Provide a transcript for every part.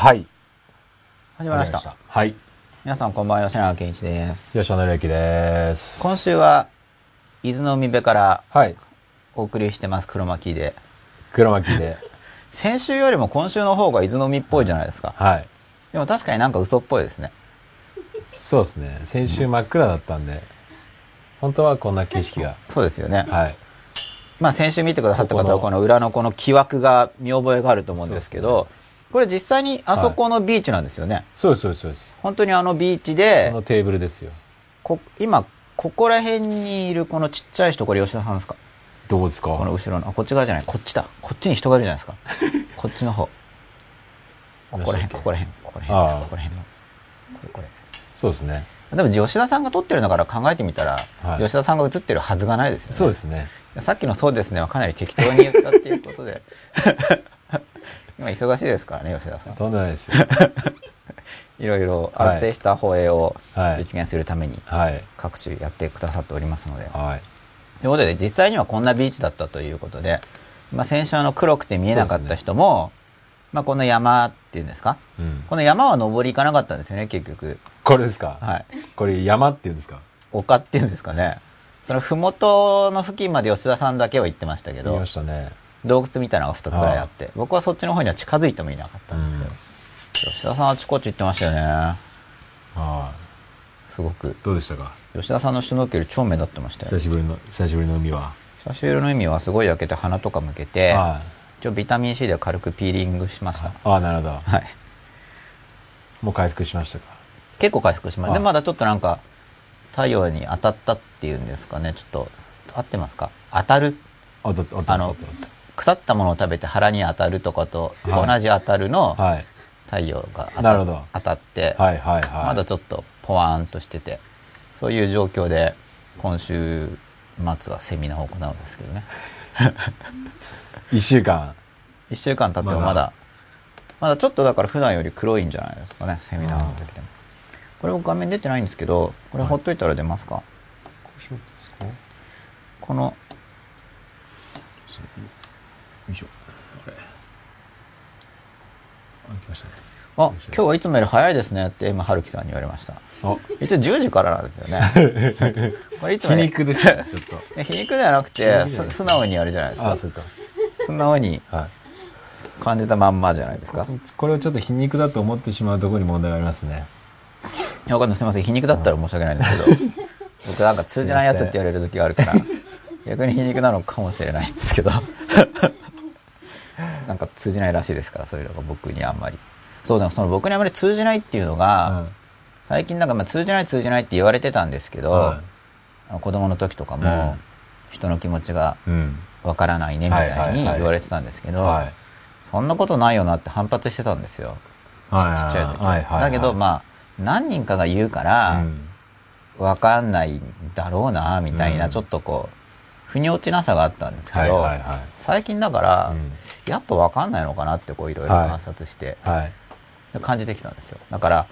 はい。始まりました。はい。皆さんこんばんは、吉永健一です。吉野紀之です。今週は、伊豆の海辺からはい。お送りしてます、黒巻で。黒巻で。先週よりも今週の方が伊豆の海っぽいじゃないですか。はい。でも確かになんか嘘っぽいですね。そうですね。先週真っ暗だったんで、本当はこんな景色が。そうですよね。はい。まあ先週見てくださった方はここのこの裏のこの木枠が見覚えがあると思うんですけど、これ実際にあそこのビーチなんですよね。そうです、そうです、そうです。本当にあのビーチこでの、テーブルですよ。こ今、ここら辺にいるこのちっちゃい人、これ吉田さんですか？どこですか？この後ろの、あ、こっち側じゃない、こっちだ。こっちに人がいるじゃないですか。こっちの方。ここら辺、ここら辺、ここら辺ここら辺の。これ、これ。そうですね。でも吉田さんが撮ってるんだから考えてみたら、はい吉田さんが映ってるはずがないですよね。そうですね。さっきのそうですねはかなり適当に言ったっていうことで。今忙しいですからね、吉田さん。とんでもないですよ。いろいろはい安定した放映をはい実現するためにはい。各種やってくださっておりますので。はい。ということで、実際にはこんなビーチだったということで、まあ、先週あの黒くて見えなかった人も、まあ、この山っていうんですか？うん。この山は登り行かなかったんですよね、結局。これですか？はい。これ山って言うんですか？丘っていうんですかね。その麓の付近まで吉田さんだけは行ってましたけど言いま、したね。洞窟みたいなのが2つぐらいあって、僕はそっちの方には近づいてもいなかったんですけど、うん吉田さんあちこち行ってましたよね。はすごく。い。どうでしたか？吉田さんのシュノーケル超目立ってましたよ久。しぶりの、久しぶりの海は。久しぶりの海はすごい焼けて鼻とか向けて、は一応ビタミン C で軽くピーリングしました。い。ああ、なるほど。はい。もう回復しましたか？結構回復しました。で、あまだちょっとなんか、太陽に当たったっていうんですかね、ちょっと、合ってますか？当たる、あの、腐ったものを食べて腹に当たるとかとはい同じ当たるのはい。太陽が当た,、なるほど当たって、はいはいはい。まだちょっとポワーンとしてて、そういう状況で、今週末はセミナーを行うんですけどね。一週間。一週間経ってもまだまだ、ちょっとだから普段より黒いんじゃないですかね、セミナーの時でも。これ僕画面出てないんですけど、これほっといたら出ますか、こうしまったんですかよこの、いしょ。あれ。あ、来ましたね。あ、今日はいつもより早いですねって M 春樹さんに言われました。あ、一応10時からなんですよね。これいつも皮肉ですね、ちょっと。皮肉ではなくて、素直にやるじゃないですか。素直にはい。感じたまんまじゃないですか。これをちょっと皮肉だと思ってしまうところに問題がありますね。いや、わかんない。すみません。皮肉だったら申し訳ないんですけど、僕なんか通じないやつって言われる時があるから、逆に皮肉なのかもしれないんですけど、なんか通じないらしいですから、そういうのが僕にあんまり。そうでもその僕にあんまり通じないっていうのが、最近なんかまあ通じない通じないって言われてたんですけど、はあの子供の時とかもうん、人の気持ちが。わからないねみたいに言われてたんですけど、はい。そんなことないよなって反発してたんですよ。ちはいちっちゃい時。はいはいだけど、まあ、何人かが言うから、うんわかんないんだろうな、みたいな、うんちょっとこう、腑に落ちなさがあったんですけど、はいはいはい最近だから、うんやっぱわかんないのかなって、こういろいろはい観察して、はい。感じてきたんですよ。だから、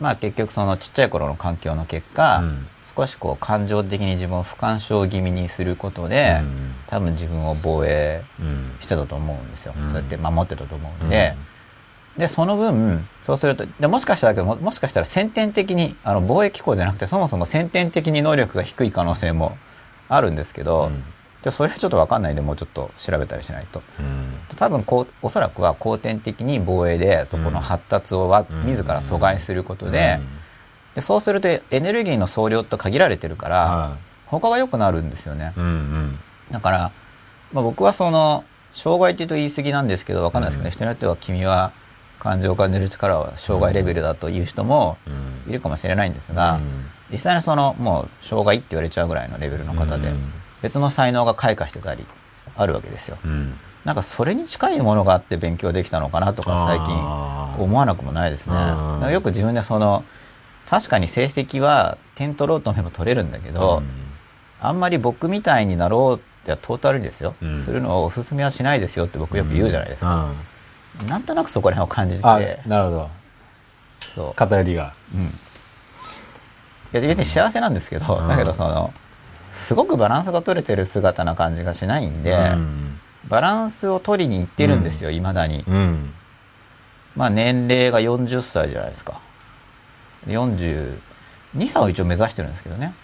まあ結局そのちっちゃい頃の環境の結果、うん少しこう感情的に自分を不干渉気味にすることで、うん多分自分を防衛うん。してたと思うんですよ。うんそうやって守ってたと思うんで、で、その分、そうすると、でもしかしたらだけども、もしかしたら先天的に、あの、防衛機構じゃなくて、そもそも先天的に能力が低い可能性もあるんですけど、うんでそれはちょっとわかんないんで、もうちょっと調べたりしないと。うん。多分こう、おそらくは後天的に防衛で、そこの発達をわ、うん自ら阻害することで、で、そうするとエネルギーの総量と限られてるから、は他が良くなるんですよね。い。うんうん。だから、まあ、僕はその、障害って言うと言い過ぎなんですけど、わかんないですけどね、うん人によっては君は感情を感じる力は障害レベルだという人もうんいるかもしれないんですが、うん実際にその、もう障害って言われちゃうぐらいのレベルの方で、うん別の才能が開花してたり、あるわけですよ。うん。なんかそれに近いものがあって勉強できたのかなとか最近思わなくもないですね。よく自分でその、確かに成績は点取ろうと思えば取れるんだけど、あんまり僕みたいになろうってトータルにですよ、うんするのをおすすめはしないですよって僕よく言うじゃないですか。うんなんとなくそこら辺を感じてなるほどそう。偏りがうん。いや、別に幸せなんですけど、うんだけどその、すごくバランスが取れてる姿な感じがしないんで、うんバランスを取りに行ってるんですよ、未だに。うんまあ年齢が40歳じゃないですか。42歳を一応目指してるんですけどね。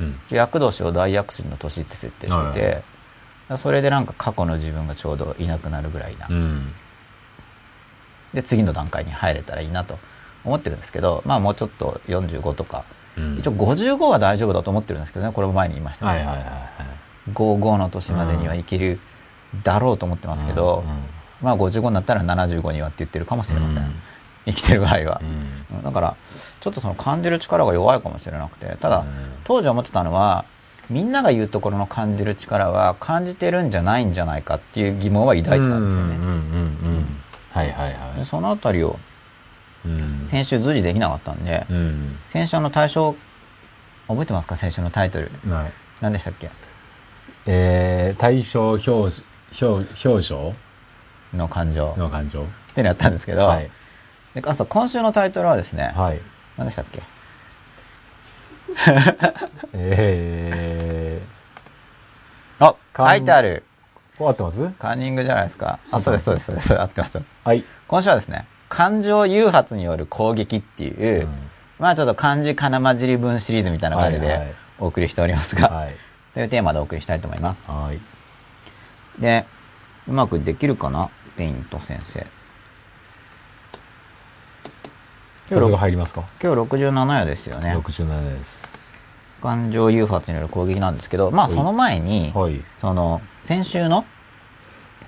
うん。厄年を大躍進の年って設定してて、はそれでなんか過去の自分がちょうどいなくなるぐらいな。うん。で、次の段階に入れたらいいなと思ってるんですけど、まあもうちょっと45とか、うん一応55は大丈夫だと思ってるんですけどね、これも前に言いましたね。はいはいはいはい。55の年までにはいけるだろうと思ってますけど、まあ55になったら75にはって言ってるかもしれません。うん生きてる場合はう。んだから、ちょっとその感じる力が弱いかもしれなくて、ただ、うん当時思ってたのは、みんなが言うところの感じる力は感じてるんじゃないんじゃないかっていう疑問は抱いてたんですよね。はいはいはでそのあたりを。先週随時できなかったんで、うん。先週の対象、覚えてますか？先週のタイトル。はい。何でしたっけ？えー、対象表、表、表彰？の感情。の感情。ってのやったんですけど、はい。であそう今週のタイトルはですね、はい。何でしたっけ？えあかん書いてあるー、こう合ってます？カンニングじゃないですか。あ、そうです、そうです、そうです。合ってますはい。今週はですね、感情誘発による攻撃っていう、うんまあちょっと漢字かなまじり文シリーズみたいな感じはいはいでお送りしておりますが、はい。というテーマでお送りしたいと思います。はい。で、うまくできるかな？ペイント先生。今日が入りますか？今日67夜ですよね。?67 です。感情誘発による攻撃なんですけど、まあその前に、はい。その、先週の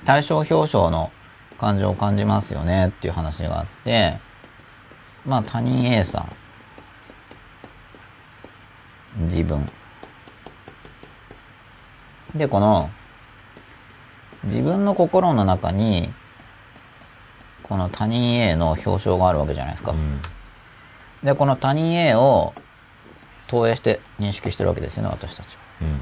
対象表彰の感情を感じますよねっていう話があって、まあ他人 A さん、自分。で、この、自分の心の中に、この他人 A の表彰があるわけじゃないですか。うん。で、この他人 A を投影して認識してるわけですよね、私たちは。うん。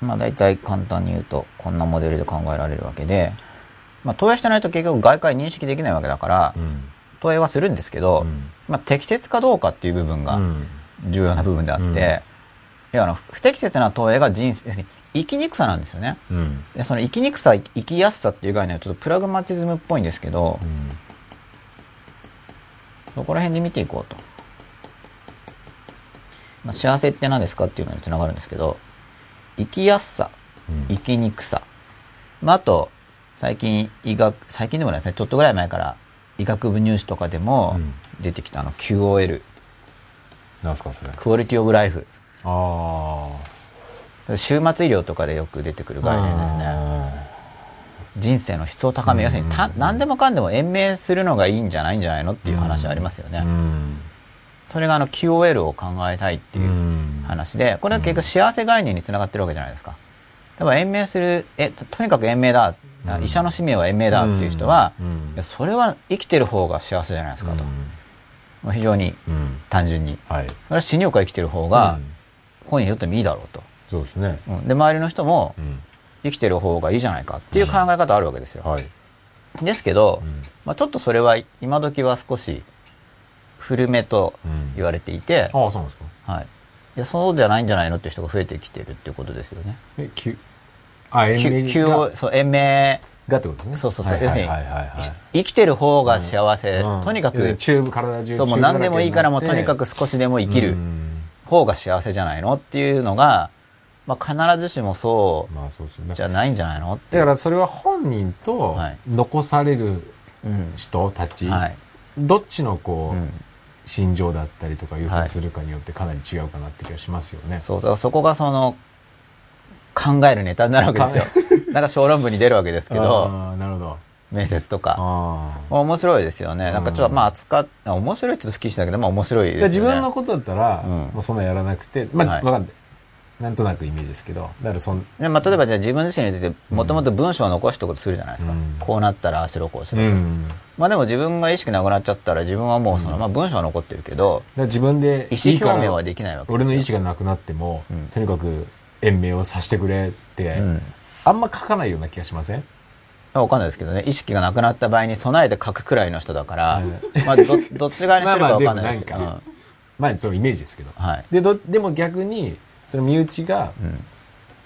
まあ大体簡単に言うとこんなモデルで考えられるわけで、まあ投影してないと結局外界認識できないわけだから、うん。投影はするんですけど、うんまあ適切かどうかっていう部分がうん。重要な部分であって、うんいやあの不適切な投影が人生、生きにくさなんですよね。うん。でその生きにくさ、生きやすさっていう概念はちょっとプラグマティズムっぽいんですけど、うん。そこら辺で見ていこうと。まあ、幸せって何ですかっていうのにつながるんですけど、生きやすさ、うん生きにくさ。まあ、あと、最近医学、最近でもないですね、ちょっとぐらい前から医学部入試とかでもうん出てきたあの QOL、なんすかそれ。クオリティオブライフ。あ終末医療とかでよく出てくるあ。概念ですね。人生の質を高め、要するにた何でもかんでも延命するのがいいんじゃないんじゃないのっていう話ありますよね。うん。それがあの QOL を考えたいっていううん話で、これは結局幸せ概念につながってるわけじゃないですか。多分延命する、え、ととにかく延命だ、うん医者の使命は延命だっていう人は、それは生きてる方が幸せじゃないですかと。まあ非常にうん。単純に。はい。それは死にようか生きてる方がうん本人にとってもいいだろうと。そうですね。うんで、周りの人もうん。生きてる方がいいじゃないかっていう考え方あるわけですよ。はい。ですけど、うんまあ、ちょっとそれは今時は少し古めと言われていて、ああ、そうなんですか。はい。いや、そうじゃないんじゃないのっていう人が増えてきてるっていうことですよね。え、きあ、延急命急を、そう、延命、がってことですね。そうそうそうはい要するにはいはいはいし生きてる方が幸せ、うんとにかく、チューブ、体中そう、もう何でもいいからもうとにかく少しでも生きる方が幸せじゃないのっていうのが、まあ、必ずしもそうじゃないんじゃないのって。だからそれは本人とはい残されるうん。人たち、はい。どっちのこう、うん。心情だったりとか優先するかによってかなり違うかなって気がしますよね。そう、だからそこがその、考えるネタになるわけですよ。なんか小論文に出るわけですけど、なるほど。面接とか。面白いですよね。なんかちょっと、まあ扱っ、面白いって言うと不謹慎だけど、まあ面白いですよね。自分のことだったら、うんもうそんなやらなくて、まあ、はいわかんない。なんとなくイメージですけど、だからそん、でまあ、例えばじゃあ自分自身についてもともと文章を残しておくとするじゃないですか、うんこうなったらああしろこうしろと、うん。まあでも自分が意識なくなっちゃったら自分はもうその、まあ文章は残ってるけど自分で意思表明はできないわけですよ。俺の意思がなくなっても、うん。とにかく延命をさせてくれって、うん。あんま書かないような気がしません？わかんないですけどね。意識がなくなった場合に備えて書くくらいの人だから、うまあどどっち側にするかわかんないですけど、まあまあまあそのイメージですけど。うんはい、でどでも逆にその身内がうん。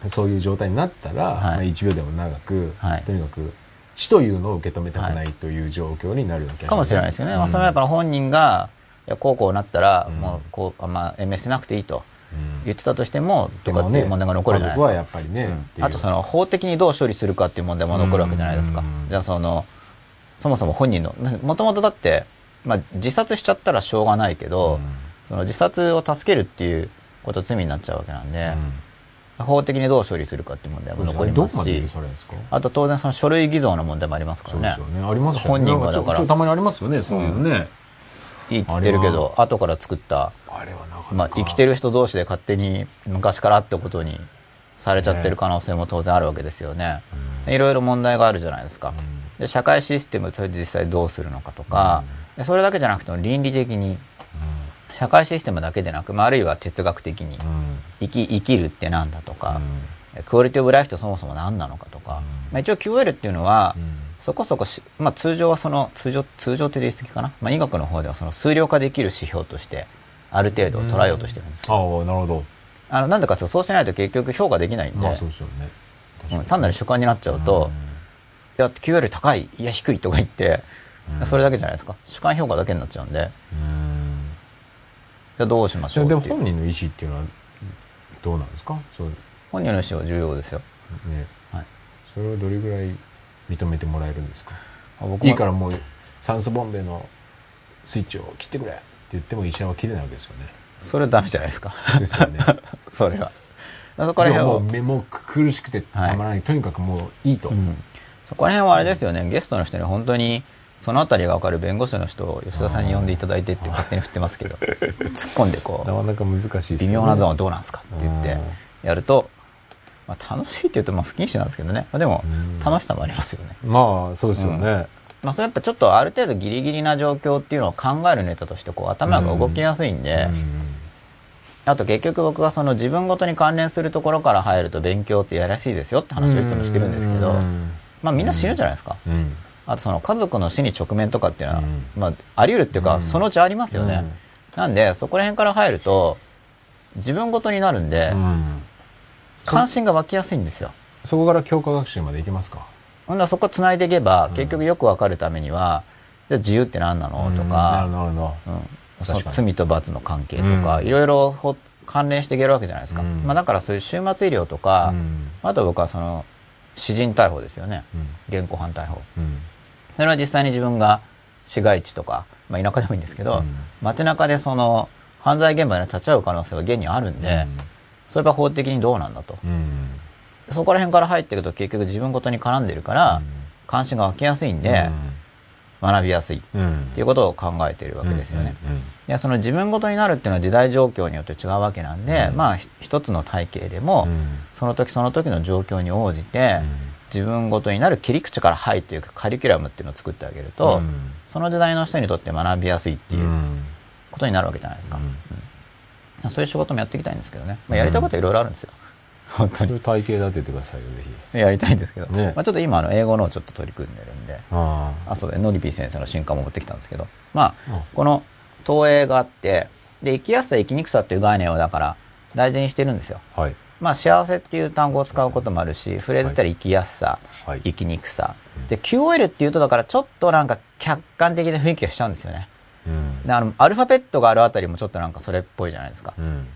そういう状態になってたら、はい。まあ、1秒でも長く、はい。とにかく死というのを受け止めたくないという状況になるわけかもしれないですよね。まあ、その中から本人が、いや、こうこうなったら、もう、こう、まあ、延命してなくていいと言ってたとしても、とかっていう問題が残るじゃないですか。はやっぱりね、うん、あとその、法的にどう処理するかっていう問題も残るわけじゃないですか。じゃあその、そもそも本人の、もともとだって、まあ、自殺しちゃったらしょうがないけど、その自殺を助けるっていうことは罪になっちゃうわけなんで、法的にどう処理するかっていう問題も残りますし、あと当然その書類偽造の問題もありますからね。本人がだから。たまにありますよね、そういうのね。いいっつってるけど、後から作った、あれはなかなかまあ生きてる人同士で勝手に昔からってことにされちゃってる可能性も当然あるわけですよね。いろいろ問題があるじゃないですか。で社会システムそれ実際どうするのかとか、でそれだけじゃなくても倫理的に、社会システムだけでなく、まあ、あるいは哲学的に生き生きるってなんだとか、クオリティオブライフってそもそも何なのかとか、まあ、一応 QL っていうのは、そこそこし、まあ、通常はその通常通常って言い過ぎかな、まあ、医学の方ではその数量化できる指標としてある程度捉えようとしてるんです。よ、ああなるほど。あのなんでかというとそうしないと結局評価できないんで,、まあそうですよね。うん単なる主観になっちゃうと、いや QL 高いいや低いとか言って、それだけじゃないですか。主観評価だけになっちゃうんで。うんじゃあどうしましょうでも本人の意思っていうのはどうなんですか？そう。本人の意思は重要ですよ。ね、はい、それをどれぐらい認めてもらえるんですか？僕いいからもう酸素ボンベのスイッチを切ってくれって言っても医者は切れないわけですよね。それはダメじゃないですか。ですよね。それは。そこら辺は。もう目も苦しくてたまらない、とにかくもういいと、うん。そこら辺はあれですよね。ゲストの人に本当にそのあたりが分かる弁護士の人を吉田さんに呼んでいただいてって勝手に振ってますけど突っ込んでこなかなか難しいね。う微妙なゾーンはどうなんですかって言ってやると、まあ、楽しいって言うとまあ不謹慎なんですけどね。まあでもうん。楽しさもありますよね、まあそうですよね、まあ、それやっぱちょっとある程度ギリギリな状況っていうのを考えるネタとしてこう頭が動きやすいんで、あと結局僕がその自分ごとに関連するところから入ると勉強ってやらしいですよって話をいつもしてるんですけど、うん。まあみんな死ぬじゃないですか。うんあとその家族の死に直面とかっていうのは、うん。まああり得るっていうか、うん。そのうちありますよね。うん。なんでそこら辺から入ると自分ごとになるんで、うん。関心が湧きやすいんですよ。そこから教科学習までいけますか？ほんならそこ繋いでいけば、うん。結局よくわかるためには、じゃあ自由って何なの？とうん。か、なるほどうん。その確かに。罪と罰の関係とか、うん。いろいろほ関連していけるわけじゃないですか。うん。まあだからそういう終末医療とか、うん。あと僕はその、私人逮捕ですよね。うん。現行犯逮捕。うんそれは実際に自分が市街地とか、まあ田舎でもいいんですけど、うん。街中でその、犯罪現場に立ち会う可能性は現にあるんで、それは法的にどうなんだと。うん。そこら辺から入っていくと結局自分ごとに絡んでるから、関心が湧きやすいんで、学びやすいっうんていうことを考えているわけですよね。うん。うんでその自分ごとになるっていうのは時代状況によって違うわけなんで、うん。まあひ一つの体系でも、うん。その時その時の状況に応じて、自分ごとになる切り口から入っていくカリキュラムっていうのを作ってあげると、うん。その時代の人にとって学びやすいっていううん。ことになるわけじゃないですか。うん。うん。そういう仕事もやっていきたいんですけどね。まあ、やりたいことはいろいろあるんですよ。本当に。体系立ててくださいよぜひ。やりたいんですけど、ね。まあ、ちょっと今あの英語のをちょっと取り組んでるんで、ああ、そうで、ノリピー先生の新刊も持ってきたんですけど、まあ、うん。この投影があって、で、生きやすさ、生きにくさっていう概念をだから大事にしてるんですよ。あはいまあ、幸せっていう単語を使うこともあるし、フレーズったら生きやすさ、はい生きにくさ。で、QOL っていうとだからちょっとなんか客観的な雰囲気がしちゃうんですよね。うんであの、アルファベットがあるあたりもちょっとなんかそれっぽいじゃないですか。うん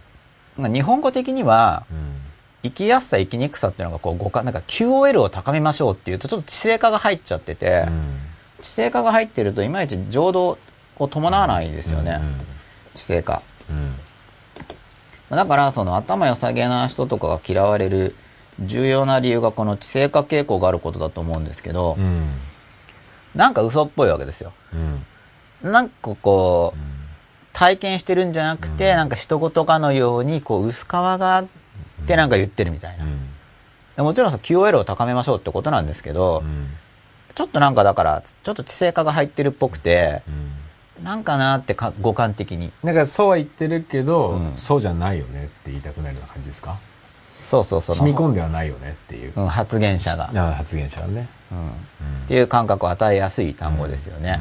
まあ日本語的には、うん生きやすさ、生きにくさっていうのがこう、語感、なんか QOL を高めましょうっていうと、ちょっと知性化が入っちゃってて、うん知性化が入ってるといまいち浄土を伴わないですよね。知性化。うんだから、その頭良さげな人とかが嫌われる重要な理由がこの知性化傾向があることだと思うんですけどう、ん。なんか嘘っぽいわけですよ。うん。なんかこう、体験してるんじゃなくて、なんか人事かのように、こう、薄皮があってなんか言ってるみたいな。でもちろんその QOL を高めましょうってことなんですけど、ちょっとなんかだから、ちょっと知性化が入ってるっぽくて、なんかなってか五感的に。なんかそうは言ってるけど、うん。そうじゃないよねって言いたくなるような感じですか？そうそうそう。染み込んではないよねっていう、うん、発言者が、あ発言者はね、うん。っていう感覚を与えやすい単語ですよね。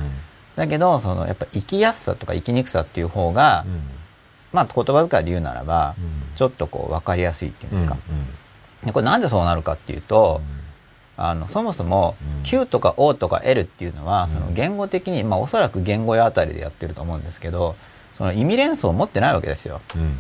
だけど、その、やっぱ生きやすさとか生きにくさっていう方が、うん。まあ言葉遣いで言うならば、うん。ちょっとこう分かりやすいっていうんですか。うんでこれなんでそうなるかっていうと、あのそもそもうん。Q とか O とか L っていうのは、うん。その言語的に、まあ、おそらく言語やあたりでやってると思うんですけどその意味連想を持ってないわけですよ。うん。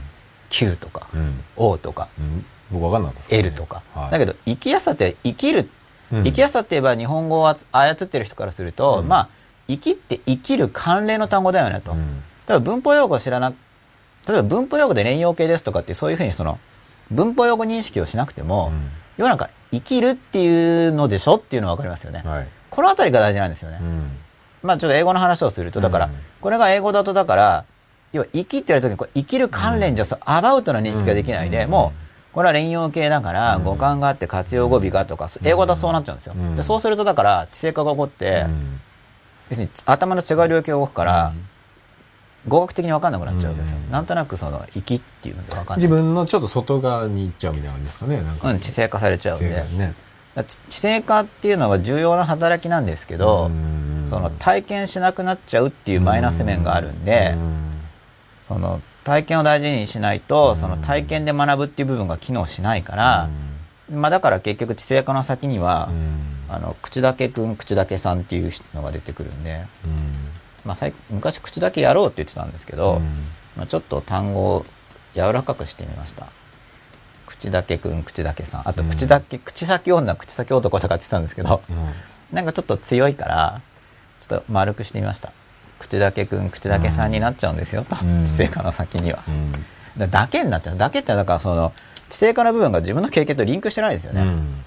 Q とかうん。O とかうん。僕わかんなね L とか、はい。だけど生きやすさって生きる、うん。生きやすさって言えば日本語を操ってる人からすると、うん。まあ生きって生きる関連の単語だよねと、うん。例えば文法用語を知らな例えば文法用語で連用形ですとかってそういうふうにその文法用語認識をしなくても、要はなんか生きるっていうのでしょっていうのはわかりますよね、うんはい。このあたりが大事なんですよね、うん。まあちょっと英語の話をするとだから、うん。これが英語だとだから要は生きって言われた時にこう生きる関連じゃそうアバウトな認識ができないで、うん。もうこれは連用形だからうん。語感があって活用語尾がとか英語だとそうなっちゃうんですよ、うん。でそうするとだから知性化が起こって、うん。要するに頭の違う領域が動くから、うん語学的に分かんなくなっちゃうわけですよ、うん。なんとなくその生きっていうので分かんない。自分のちょっと外側に行っちゃうみたいな感じですかね。なんか。うん、知性化されちゃうんで。知性化っていうのは重要な働きなんですけど、うん。その体験しなくなっちゃうっていうマイナス面があるんで、うん。その体験を大事にしないと、うん。その体験で学ぶっていう部分が機能しないから、まあだから結局知性化の先には、うん。あの口だけくん口だけさんっていうのが出てくるんで、うんまあ、最昔口だけやろうって言ってたんですけど、うん。まあ、ちょっと単語を柔らかくしてみました。口だけくん口だけさん。あとうん。口だけ、口先女口先男とかって言ってたんですけどうん。なんかちょっと強いからちょっと丸くしてみました。口だけくん口だけさんになっちゃうんですよと、うん。知性化の先には、うん。だだけになっちゃう。だけってだからその知性化の部分が自分の経験とリンクしてないですよね、うん。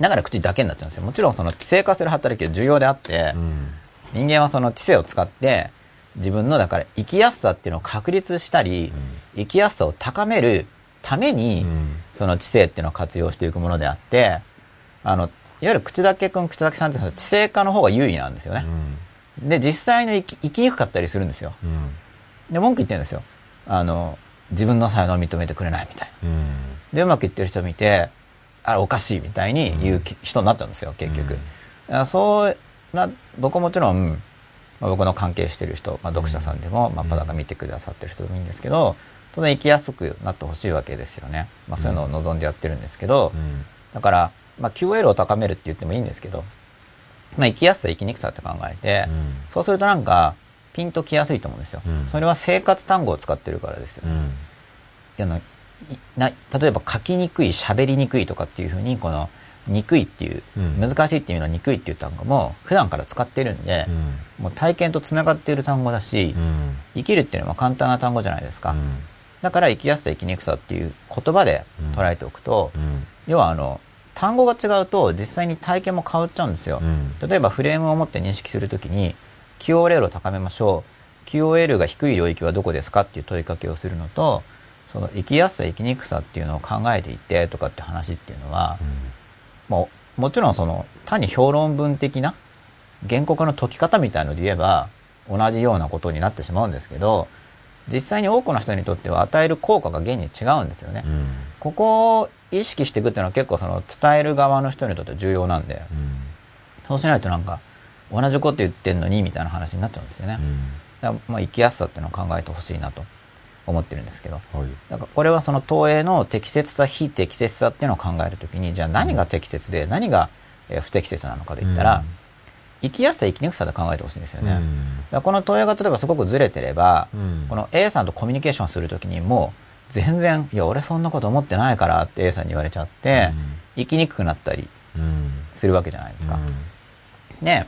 だから口だけになっちゃうんですよ。もちろんその知性化する働きは重要であって、うん人間はその知性を使って自分のだから生きやすさっていうのを確立したり、生きやすさを高めるために、うん。その知性っていうのを活用していくものであってあのいわゆる口だけくん口だけさんっていうのは知性化の方が優位なんですよね、で実際の生き生きにくかったりするんですよ。うん。で文句言ってるんですよ。あの自分の才能を認めてくれないみたいな。うん。でうまくいってる人を見てあれおかしいみたいに言うき人になっちゃうんですよ結局、そうな僕はもちろん、まあ、僕の関係してる人、まあ、読者さんでも、まあ、パダカ見てくださってる人でもいいんですけど当然生きやすくなってほしいわけですよね、まあ、そういうのを望んでやってるんですけど、うん。だから、まあ、QL を高めるって言ってもいいんですけど、まあ、生きやすさ生きにくさって考えて、うん。そうするとなんかピンときやすいと思うんですよ、うん。それは生活単語を使ってるからですよ、うん。あのいな例えば書きにくい喋りにくいとかっていうふうにこの憎いっていう、うん。難しいっていう意味の憎いっていう単語も普段から使ってるんでう、ん。もう体験とつながっている単語だし、うん。生きるっていうのは簡単な単語じゃないですか、うん。だから生きやすさ生きにくさっていう言葉で捉えておくと、うん。要はあの単語が違うと実際に体験も変わっちゃうんですよ、うん。例えばフレームを持って認識するときに QOL を高めましょう。QOL が低い領域はどこですかっていう問いかけをするのとその生きやすさ生きにくさっていうのを考えていってとかって話っていうのは、もうもちろんその単に評論文的な原告の解き方みたいので言えば同じようなことになってしまうんですけど実際に多くの人にとっては与える効果が現に違うんですよね、うん。ここを意識していくっていうのは結構その伝える側の人にとって重要なんでうん。そうしないとなんか同じこと言ってんのにみたいな話になっちゃうんですよね、だからまあ生きやすさっていうのを考えてほしいなと思ってるんですけどうんはい。だからこれはその投影の適切さ非適切さっていうのを考えるときにじゃあ何が適切で何がえー不適切なのかといったら、生きやすさ生きにくさで考えてほしいんですよね、だからこの投影が例えばすごくずれてれば、うん。この A さんとコミュニケーションするときにもう全然「いや俺そんなこと思ってないから」って A さんに言われちゃって、生きにくくなったりうん。するわけじゃないですか。うん。で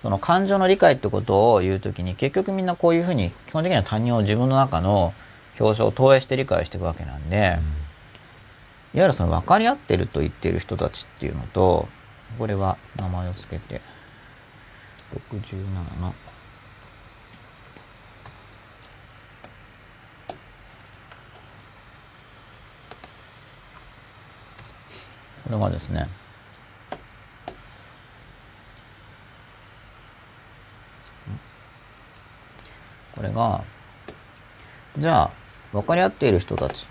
その感情の理解ってことを言うときに結局みんなこういうふうに基本的には他人を自分の中の表彰を投影して理解していくわけなんで、いわゆるその分かり合ってると言っている人たちっていうのとこれは名前を付けて67のこれがですねこれがじゃあ分かり合っている人たち。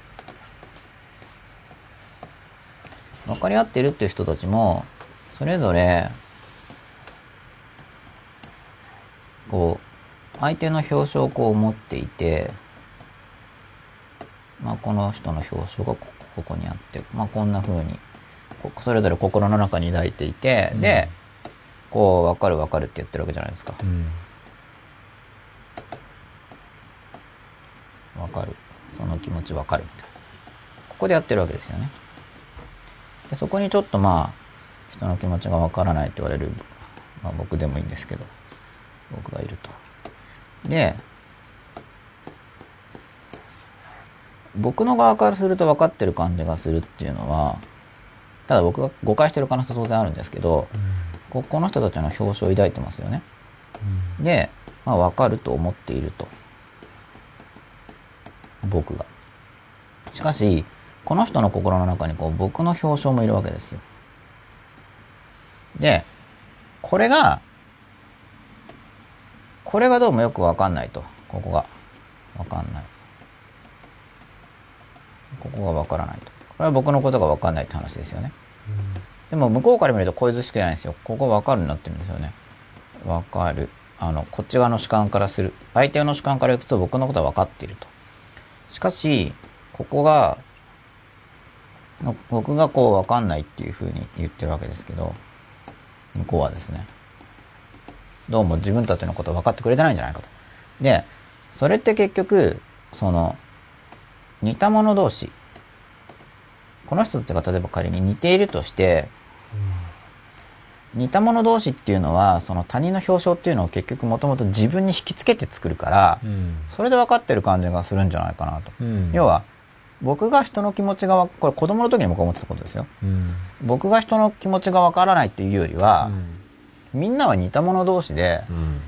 分かり合っているっていう人たちもそれぞれこう相手の表彰をこう持っていてまあこの人の表彰がここにあってまあこんな風にこそれぞれ心の中に抱いていて、うん。でこう分かる分かるって言ってるわけじゃないですか。うん分かる。その気持ち分かるみたいな。ここでやってるわけですよね。でそこにちょっとまあ人の気持ちが分からないと言われる、まあ、僕でもいいんですけど僕がいると。で僕の側からすると分かってる感じがするっていうのはただ僕が誤解してる可能性当然あるんですけどここの人たちの表彰を抱いてますよね。で、まあ、分かると思っていると僕が。しかしこの人の心の中にこう僕の表彰もいるわけですよ。でこれがこれがどうもよく分かんないと。ここが。分かんない。ここが分からないと。これは僕のことが分かんないって話ですよね。でも向こうから見るとこういう図しかないんですよ。ここ分かるになってるんですよね。分かる。あのこっち側の主観からする。相手の主観からいくと僕のことは分かっていると。しかしここが僕がこう分かんないっていうふうに言ってるわけですけど向こうはですね。どうも自分たちのこと分かってくれてないんじゃないかと。でそれって結局その似た者同士。この人たちが例えば仮に似ているとして似た者同士っていうのはその他人の表彰っていうのを結局もともと自分に引きつけて作るからうん。それで分かってる感じがするんじゃないかなと、うん。要は僕が人の気持ちがわこれ子供の時に僕は思ってたことですよ。うん。僕が人の気持ちが分からないっていうよりはう、ん。みんなは似た者同士でうん。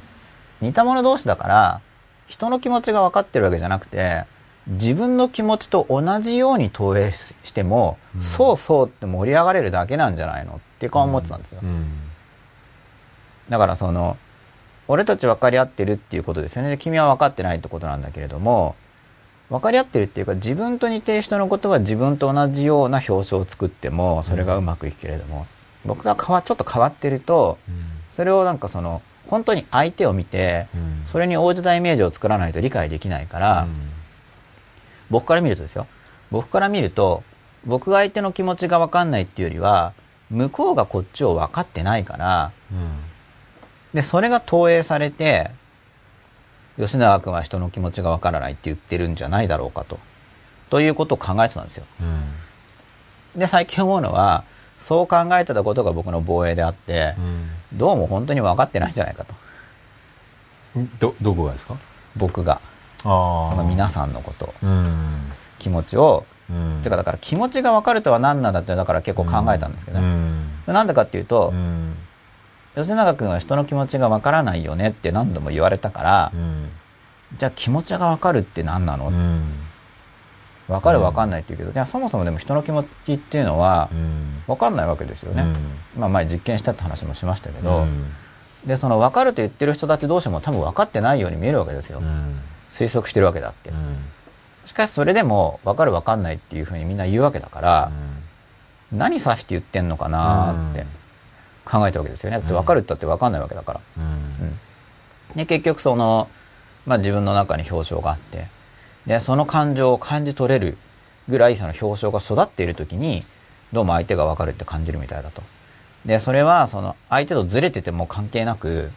似た者同士だから人の気持ちが分かってるわけじゃなくて自分の気持ちと同じように投影ししても、うん。そうそうって盛り上がれるだけなんじゃないのっていう顔思ってたんですよ、うん。だからその俺たち分かり合ってるっていうことですよね。で君は分かってないってことなんだけれども分かり合ってるっていうか自分と似てる人のことは自分と同じような表彰を作ってもそれがうまくいくけれども、僕が変わちょっと変わってるとそれをなんかその本当に相手を見てうん。それに応じたイメージを作らないと理解できないから、僕から見るとですよ。僕から見ると僕が相手の気持ちが分かんないっていうよりは向こうがこっちを分かってないからうん。でそれが投影されて吉永君は人の気持ちが分からないって言ってるんじゃないだろうかと。ということを考えてたんですよ。うん。で最近思うのはそう考えてたことが僕の防衛であってうん。どうも本当に分かってないんじゃないかと。どどこがですか？僕が。あその皆さんのこと。うん。気持ちをうん。てかだから気持ちが分かるとは何なんだってだから結構考えたんですけどうね、ん。なんでかっていうとう、ん。吉永君は人の気持ちが分からないよねって何度も言われたからう、ん。じゃあ気持ちが分かるって何なの、うん。分かる分かんないって言うけど、じゃあそもそもでも人の気持ちっていうのはうん。分かんないわけですよね、まあ前実験したって話もしましたけど、でその分かると言ってる人たち同士も多分分かってないように見えるわけですよ、うん。推測してるわけだって、しかしそれでも分かる分かんないっていうふうにみんな言うわけだから、何指して言ってんのかなーって考えたわけですよね。だって分かるったって分かんないわけだから、うん。うん。で結局その、まあ、自分の中に表彰があってでその感情を感じ取れるぐらいその表彰が育っている時にどうも相手が分かるって感じるみたいだと。でそれはその相手とずれてても関係なく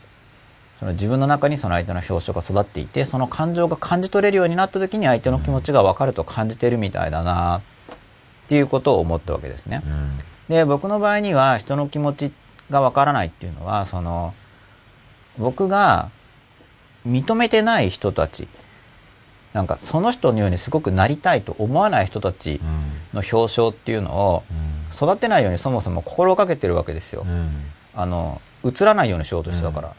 その自分の中にその相手の表彰が育っていてその感情が感じ取れるようになった時に相手の気持ちが分かると感じてるみたいだなっていうことを思ったわけですね。うん。で僕の場合には人の気持ちがわからないっていうのはその僕が認めてない人たちなんかその人のようにすごくなりたいと思わない人たちの表彰っていうのを育てないようにそもそも心がけてるわけですよ。あの映らないようにしようとしてたから、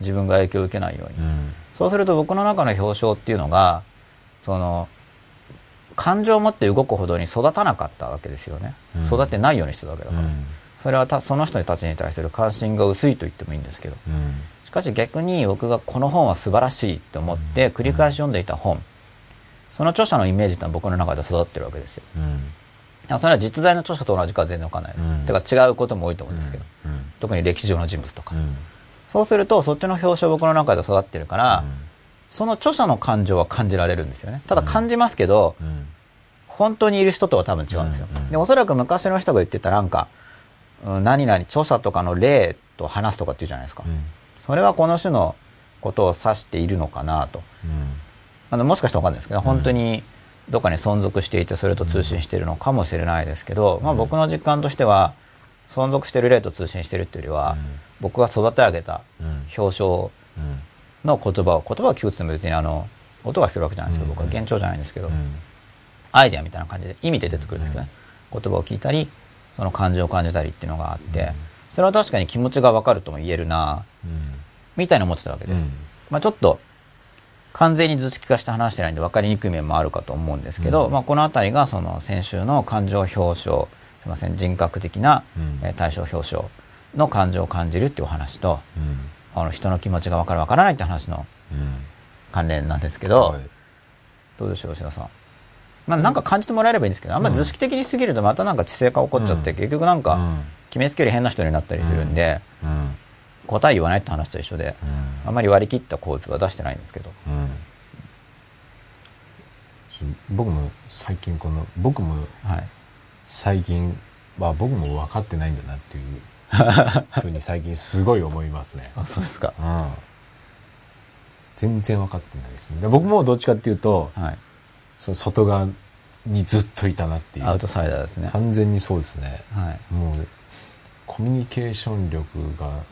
自分が影響を受けないように。そうすると僕の中の表彰っていうのがその感情を持って動くほどに育たなかったわけですよね、うん。育てないようにしてたわけだから、それはたその人たちに対する関心が薄いと言ってもいいんですけど。しかし逆に僕がこの本は素晴らしいと思って繰り返し読んでいた本。その著者のイメージってのは僕の中で育ってるわけですよ。それは実在の著者と同じかは全然わかんないです、うん。てか違うことも多いと思うんですけど、特に歴史上の人物とか、そうするとそっちの表彰僕の中で育ってるから、その著者の感情は感じられるんですよね。ただ感じますけど、本当にいる人とは多分違うんですよ。うんうんで、おそらく昔の人が言ってたなんか、うん何々、著者とかの例と話すとかっていうじゃないですか。うん。それはこの種のことを指しているのかなと。うん。あのもしかしたらわかんないですけど、本当にどっかに存続していてそれと通信しているのかもしれないですけど、まあ僕の実感としては、存続している例と通信しているっていうよりは、うん。僕が育て上げたうん。表彰うん。の言葉を、言葉を聞くっても別にあの、音が聞けるわけじゃないんですけど、うん。僕は幻聴じゃないんですけど、うん。アイデアみたいな感じで意味で出てくるんですけどね、言葉を聞いたり、その感情を感じたりっていうのがあって、それは確かに気持ちがわかるとも言えるな、うん。みたいな思ってたわけです。うん。まあちょっと、完全に図式化して話してないんで分かりにくい面もあるかと思うんですけど、うん。まあこのあたりがその先週の感情表彰、すいません、人格的な、うん。えー対象表彰の感情を感じるっていうお話と、うん。あの人の気持ちが分かる分からないって話のうん。関連なんですけど、はい。どうでしょう、吉田さん。まあなんか感じてもらえればいいんですけど、あんまり図式的に過ぎるとまたなんか知性化起こっちゃって、うん。結局なんかうん。決めつける変な人になったりするんで、うん。答え言わないって話と一緒で、あんまり割り切った構図は出してないんですけど。僕も最近この僕もはい。最近は僕も分かってないんだなっていう ふうに最近すごい思いますね。あ、そうですか。うん全然分かってないですね。で僕もどっちかっていうと、はい。その外側にずっといたなっていう。アウトサイダーですね。完全にそうですね。はい。もう、コミュニケーション力が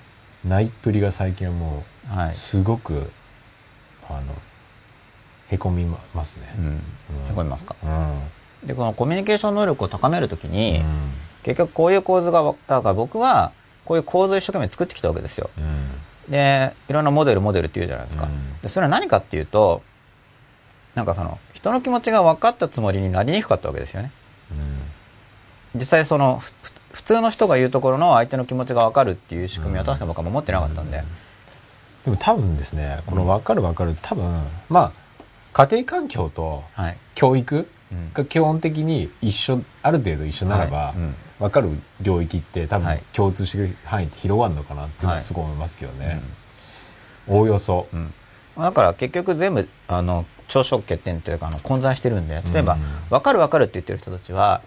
ないっぷりが最近はもう、はい。すごく、あの、へこみますね。うん。うんへこみますか。うん。で、このコミュニケーション能力を高めるときに、うん結局こういう構図がわ、だから僕は、こういう構図を一生懸命作ってきたわけですよ。うんで、いろんなモデル、モデルって言うじゃないですか。うんで、それは何かっていうと、なんかその、人の気持ちが分かったつもりになりにくかったわけですよね。実際その、普通の人が言うところの相手の気持ちが分かるっていう仕組みは確かに僕は持ってなかったんで。でも多分ですね、この分かる分かる、多分、まあ、家庭環境とはい。教育うんが基本的に一緒、ある程度一緒ならば、分かる領域って多分はい共通してる範囲って広がるのかなっていうのはすごい思いますけどね。うんおおよそ。うんだから結局全部、あの、朝食欠点っていうか、あの、混在してるんで、例えばうん、分かる分かるって言ってる人たちは、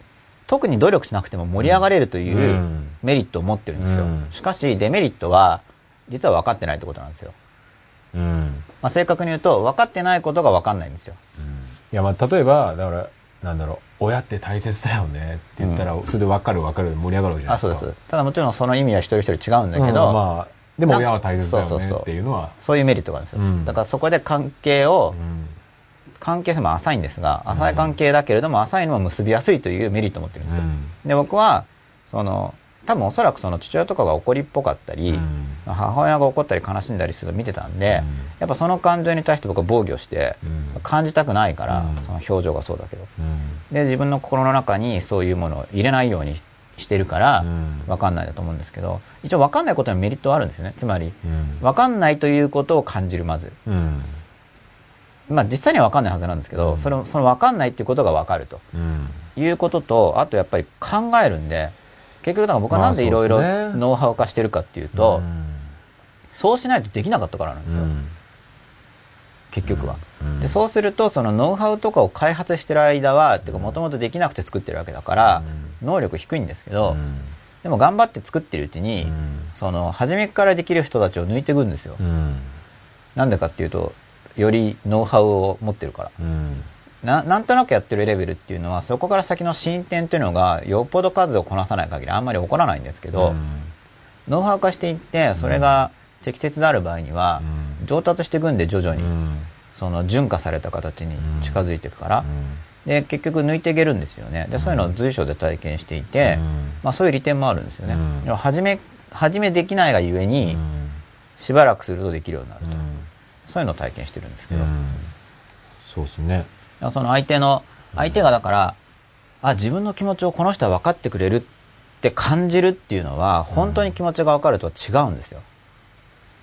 特に努力しなくても盛り上がれるといううんメリットを持ってるんですよ。うんしかし、デメリットは、実は分かってないってことなんですよ。うん。まあ、正確に言うと、分かってないことが分かんないんですよ。いや、まあ、例えば、だから、なんだろう、親って大切だよねって言ったら、それで分かる分かるで盛り上がるわけじゃないあ、ですか。そうです。ただもちろんその意味は一人一人違うんだけど、うんまあ、でも親は大切だよねそうそうそうっていうのは、そういうメリットがあるんですよ。うんだからそこで関係を、うん関係性も浅いんですが、浅い関係だけれども浅いのも結びやすいというメリットを持ってるんですよ。うんで、僕は、その、多分おそらくその父親とかが怒りっぽかったり、うん。母親が怒ったり悲しんだりするのを見てたんで、うん。やっぱその感情に対して僕は防御して、うん。感じたくないから、うん。その表情がそうだけど。うん。で、自分の心の中にそういうものを入れないようにしてるからうん、わかんないだと思うんですけど、一応わかんないことにメリットはあるんですよね。つまり、うん。わかんないということを感じる、まず。うん。まあ実際にはわかんないはずなんですけど、うん。それそのわかんないっていうことがわかるとうん。いうことと、あとやっぱり考えるんで、結局だから僕はなんでいろいろノウハウ化してるかっていうと、うん。そうしないとできなかったからなんですよ。うん。結局は。うん。で、そうすると、そのノウハウとかを開発してる間は、っていうかもともとできなくて作ってるわけだから、能力低いんですけど、うん。でも頑張って作ってるうちに、うん。その、初めからできる人たちを抜いていくんですよ。うん。なんでかっていうと、よりノウハウを持ってるから。うんななんとなくやってるレベルっていうのは、そこから先の進展っていうのが、よっぽど数をこなさない限りあんまり起こらないんですけど、ノウハウ化していって、それが適切である場合には、うん。上達していくんで徐々に、うん。その純化された形に近づいていくから、うん。で、結局抜いていけるんですよね。で、そういうのを随所で体験していて、うん。まあそういう利点もあるんですよね。うん。でも初め、初めできないがゆえに、うん。しばらくするとできるようになると。うん。そういうのを体験してるんですけど、うん。そうですねその相手の、相手がだから、あ、自分の気持ちをこの人は分かってくれるって感じるっていうのは、本当に気持ちが分かるとは違うんですよ。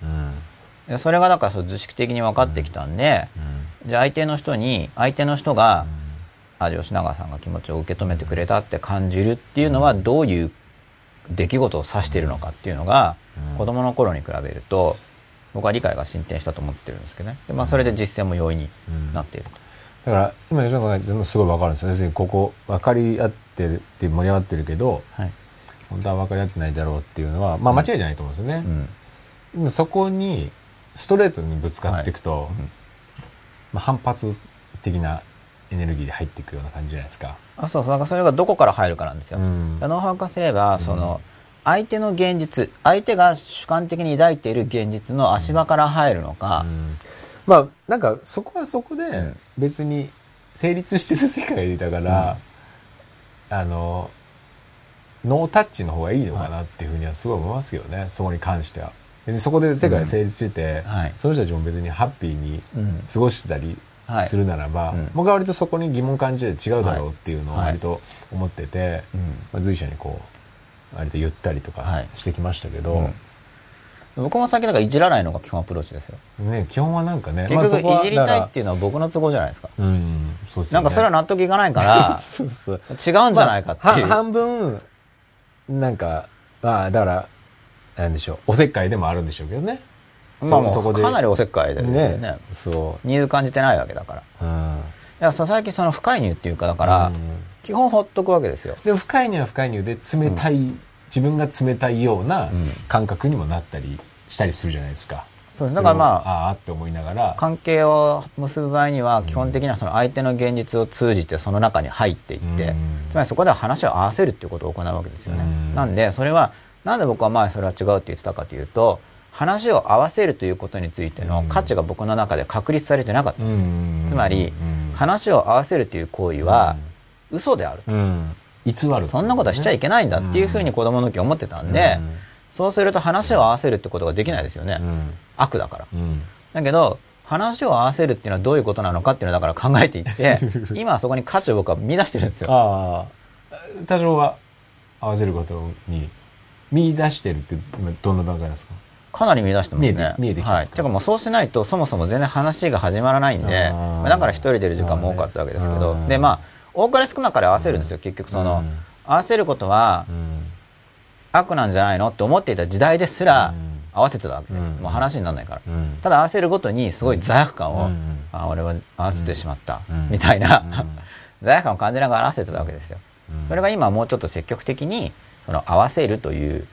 うん。でそれがだからそう図式的に分かってきたんで、じゃあ相手の人に、相手の人が、あ、吉永さんが気持ちを受け止めてくれたって感じるっていうのはどういう出来事を指しているのかっていうのが、うん。子供の頃に比べると、僕は理解が進展したと思ってるんですけどね。でまあそれで実践も容易になっていると。だから今吉野さんが言っすごい分かるんですよ要するにここ分かり合ってるって盛り上がってるけどはい。本当は分かり合ってないだろうっていうのはまあ間違いじゃないと思うんですよね、うん。そこにストレートにぶつかっていくと、うんまあ、反発的なエネルギーで入っていくような感じじゃないですか。あそうそう、だからそれがどこから入るかなんですよ。うんノウハウ化すれば、その、相手の現実、相手が主観的に抱いている現実の足場から入るのか、まあなんかそこはそこでん。別に成立してる世界だから、あのノータッチの方がいいのかなっていうふうにはすごい思いますよね、そこに関しては。別にそこで世界が成立してて、はい。その人たちも別にハッピーにうん。過ごしてたりはい。するならば、うん。僕は割とそこに疑問感じて違うだろうっていうのを割と思ってて、うん。まあ、随所にこう割と言ったりとかはい。してきましたけど、うん僕も先だからいじらないのが基本アプローチですよ。ね、基本はなんかね、結局、いじりたいっていうのは僕の都合じゃないですか。うん、そうですよね。なんかそれは納得いかないから、そうそう。違うんじゃないかっていう。まあは半分、なんか、まあ、だから、なんでしょう、おせっかいでもあるんでしょうけどね。まあもそうこでかなりおせっかいですよね。ね。そニーズ感じてないわけだから。う。うん。いや、最近その不介入っていうか、だから、うん基本ほっとくわけですよ。でも、深いには深いにはで、冷たい、自分が冷たいようなうん感覚にもなったりしたりするじゃないですか。そうです。だからまあ、ああって思いながら、関係を結ぶ場合には基本的にはその相手の現実を通じてその中に入っていって、うん。つまりそこでは話を合わせるっていうことを行うわけですよね、うん。なんでそれはなんで僕は前それは違うって言ってたかというと話を合わせるということについての価値が僕の中で確立されてなかったんですよ、うん。つまりうん。話を合わせるという行為は嘘であると、うん、偽る。そんなことはしちゃいけないんだっていうふうに子供の時思ってたんで、そうすると話を合わせるってことができないですよね、うん、悪だからうん。だけど、話を合わせるっていうのはどういうことなのかっていうのをだから考えていって、今はそこに価値を僕は見出してるんですよ。ああ、多少は合わせることに見出してるって今どんな段階ですか？かなり見出してますね。見えて見えてきてはい。ますか？てかもうそうしないとそもそも全然話が始まらないんで、だから一人でいる時間も多かったわけですけど、うんで、まあ、多かれ少なかれ合わせるんですよ。結局その、うん合わせることはうん悪なんじゃないのって思っていた時代ですらうん。合わせてたわけです。うん。もう話にならないから。うん。ただ合わせるごとにすごい罪悪感を、うん。あ、俺は合わせてしまった、うん。みたいな、うん。罪悪感を感じながら合わせてたわけですよ。うん。それが今もうちょっと積極的にその合わせるという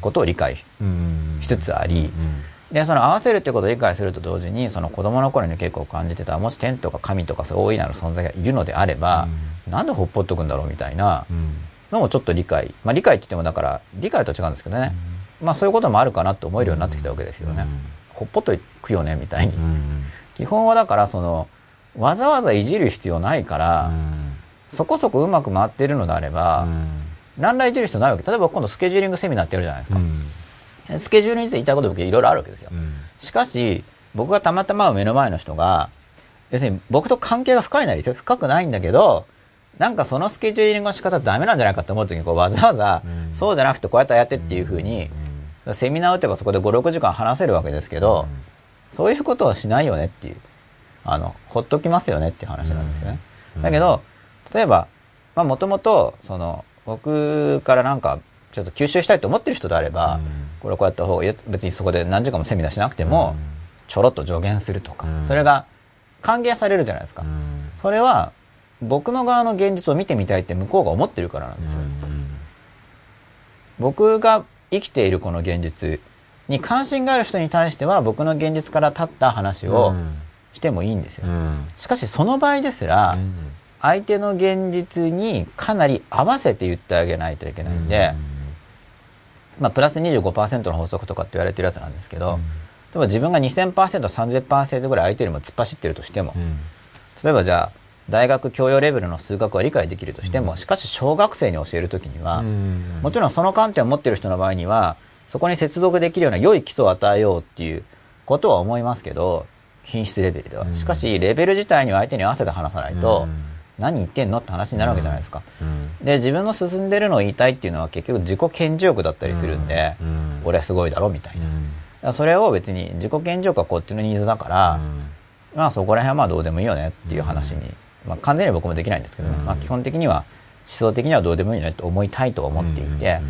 ことを理解うん。しつつありうん。でその合わせるということを理解すると同時にその子供の頃に結構感じてたもし天とか神とかそういう大いなる存在がいるのであれば、なんでほっぽっとくんだろうみたいなうんのもちょっと理解。まあ理解って言ってもだから理解と違うんですけどね、まあそういうこともあるかなと思えるようになってきたわけですよね、ほっぽっとくよねみたいに、うん。基本はだからそのわざわざいじる必要ないから、うん。そこそこうまく回っているのであれば、何らいじる必要ないわけ。例えば今度スケジューリングセミナーってやるじゃないですか、スケジュールについて言いたいこと僕いろいろあるわけですよ、しかし僕がたまたま目の前の人が要するに僕と関係が深いなりですよ。深くないんだけどなんかそのスケジューリングの仕方ダメなんじゃないかと思う時にこうわざわざうん。そうじゃなくてこうやってやってっていうふうに、セミナーを打てばそこで56時間話せるわけですけど、そういうことをしないよねっていうあのほっときますよねっていう話なんですよね、うん。だけど例えばもともとその僕からなんかちょっと吸収したいと思ってる人であれば、うん。これこうやった方がいい別にそこで何時間もセミナーしなくても、ちょろっと助言するとか、うん。それが歓迎されるじゃないですか、それは僕の側の現実を見てみたいって向こうが思ってるからなんですよ、僕が生きているこの現実に関心がある人に対しては僕の現実から立った話をしてもいいんですよ、しかしその場合ですら、相手の現実にかなり合わせて言ってあげないといけないんで、まあ、プラス25%の法則とかって言われてるやつなんですけど、例えば自分が 2000%3000% ぐらい相手よりも突っ走ってるとしても、例えばじゃあ大学教養レベルの数学は理解できるとしても、しかし小学生に教えるときには、もちろんその観点を持っている人の場合にはそこに接続できるような良い基礎を与えようっていうことは思いますけど品質レベルでは、しかしレベル自体には相手に合わせて話さないと、何言ってんのって話になるわけじゃないですか、で自分の進んでるのを言いたいっていうのは結局自己顕示欲だったりするんで、俺はすごいだろみたいな、それを別に自己顕示欲はこっちのニーズだから、まあそこら辺はまあどうでもいいよねっていう話に、まあ完全に僕もできないんですけどね、まあ基本的には思想的にはどうでもいいよねと思いたいと思っていて、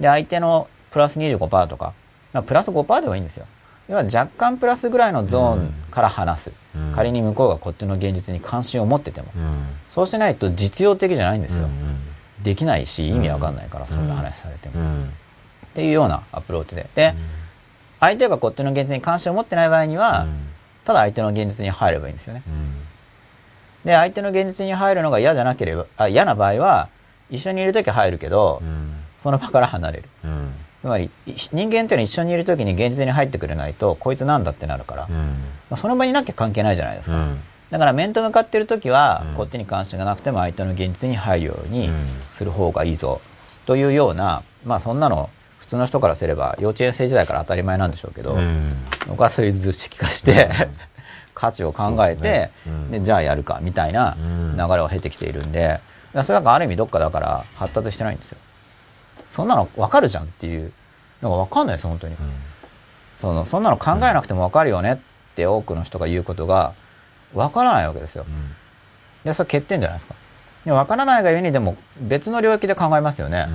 で相手のプラス25%とか、まあ、プラス5%でもいいんですよ。要は若干プラスぐらいのゾーンから話す、うん。仮に向こうがこっちの現実に関心を持ってても、うん。そうしないと実用的じゃないんですよ、うんできないし意味わかんないから、そんな話されても、っうん。ていうようなアプローチで。で、相手がこっちの現実に関心を持ってない場合には、うん。ただ相手の現実に入ればいいんですよね。うんで相手の現実に入るのが嫌じゃなければあ嫌な場合は一緒にいる時は入るけど、うん。その場から離れる。うん。つまりい人間っていうのは一緒にいる時に現実に入ってくれないとこいつなんだってなるから、まうん。あその場にいなきゃ関係ないじゃないですか、うん。だから面と向かってる時は、うん。こっちに関心がなくても相手の現実に入るようにうん。する方がいいぞ。というようなまあそんなの普通の人からすれば幼稚園生時代から当たり前なんでしょうけど、うん。僕はそういう図式化して、価値を考えてですね。じゃあやるかみたいなうん。流れを経てきているんでだからそれなんかある意味どっかだから発達してないんですよ。そんなの分かるじゃんっていうのが分かんないです本当に。そのそんなの考えなくても分かるよねって多くの人が言うことが分からないわけですよ。うん。でそれ欠点じゃないですか。で分からないがゆえにでも別の領域で考えますよね。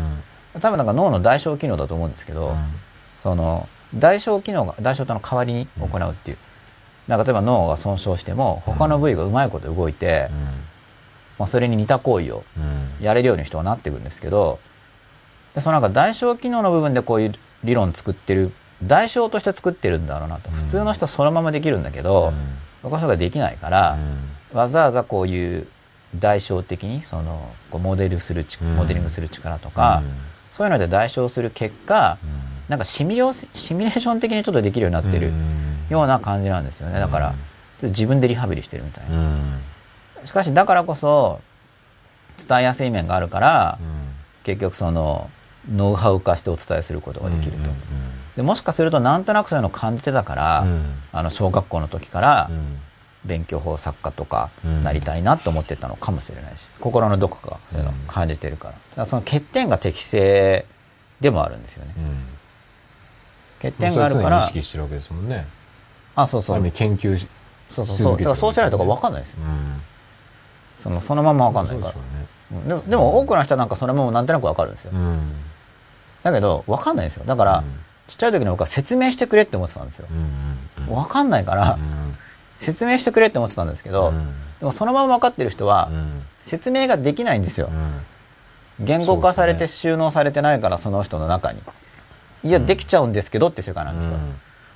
多分なんか脳の代償機能だと思うんですけど、その代償機能が代償との代わりに行うっていう、なんか例えば脳が損傷しても他の部位がうまいこと動いて、まあ、それに似た行為をやれるように人はなっていくんですけどでそのなんか代償機能の部分でこういう理論作ってる代償として作ってるんだろうなと、うん。普通の人はそのままできるんだけど、僕はそれができないから、わざわざこういう代償的にそのこうモデルするモデリングする力とか、そういうので代償する結果、うんなんかシミュレーシシミュレーション的にちょっとできるようになってるような感じなんですよね。だから、自分でリハビリしてるみたいな。うん。しかしだからこそ、伝えやすい面があるから、結局その、ノウハウ化してお伝えすることができると。でもしかするとなんとなくそういうのを感じてたから、あの小学校の時から勉強法作家とかうん。なりたいなと思ってたのかもしれないし、心のどこかがそういうのを感じてるから。だからその欠点が適正でもあるんですよね。欠点があるか意ら、識してるわけですもんねあ、そうそう。研究しそうそうそう。だからそうしないとか分かんないですよ。そのそのまま分かんないから。うんでもでも多くの人はなんかそのままなんとなく分かるんですよ。だけど分かんないんですよ。だから、ちっちゃい時に僕は説明してくれって思ってたんですよ。分かんないから、説明してくれって思ってたんですけど、でもそのまま分かってる人は、説明ができないんですよ。言語化されて収納されてないから、その人の中に。いや、できちゃうんですけどって世界なんですよ。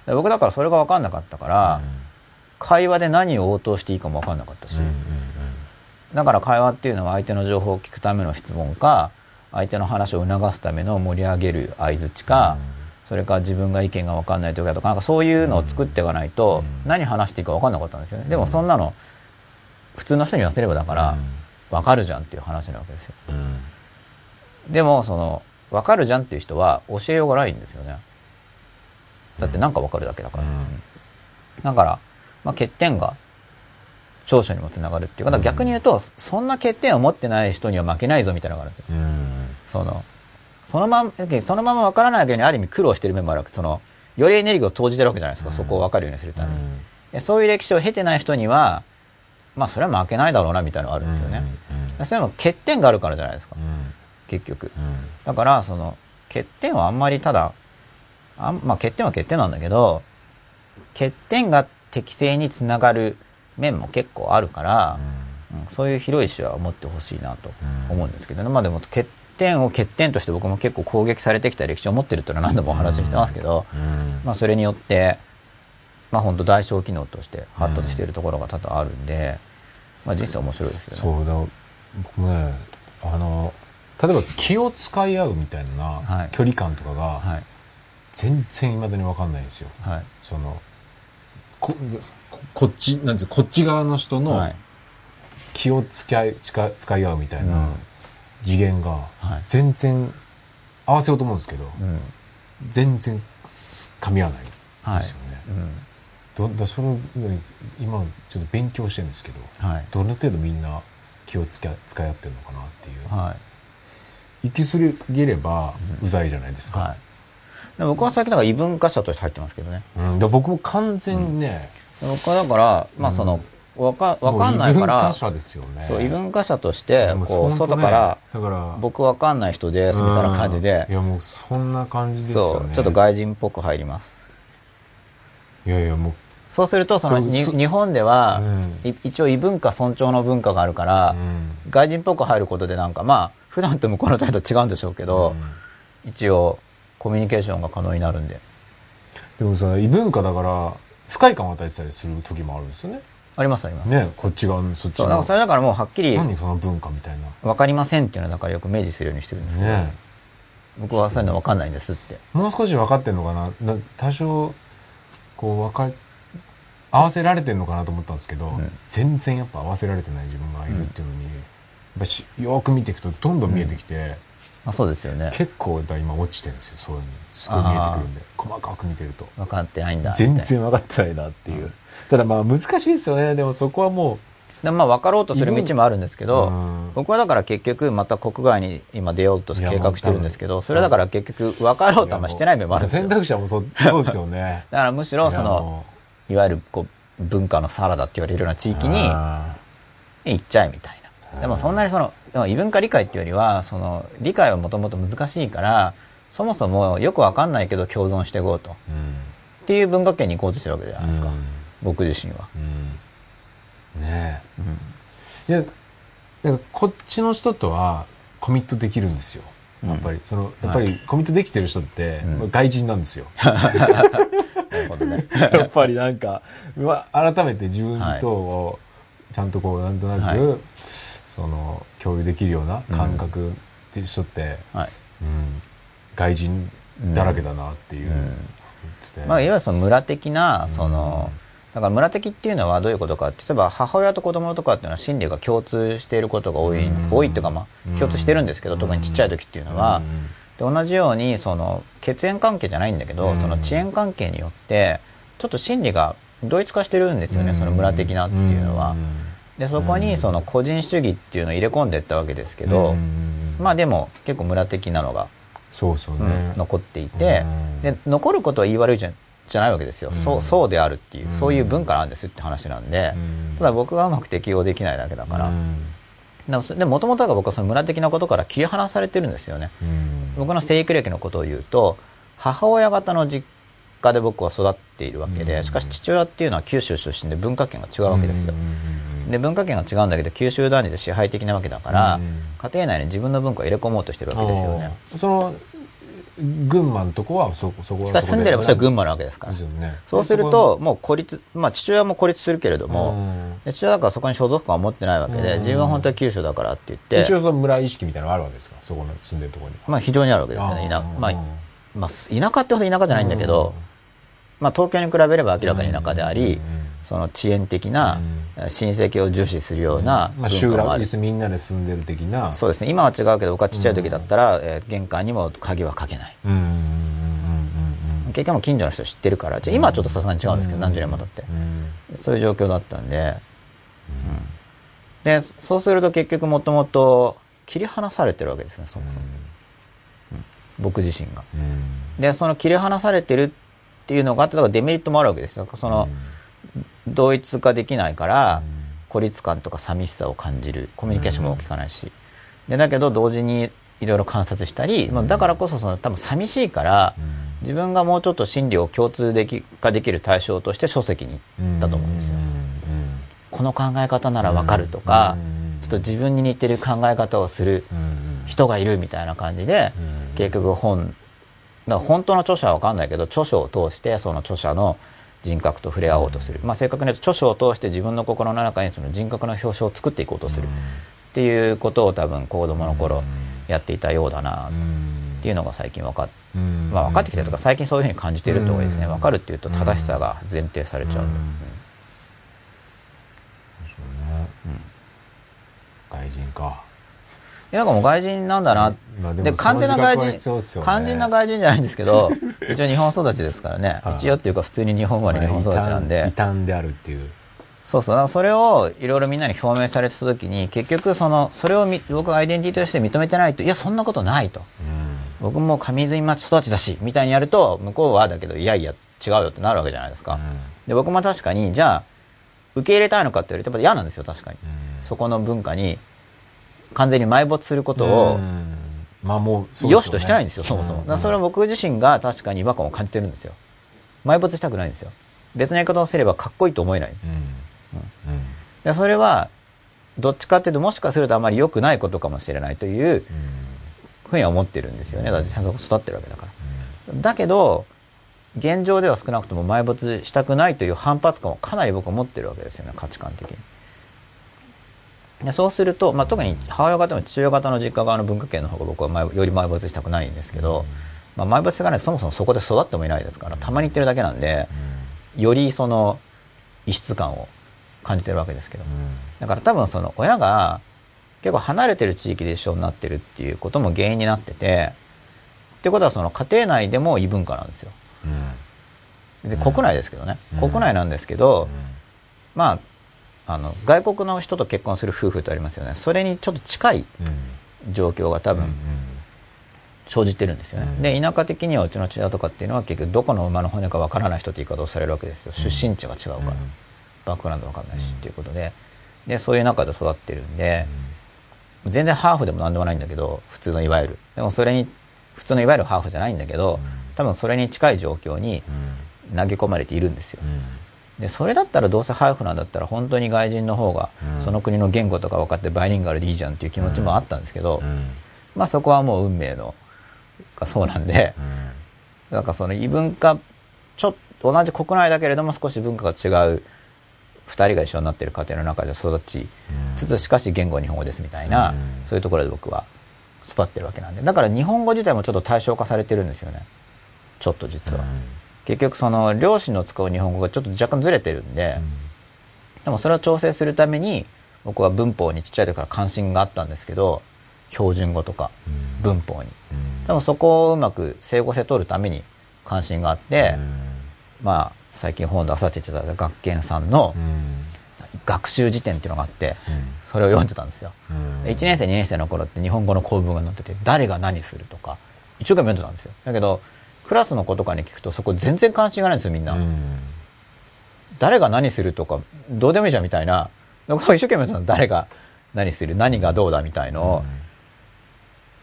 で僕だからそれが分かんなかったから、会話で何を応答していいかも分かんなかったし、だから会話っていうのは相手の情報を聞くための質問か、相手の話を促すための盛り上げる相づちか、それから自分が意見が分かんない時だとか、なんかそういうのを作っていかないと、何話していいか分かんなかったんですよね。でもそんなの、普通の人に言わせればだから、分かるじゃんっていう話なわけですよ。でも、その、分かるじゃんっていう人は教えようがないんですよね。だってなんか分かるだけだから。だから、まあ、欠点が長所にもつながるっていうか、逆に言うと、そんな欠点を持ってない人には負けないぞみたいなのがあるんですよ。その、そのまま、そのまま分からないわけにある意味苦労してる面もあるわけ。その、よりエネルギーを投じてるわけじゃないですか、そこを分かるようにするために。でそういう歴史を経てない人には、まあそれは負けないだろうなみたいなのがあるんですよね。そういうの欠点があるからじゃないですか、結局。だから、その、欠点はあんまりただ、あんまあ欠点は欠点なんだけど、欠点が適正につながる面も結構あるから、うんそういう広い視野を持ってほしいなと思うんですけどね。まあでも欠点を欠点として僕も結構攻撃されてきた歴史を持ってるっていうのは何度もお話ししてますけど、まあそれによって、まあ本当代償機能として発達しているところが多々あるんで、まあ人生面白いですよね。そうだ僕ねあの例えば気を使い合うみたいなはい距離感とかがはい。全然いまだに分かんないんですよ。はい。そのこここっちなんていうのこっち側の人のはい。気を使い使い使い合うみたいなうん次元がはい全然合わせようと思うんですけど、うん。全然噛み合わない。ですよね。うん。どだそ今ちょっと勉強してるんですけどはい。どの程度みんな気を使い合ってるのかなっていうはい。行き過ぎればうざいじゃないですか、はい。で僕は最近だから異文化者として入ってますけどね。うん、だから僕も完全にね、僕はだから、まあその、わか、わかんないから異文化、者ですよね。そう、異文化者として、こう、ね外から、だから僕わかんない人です、みたいな感じで。うん。い、やもうそんな感じですよね。そう、ちょっと外人っぽく入ります。いやいやもうそうするとその日本では、うん。い一応異文化尊重の文化があるから、うん。外人っぽく入ることでなんかまあ普段と向こうの態度違うんでしょうけど、一応コミュニケーションが可能になるんで。でもさ異文化だから不快感を与えてたりする時もあるんですよね。ありますあります、ねこっち側のそっちそうだからのそれだからもうはっきり何その文化みたいな。分かりませんっていうのはだからよく明示するようにしてるんですけど、ね。僕はそういうの分かんないんですって。もう少し分かってんのかな？な多少こう分か合わせられてんのかなと思ったんですけど、ん。全然やっぱ合わせられてない自分がいるっていうのに、やっぱしよーく見ていくとどんどん見えてきて、まあそうですよね。結構やっぱ今落ちてるんですよそういうの。すごい見えてくるんで。細かく見てると。分かってないんだ全然分かってないなっていう、ただまあ難しいですよね。でもそこはもなでまあ分かろうとする道もあるんですけう、ど、うん。僕はだから結局また国外に今出ようと計画してるんですけどそれだから結局分かろうとあんましてない面もあるんですよ。選択肢はもうそそうですよね。だからむしろそのもいわゆるこう文化のサラダって言われるような地う域にあ行っちゃえみたいうんなでもそんなにそのでも異文化理解っていうよりはその理解はもともと難しいからそもそもよくわかんないけど共存していこうと。ーうんっていう文化圏に行こうとしてるわけじゃないですか、うん。僕自身は、うん。ねえ。いやだからこっちの人とはコミットできるんですよ。やっぱり、そのやっぱりコミットできてる人って、外人なんですよ。やっぱりなんか改めて自分とをちゃんとこうなんとなく、はその共有できるような感覚っていう人って、はい、うん。外人だらけだなっていう、まあ、いわゆるその村的なその、だから村的っていうのはどういうことか例えば母親と子供とかっていうのは心理が共通していることが多い、うん。多いっていうかまうん。あ共通してるんですけど、特にちっちゃい時っていうのは、で同じようにその血縁関係じゃないんだけど、うん。その遅延関係によってちょっと心理が同一化してるんですよね、その村的なっていうのは。でそこにその個人主義っていうのを入れ込んでいったわけですけど、まあでも結構村的なのが、そうそうね、うん残っていて、うん。で残ることは言い悪いじゃじゃないわけですよ、うん。そうそうであるっていう、うん。そういう文化なんですって話なんで、うん。ただ僕がうまく適応できないだけだから、うん。でもそでもともとが僕はその村的なことから切り離されてるんですよね。うん。僕の生育歴のことを言うと母親方の実家で僕は育っているわけで、うん。しかし父親っていうのは九州出身で文化圏が違うわけですよ、で文化圏が違うんだけど九州男児で支配的なわけだから、うん。家庭内に自分の文化を入れ込もうとしてるわけですよね。その群馬のとこはそそこはしかし住んでる場所は群馬馬なわけですから。ね。そうするともう孤立まあ父親も孤立するけれども、うん。で父親だからそこに所属感を持ってないわけで、うん。自分は本当は九州だからって言って一応その村意識みたいなのがあるわけですか？そこの住んでるところに。まあ非常にあるわけですよね。田,、まあまあ、田舎ってほど田舎じゃないんだけど、まあ、東京に比べれば明らかに田舎であり、その遅延的な親戚を重視するような文化もある、落要するにみんなで住んでる的な。そうですね。今は違うけど僕はちっちゃい時だったら、えー玄関にも鍵はかけない。結局もう近所の人知ってるからじゃあ今はちょっとさすがに違うんですけど、何十年も経って。うんそういう状況だったんで、うん。でそうすると結局もともと切り離されてるわけですねそもそも、僕自身が。うん。でその切り離されてるっていうのがあってだからデメリットもあるわけですよ。その、同一化できないから孤立感とか寂しさを感じる。コミュニケーションも効かないし、でだけど同時にいろいろ観察したり、まあだからこそその多分寂しいから、自分がもうちょっと心理を共通でき化できる対象として書籍に行ったと思うんですよ、この考え方ならわかるとか、ちょっと自分に似てる考え方をする人がいるみたいな感じで、結局本だから本当の著者は分かんないけど著書を通してその著者の人格と触れ合おうとする、まあ、正確に言うと著書を通して自分の心の中にその人格の表彰を作っていこうとする。っていうことを多分子供の頃やっていたようだなっていうのが最近分かっ、まあ、分かってきたとか最近そういうふうに感じているってことがいいですね。分かるっていうと正しさが前提されちゃう。うん。外人かなんかもう外人なんだな、まあで完全な外人、必要っすよね。肝心な外人じゃないんですけど一応日本育ちですからね。はい。一応っていうか普通に日本生まれ日本育ちなんで。異端であるっていう。そうそう。それをいろいろみんなに表明されてた時に結局そのそれをみ僕がアイデンティティとして認めてないといやそんなことないと。僕も上水町育ちだしみたいにやると向こうはだけどいやいや違うよってなるわけじゃないですか、で僕も確かにじゃあ受け入れたいのかって言われてやっぱ嫌なんですよ確かに、そこの文化に完全に埋没することをまあもう良しとしてないんですよそもそも。だからそれは僕自身が確かに違和感を感じてるんですよ。埋没したくないんですよ。別のやり方をすればかっこいいと思えないんです。でそれは、どっちかっていうと、もしかするとあまり良くないことかもしれないというふうには思ってるんですよね。だってちゃんと育ってるわけだから。だけど、現状では少なくとも埋没したくないという反発感をかなり僕は持ってるわけですよね、価値観的に。でそうすると、まあ、特に母親方も父親方の実家側の文化圏の方が僕は埋より埋没したくないんですけど、まあ、埋没していかないとそもそもそこで育ってもいないですから、たまに行ってるだけなんで、よりその異質感を感じてるわけですけど。だから多分その親が結構離れてる地域で一緒になってるっていうことも原因になってて、ってことはその家庭内でも異文化なんですよ。で、国内ですけどね。うん国内なんですけど、まあ、あの、外国の人と結婚する夫婦ってありますよね。それにちょっと近い状況が多分生じてるんですよね。うんで、田舎的にはうちの父親とかっていうのは結局どこの馬の骨かわからない人って言い方をされるわけですよ。出身地が違うから。バックグラウンドわかんないしっていうことで。で、そういう中で育ってるんで、全然ハーフでも何でもないんだけど、普通のいわゆる。でもそれに、普通のいわゆるハーフじゃないんだけど、多分それに近い状況に投げ込まれているんですよ。で、それだったらどうせハーフなんだったら本当に外人の方がうん。その国の言語とか分かってバイリンガルでいいじゃんっていう気持ちもあったんですけど、まあそこはもう運命のがそうなんで、なんかその異文化、ちょっと同じ国内だけれども少し文化が違う二人が一緒になっている家庭の中で育ちつつしかし言語は日本語ですみたいな、うん。そういうところで僕は育ってるわけなんで。だから日本語自体もちょっと対象化されてるんですよね。ちょっと実は、結局その両親の使う日本語がちょっと若干ずれてるんで、でもそれを調整するために僕は文法にちっちゃい時から関心があったんですけど標準語とか文法に。でもそこをうまく整合性取るために関心があって、まあ最近本出させていただいた学研さんの学習辞典っていうのがあってそれを読んでたんですよ。1年生2年生の頃って日本語の構文が載ってて誰が何するとか一生懸命読んでたんですよ。だけどクラスの子とかに聞くとそこ全然関心がないんですよみんな、誰が何するとかどうでもいいじゃんみたいな。一生懸命やってたの誰が何する何がどうだみたいのを、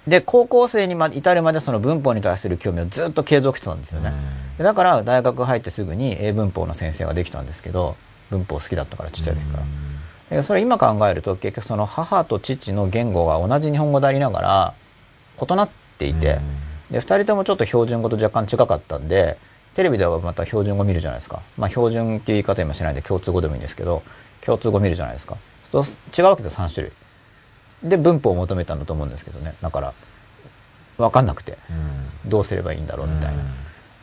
で高校生にま至るまでその文法に対する興味をずっと継続してたんですよね、でだから大学入ってすぐに英文法の先生ができたんですけど文法好きだったからちっちゃい時から、でそれ今考えると結局その母と父の言語が同じ日本語でありながら異なっていて、で2人ともちょっと標準語と若干違かったんでテレビではまた標準語見るじゃないですか。まあ標準っていう言い方今しないんで共通語でもいいんですけど共通語見るじゃないですか。そうす違うわけですよ3種類。で文法を求めたんだと思うんですけどね。だから分かんなくてどうすればいいんだろうみたいな、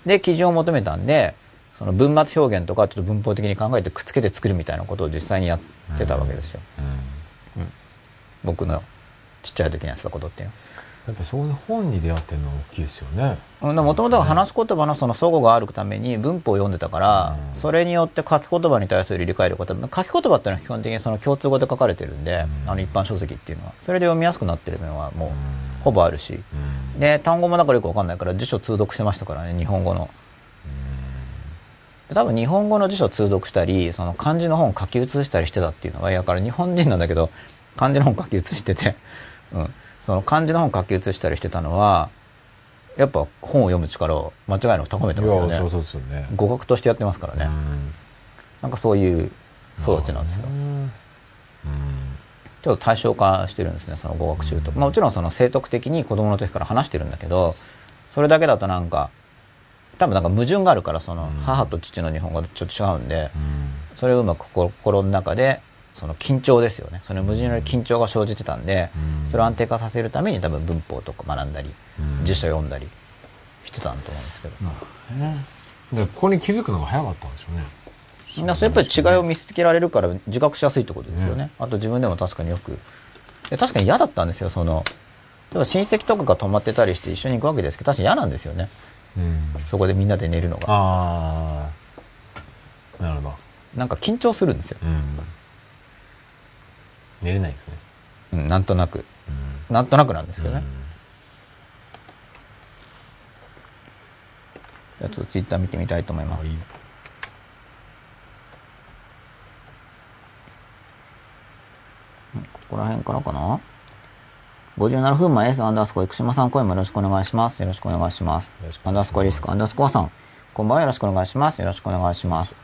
で基準を求めたんでその文末表現とかちょっと文法的に考えてくっつけて作るみたいなことを実際にやってたわけですよ、僕のちっちゃい時にやってたことっていうの。はやっぱそういう本に出会ってるのは大きいですよね。もともと話し言葉のその齟齬があるために文法を読んでたから、うん。それによって書き言葉に対する理解力が書き言葉っていうのは基本的にその共通語で書かれてるんで、うん。あの一般書籍っていうのは。それで読みやすくなってる面はもうん。うほぼあるし、で単語もだからよくわかんないから辞書通読してましたからね日本語の。多分日本語の辞書通読したりその漢字の本を書き写したりしてたっていうのはだから日本人なんだけど漢字の本書き写してて、うん、その漢字の本書き写したりしてたのはやっぱ本を読む力を間違いなく高めてますよね。そうそうですよね。語学としてやってますからね、うん。なんかそういう育ちなんですよ。うん。ちょっと対象化してるんですねその語学習と、まあ、もちろんその正徳的に子供の時から話してるんだけどそれだけだとなんか多分なんか矛盾があるからそのうん母と父の日本語とちょっと違うんでうん。それをうまく心心の中でその緊張ですよね。その矛盾による緊張が生じてたんでうん。それを安定化させるために多分文法とか学んだりうん。辞書読んだりしてたんだと思うんですけど。でここに気づくのが早かったんでしょうね。みんなそうやっぱり違いを見つけられるから自覚しやすいってことですよね、ねあと自分でも確かによくで確かに嫌だったんですよその例えば親戚とかが泊まってたりして一緒に行くわけですけど確かに嫌なんですよね。うん。そこでみんなで寝るのが。ああなるほど。なんか緊張するんですよ、うん寝れないですねうん、なんとなくうんなんとなくなんですけどね、じゃあちょっとツイッター見てみたいと思います、はいここら辺からかな？57分前 S アンダースコア生島さん声もよろしくお願いします。よろしくお願いします。アンダースコアリスクアンダースコアさん。こんばんはよろしくお願いします。よろしくお願いします。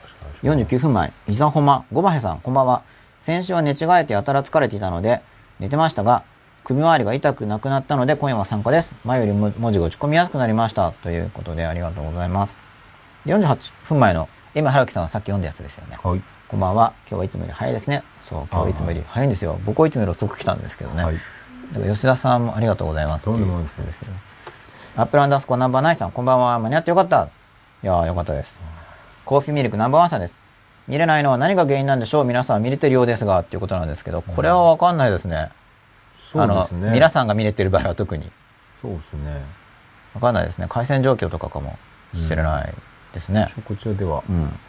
49分前、伊沢ほま、ごばへさん、こんばんは。先週は寝違えてやたら疲れていたので、寝てましたが、首周りが痛くなくなったので、今夜は参加です。前よりも文字が打ち込みやすくなりました。ということで、ありがとうございます。48分前の、今、春樹さんはさっき読んだやつですよね。はい。こんばんは。今日はいつもより早いですね。そう、今日はいつもより早いんですよ。僕はいつもより遅く来たんですけどね。はい。だから吉田さんもありがとうございます。とんでもですですよね。アップルアンダースコアナンバーナインさん、こんばんは。間に合ってよかった。いやー、よかったです。コーヒーミルクナンバーワンさんです。見れないのは何が原因なんでしょう？皆さん見れてるようですが、っていうことなんですけど、これはわかんないですね。そうですね。皆さんが見れてる場合は特に。そうですね。わかんないですね。回線状況とかかもしれないですね。一応こちらでは。うん。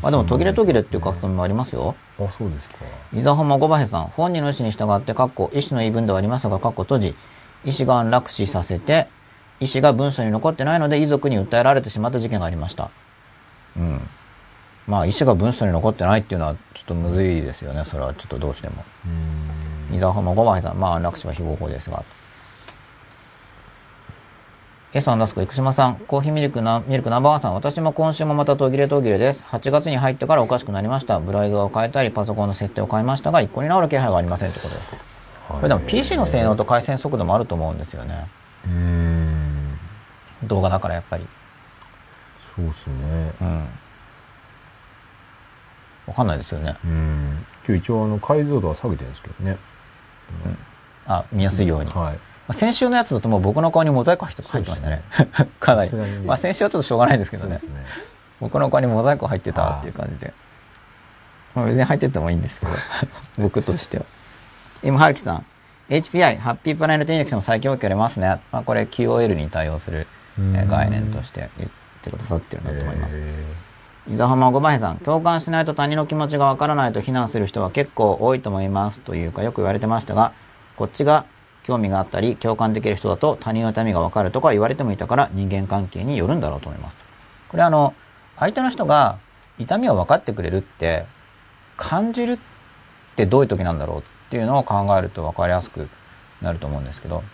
まあでも途切れ途切れっていう書き込みもありますよ。あ、そうですか。伊沢浜五馬兵さん、本人の意思に従って、かっこ、意思の言い分ではありますが、かっこ閉じ、意思が安楽死させて、意思が文書に残ってないので、遺族に訴えられてしまった事件がありました。うん。まあ、意思が文書に残ってないっていうのは、ちょっとむずいですよね。それはちょっとどうしても。伊沢浜五馬兵さん、まあ、安楽死は非合法ですが。S アンダースコ、生島さん、コーヒーミルクな、ミルクナンバーワンさん、私も今週もまた途切れ途切れです。8月に入ってからおかしくなりました。ブラウザを変えたり、パソコンの設定を変えましたが、一向に治る気配がありませんってことです。これでも PC の性能と回線速度もあると思うんですよね。うーん。動画だからやっぱり。そうですね。うん。わかんないですよね。うん。今日一応あの解像度は下げてるんですけどね。あ、見やすいように。まはい。あ先週のやつだともう僕の顔にモザイク入ってましたね。かなりまあ先週はちょっとしょうがないですけどね。ね。僕の顔にモザイク入ってたっていう感じで。まあ別に入ってってもいいんですけど、僕としては。今、はるきさん。HPI、ハッピープラネットインデックスの再起動器ありますね。まあこれ QOL に対応する概念として言ってくださってるんだと思います。伊沢浜五番さん、共感しないと他人の気持ちがわからないと非難する人は結構多いと思いますというかよく言われてましたが、こっちが興味があったり共感できる人だと他人の痛みがわかるとか言われてもいたから人間関係によるんだろうと思いますと。これあの、相手の人が痛みを分かってくれるって感じるってどういう時なんだろうっていうのを考えると分かりやすくなると思うんですけど、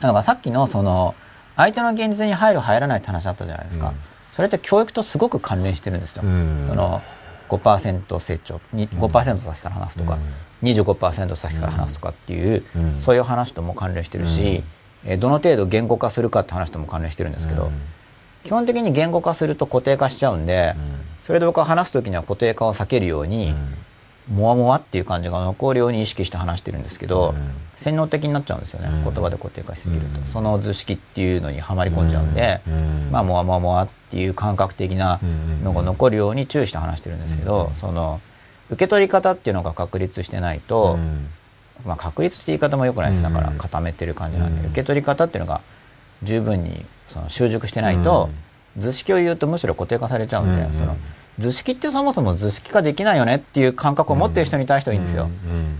だかさっきのその相手の現実に入る入らないって話あったじゃないですか。うんそれって教育とすごく関連してるんですよ。うん。その5%成長、に5%先から話すとか、25%先から話すとかっていう、うん。そういう話とも関連してるし、えーどの程度言語化するかって話とも関連してるんですけど、うん。基本的に言語化すると固定化しちゃうんで、それで僕は話す時には固定化を避けるように、もわもわっていう感じが残るように意識して話してるんですけど、うん。洗脳的になっちゃうんですよね、うん。言葉で固定化しすぎると、うん。その図式っていうのにはまり込んじゃうんで、うん。まあもわもわもわっていう感覚的なのが残るように注意して話してるんですけど、うんその受け取り方っていうのが確立してないと、うん。まあ、確立って言い方も良くないです。だからうん固めてる感じなんで、うん。受け取り方っていうのが十分にその習熟してないと、図式を言うとむしろ固定化されちゃうんで、うん。その図式ってそもそも図式化できないよねっていう感覚を持ってる人に対してはいいんですよ、うん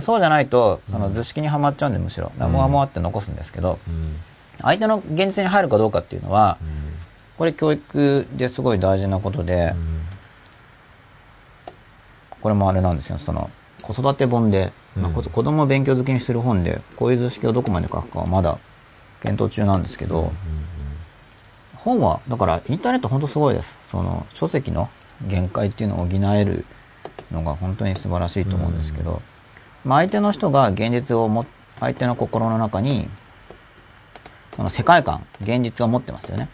そうじゃないとその図式にはまっちゃうんでむしろ。もわもわって残すんですけどうん。相手の現実に入るかどうかっていうのはこれ教育ですごい大事なことで、これもあれなんですよ。その子育て本で、まあ、子供を勉強好きにする本でこういう図式をどこまで書くかはまだ検討中なんですけど、本はだからインターネット本当すごいです。その書籍の限界っていうのを補えるのが本当に素晴らしいと思うんですけど、まあ、相手の人が現実をも相手の心の中にその世界観現実を持ってますよね。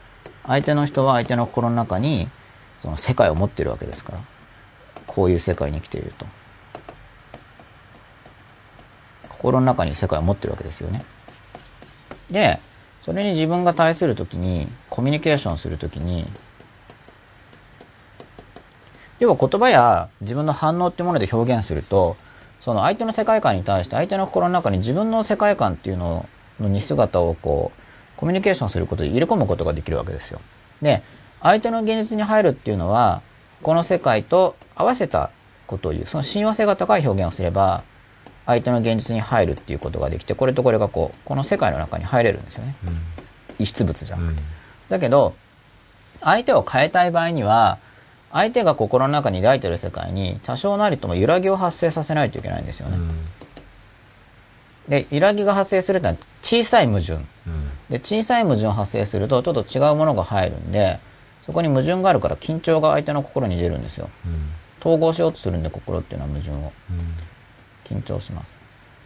相手の人は相手の心の中にその世界を持ってるわけですから。こういう世界に生きていると。心の中に世界を持ってるわけですよね。でそれに自分が対するときにコミュニケーションするときに要は言葉や自分の反応ってもので表現するとその相手の世界観に対して相手の心の中に自分の世界観っていうのの似姿をこうコミュニケーションすることで入れ込むことができるわけですよ。で相手の現実に入るっていうのはこの世界と合わせたことを言うその親和性が高い表現をすれば相手の現実に入るっていうことができてこれとこれがこうこの世界の中に入れるんですよね。異質物じゃなくて。だけど相手を変えたい場合には相手が心の中に抱いている世界に多少なりとも揺らぎを発生させないといけないんですよね。で揺らぎが発生するというのは小さい矛盾。で小さい矛盾が発生するとちょっと違うものが入るんでそそこに矛盾があるから緊張が相手の心に出るんですよ。うん。統合しようとするんで心っていうのは矛盾を。うん緊張します。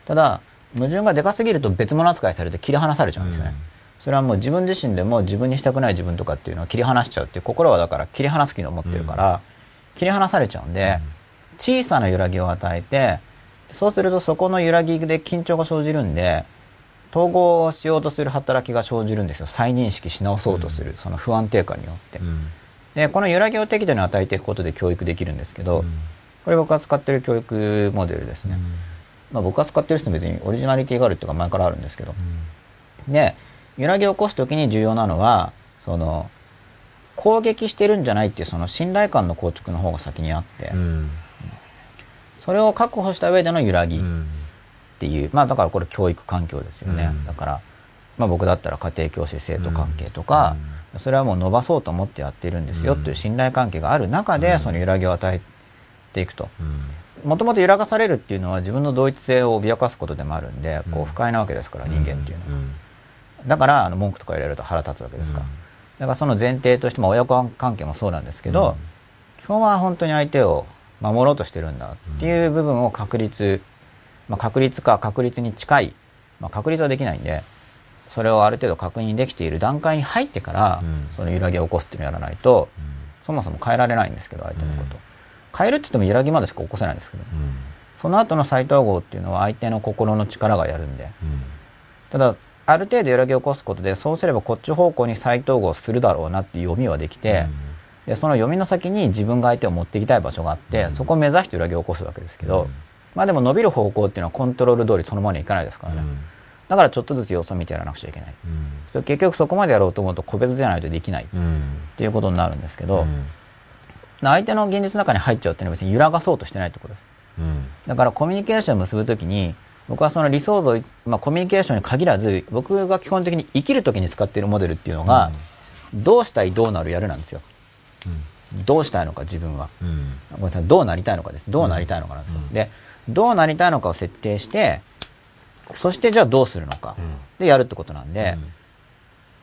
ただ矛盾がでかすぎると別物扱いされて切り離されちゃうんですよね、それはもう自分自身でも自分にしたくない自分とかっていうのは切り離しちゃうっていう心はだから切り離す機能を持ってるから、切り離されちゃうんで、小さな揺らぎを与えてそうするとそこの揺らぎで緊張が生じるんで統合をしようとする働きが生じるんですよ。再認識し直そうとする、その不安定感によって、うん。でこの揺らぎを適度に与えていくことで教育できるんですけど、これ僕が使ってる教育モデルですね、まあ、僕が使ってる人別にオリジナリティがあるっていうか前からあるんですけど、で揺らぎを起こす時に重要なのはその攻撃してるんじゃないっていうその信頼感の構築の方が先にあって、うん。それを確保した上での揺らぎっうんていう、まあだからこれ教育環境ですよね、うん。だから、まあ、僕だったら家庭教師生徒関係とか、それはもう伸ばそうと思ってやってるんですよっていう信頼関係がある中でその揺らぎを与えていくと。うん。もともと揺らがされるっていうのは自分の同一性を脅かすことでもあるんで、こう不快なわけですから人間っていうのは。だからあの文句とか入れると腹立つわけですから。だからその前提としても親子関係もそうなんですけど、基本は本当に相手を守ろうとしてるんだっていう部分を確率、まあ、確率か確率に近い、まあ、確率はできないんでそれをある程度確認できている段階に入ってから、うん。その揺らぎを起こすっていうのをやらないと、そもそも変えられないんですけど相手のこと、変えるって言っても揺らぎまでしか起こせないんですけど、その後の再統合っていうのは相手の心の力がやるんで。ただある程度揺らぎを起こすことでそうすればこっち方向に再統合するだろうなっていう読みはできて、でその読みの先に自分が相手を持っていきたい場所があって、そこを目指して揺らぎを起こすわけですけど、まあでも伸びる方向っていうのはコントロール通りそのままにはいかないですからね、だからちょっとずつ様子を見てやらなくちゃいけない、結局そこまでやろうと思うと個別じゃないとできないっていうことになるんですけど、相手の現実の中に入っちゃうっていうのは別に揺らがそうとしてないってことですだからコミュニケーションを結ぶときに僕はその理想像、まあ、コミュニケーションに限らず僕が基本的に生きるときに使っているモデルっていうのが、どうしたいどうなるやるなんですよ。どうしたいのか自分は。ごめんなさい。どうなりたいのかです。どうなりたいのかなんですよ、でどうなりたいのかを設定してそしてじゃあどうするのかでやるってことなんで、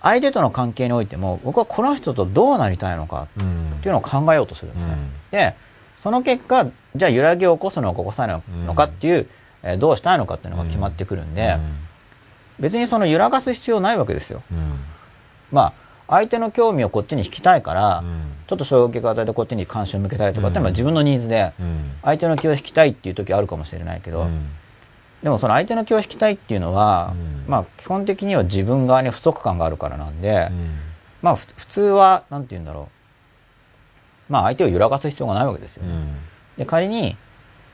相手との関係においても僕はこの人とどうなりたいのかっていうのを考えようとするんですね、でその結果じゃあ揺らぎを起こすのか起こさないのかっていう、えーどうしたいのかっていうのが決まってくるんで、別にその揺らがす必要ないわけですよ。まあ相手の興味をこっちに引きたいから、ちょっと衝撃を与えてこっちに関心を向けたいとかっていう自分のニーズで相手の気を引きたいっていう時あるかもしれないけど、でもその相手の気を引きたいっていうのは、まあ基本的には自分側に不足感があるからなんで、まあふ普通はなんて言うんだろう。まあ相手を揺らがす必要がないわけですよね、で仮に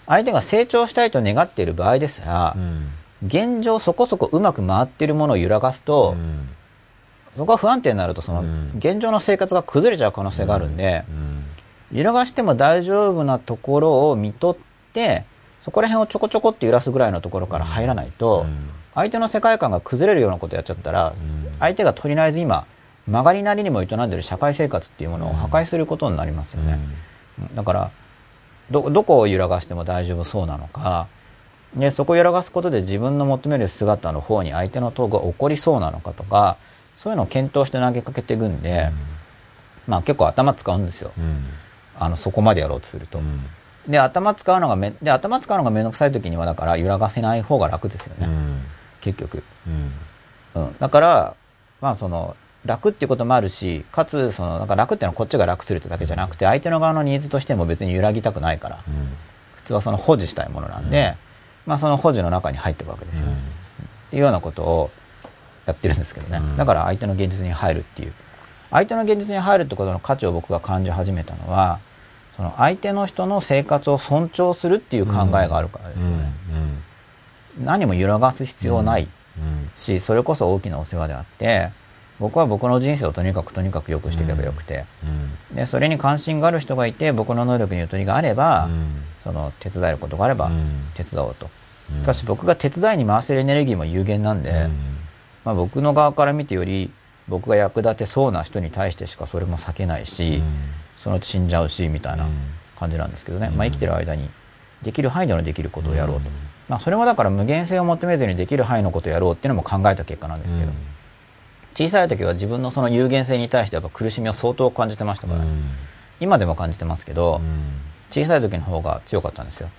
相手が成長したいと願っている場合ですら、現状そこそこうまく回っているものを揺らがすと、そこが不安定になるとそのうん。現状の生活が崩れちゃう可能性があるんで、揺らがしても大丈夫なところを見とってそこら辺をちょこちょこって揺らすぐらいのところから入らないと、相手の世界観が崩れるようなことやっちゃったら、相手がとりあえず今曲がりなりにも営んでる社会生活っていうものを破壊することになりますよね、だからどどこを揺らがしても大丈夫そうなのかでそこを揺らがすことで自分の求める姿の方に相手の投稿が起こりそうなのかとかそういうのを検討して投げかけていくんで、まあ結構頭使うんですよ。あのそこまでやろうとすると、で頭使うのがめで頭使うのが面倒くさい時にはだから揺らがせない方が楽ですよね、結局、うん、だからまあその楽っていうこともあるしかつそのなんか楽っていうのはこっちが楽するってだけじゃなくて相手の側のニーズとしても別に揺らぎたくないから。普通はその保持したいものなんで、まあその保持の中に入っていくわけですよ、っていうようなことをやってるんですけどね、だから相手の現実に入るっていう。相手の現実に入るってことの価値を僕が感じ始めたのはその相手の人の生活を尊重するっていう考えがあるからですよね、何も揺らがす必要ないし、それこそ大きなお世話であって僕は僕の人生をとにかくとにかく良くしていけばよくて、でそれに関心がある人がいて僕の能力にゆとりがあれば、その手伝えることがあれば手伝おうと、しかし僕が手伝いに回せるエネルギーも有限なんで、まあ、僕の側から見てより僕が役立てそうな人に対してしかそれも避けないし、そのうち死んじゃうしみたいな感じなんですけどね、まあ、生きてる間にできる範囲でのできることをやろうと、まあ、それもだから無限性を求めずにできる範囲のことをやろうっていうのも考えた結果なんですけど、小さい時は自分のその有限性に対してやっぱ苦しみを相当感じてましたから、今でも感じてますけど、小さい時の方が強かったんですよ。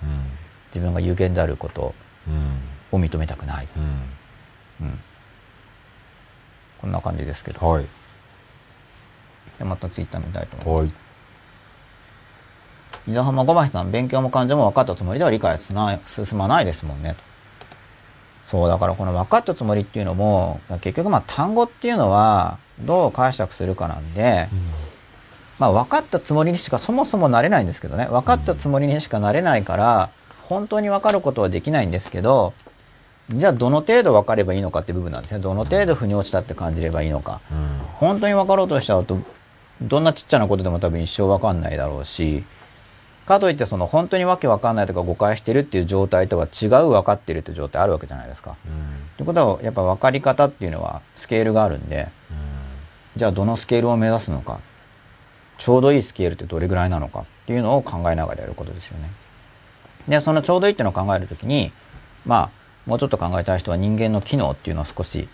自分が有限であることを認めたくない。うん。こんな感じですけど。はい。でまたツイッター見たいと思います。はい。伊沢浜小橋さん、勉強も感情も分かったつもりでは理解しない進まないですもんね、と。そう、だからこの分かったつもりっていうのも、結局まあ単語っていうのは、どう解釈するかなんで、まあ分かったつもりにしかそもそもなれないんですけどね。分かったつもりにしかなれないから、本当に分かることはできないんですけど、じゃあどの程度分かればいいのかって部分なんですね。どの程度腑に落ちたって感じればいいのか。本当に分かろうとしちゃうと、どんなちっちゃなことでも多分一生分かんないだろうし、かといってその本当にわけ分かんないとか誤解してるっていう状態とは違う分かってるっていう状態あるわけじゃないですか。ということはやっぱ分かり方っていうのはスケールがあるんで、じゃあどのスケールを目指すのか、ちょうどいいスケールってどれぐらいなのかっていうのを考えながらやることですよね。で、そのちょうどいいっていうのを考えるときに、まあ、もうちょっと考えたい人は人間の機能っていうのを少し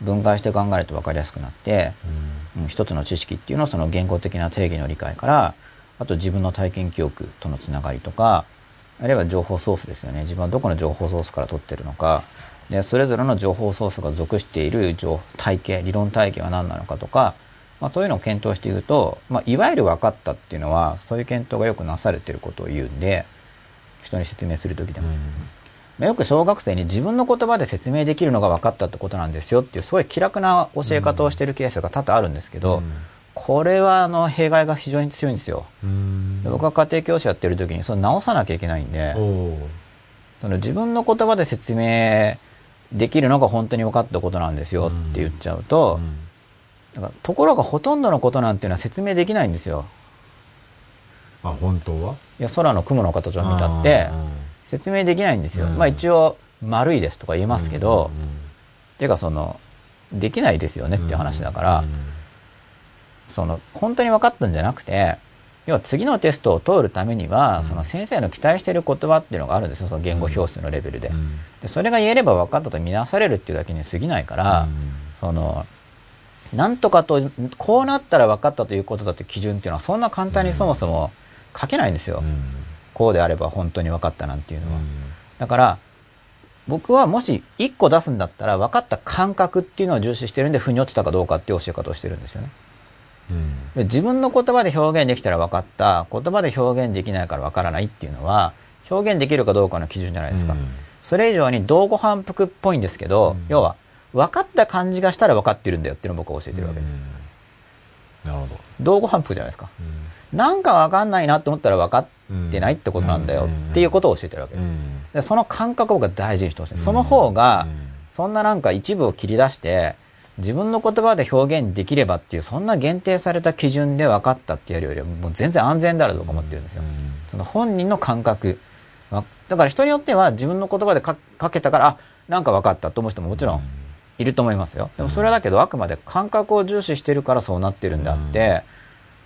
分解して考えると分かりやすくなって、うん一つの知識っていうのをその言語的な定義の理解から、あと自分の体験記憶とのつながりとか、あるいは情報ソースですよね。自分はどこの情報ソースから取ってるのか、で、それぞれの情報ソースが属している情体系、理論体系は何なのかとか、まあそういうのを検討していくと、まあいわゆる分かったっていうのは、そういう検討がよくなされていることを言うんで、人に説明するときでも。まあよく小学生に自分の言葉で説明できるのが分かったってことなんですよっていうすごい気楽な教え方をしているケースが多々あるんですけど、これはあの弊害が非常に強いんですよ。で僕が家庭教師やってる時にそれ直さなきゃいけないんで、その自分の言葉で説明できるのが本当に分かったことなんですよって言っちゃうと、だからところがほとんどのことなんていうのは説明できないんですよ。あ、本当は？いや空の雲の形を見たって説明できないんですよ。うん。まあ一応丸いですとか言えますけど、っていうかそのできないですよねっていう話だから、その本当に分かったんじゃなくて要は次のテストを通るためには、うん。その先生の期待している言葉っていうのがあるんですよその言語表数のレベルで,、でそれが言えれば分かったと見なされるっていうだけに過ぎないから、そのなんとかとこうなったら分かったということだって基準っていうのはそんな簡単にそもそも書けないんですよ、こうであれば本当に分かったなんていうのは、だから僕はもし1個出すんだったら分かった感覚っていうのを重視してるんで腑に落ちたかどうかっていう教え方をしてるんですよねで自分の言葉で表現できたら分かった。言葉で表現できないから分からないっていうのは表現できるかどうかの基準じゃないですか、それ以上に道後反復っぽいんですけど、うん。要は分かった感じがしたら分かってるんだよっていうのを僕は教えてるわけです、なるほど。道後反復じゃないですか。なんか分かんないなと思ったら分かってないってことなんだよっていうことを教えてるわけです、でその感覚を僕は大事にしてほしい、その方が、そんななんか一部を切り出して自分の言葉で表現できればっていうそんな限定された基準で分かったってやるよりはもう全然安全だろうと思ってるんですよ、その本人の感覚だから人によっては自分の言葉で書書けたからあなんか分かったと思う人ももちろんいると思いますよ。でもそれはだけどあくまで感覚を重視してるからそうなってるんであって、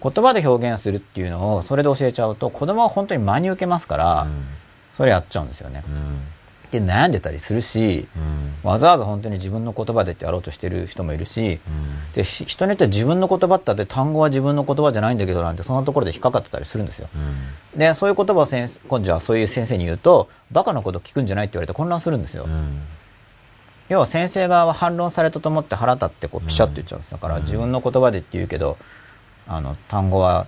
言葉で表現するっていうのをそれで教えちゃうと子供は本当に真に受けますから、それやっちゃうんですよね、で悩んでたりするしわざわざ本当に自分の言葉でってやろうとしてる人もいるし、でひ人によっては自分の言葉ってあって単語は自分の言葉じゃないんだけどなんてそんなところで引っかかってたりするんですよ。でそういう言葉を先生今度はそういう先生に言うとバカなこと聞くんじゃないって言われて混乱するんですよ、要は先生側は反論されたと思って腹立ってこうピシャッと言っちゃうんですだから自分の言葉でって言うけどあの単語は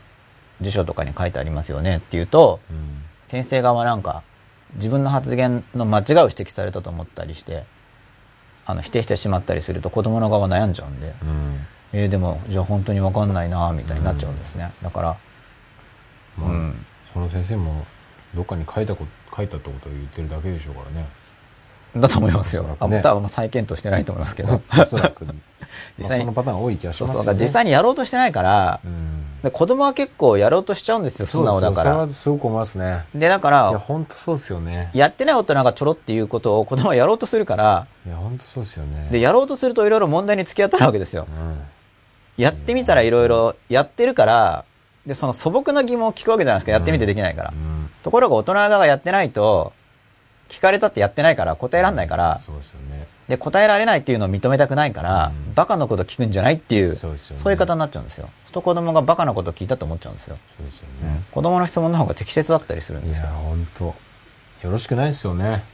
辞書とかに書いてありますよねって言うと先生側はなんか自分の発言の間違いを指摘されたと思ったりしてあの否定してしまったりすると子供の側は悩んじゃうんで、えーでもじゃあ本当に分かんないなみたいになっちゃうんですね、だからまあうん。その先生もどっかに書いたこと書いたってことを言ってるだけでしょうからね。だと思いますよ、ね。多分再検討してないと思いますけど。おそらく 実際にまあそのパターン多い気がしそうますよね。そうだから実際にやろうとしてないから、うん。で子供は結構やろうとしちゃうんですよ素直だかそうそうそれらはすごく思いますね。でだかいやら本当そうですよね。やってない大人がちょろっていうことを 子供はやろうとするからいや本当そうですよね。でやろうとするといろいろ問題に突き当たるわけですよ。うん。やってみたらいろいろやってるからでその素朴な疑問を聞くわけじゃないですか。やってみてできないから、うん。ところが大人側がやってないと聞かれたってやってないから答えられないから、そうですよね。で、答えられないっていうのを認めたくないから、うんバカのこと聞くんじゃないっていう、そうねいう方になっちゃうんですよ。と子供がバカなこと聞いたと思っちゃうんですよ。そうですよね。子供の質問の方が適切だったりするんいや、ですよ。本当よろしくないですよね。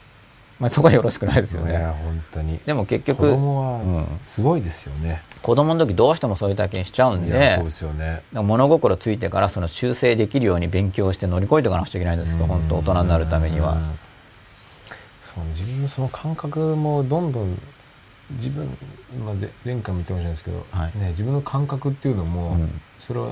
まあ、そこはよろしくないですよいや、ね。本当に。でも結子局、供うんは、すごいですよね。子供の時どうしてもそういう体験しちゃうんで、いや、そうですよね。物心ついてからその修正できるように勉強して乗り越えていかなくちゃいけないんですけど、本当大人になるためには。うんそう自分のその感覚もどんどん自分、まあ、ぜ前回も言ってましたですけど、はい。ね、自分の感覚っていうのも、うん。それは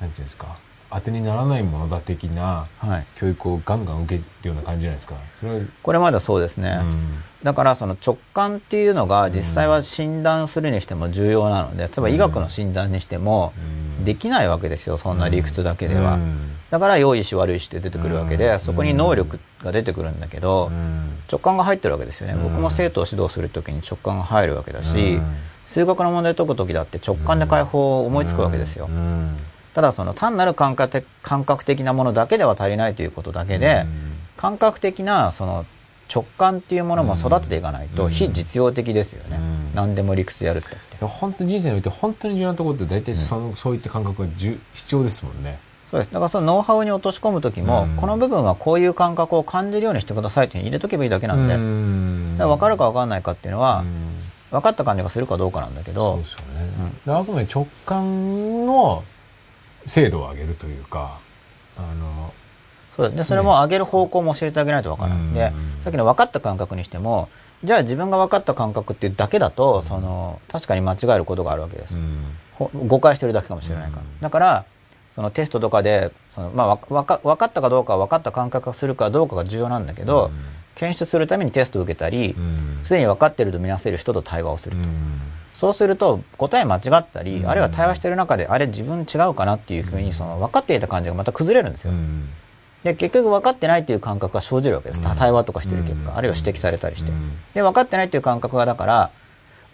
なんていうんですか当てにならないものだ的なはい。教育をガンガン受けるような感じじゃないですか。それは、これまだそうですね。うん。だからその直感っていうのが実際は診断するにしても重要なので、例えば医学の診断にしてもうん。できないわけですよ、そんな理屈だけでは。うんだから良い意志悪い意志って出てくるわけで、うんそこに能力が出てくるんだけど、うん直感が入ってるわけですよね。うん僕も生徒を指導するときに直感が入るわけだし、うん数学の問題解くときだって直感で解放を思いつくわけですよ。うんただその単なる感覚的感覚的なものだけでは足りないということだけで、感覚的なその直感っていうものも育てていかないとうん非実用的ですよね。うん何でも理屈やるってって。本当に人生において本当に重要なところって大体その、そういった感覚がじゅ必要ですもんね。そうです。だからそのノウハウに落とし込むときも、うん。この部分はこういう感覚を感じるようにしてくださいって入れとけばいいだけなんで、ん。だから分かるか分かんないかっていうのは、うん。分かった感じがするかどうかなんだけど。ね。であくまで直感の精度を上げるというか、あの、そうでそれも上げる方向も教えてあげないと分からない。でうん、さっきの分かった感覚にしても、じゃあ自分が分かった感覚っていうだけだと、その、確かに間違えることがあるわけです。誤解してるだけかもしれないから。うん。だから、そのテストとかで、その、まあ、わわか、分かったかどうか分かった感覚がするかどうかが重要なんだけど、検出するためにテストを受けたりう、ん。すでに分かってるとみなせる人と対話をすると。うん。そうすると、答え間違ったり、うん。あるいは対話してる中で、あれ自分違うかなっていうふうに、その分かっていた感じがまた崩れるんですよ。うん。で、結局分かってないっていう感覚が生じるわけです。うん。対話とかしてる結果、うん。あるいは指摘されたりして。うん。で、分かってないっていう感覚がだから、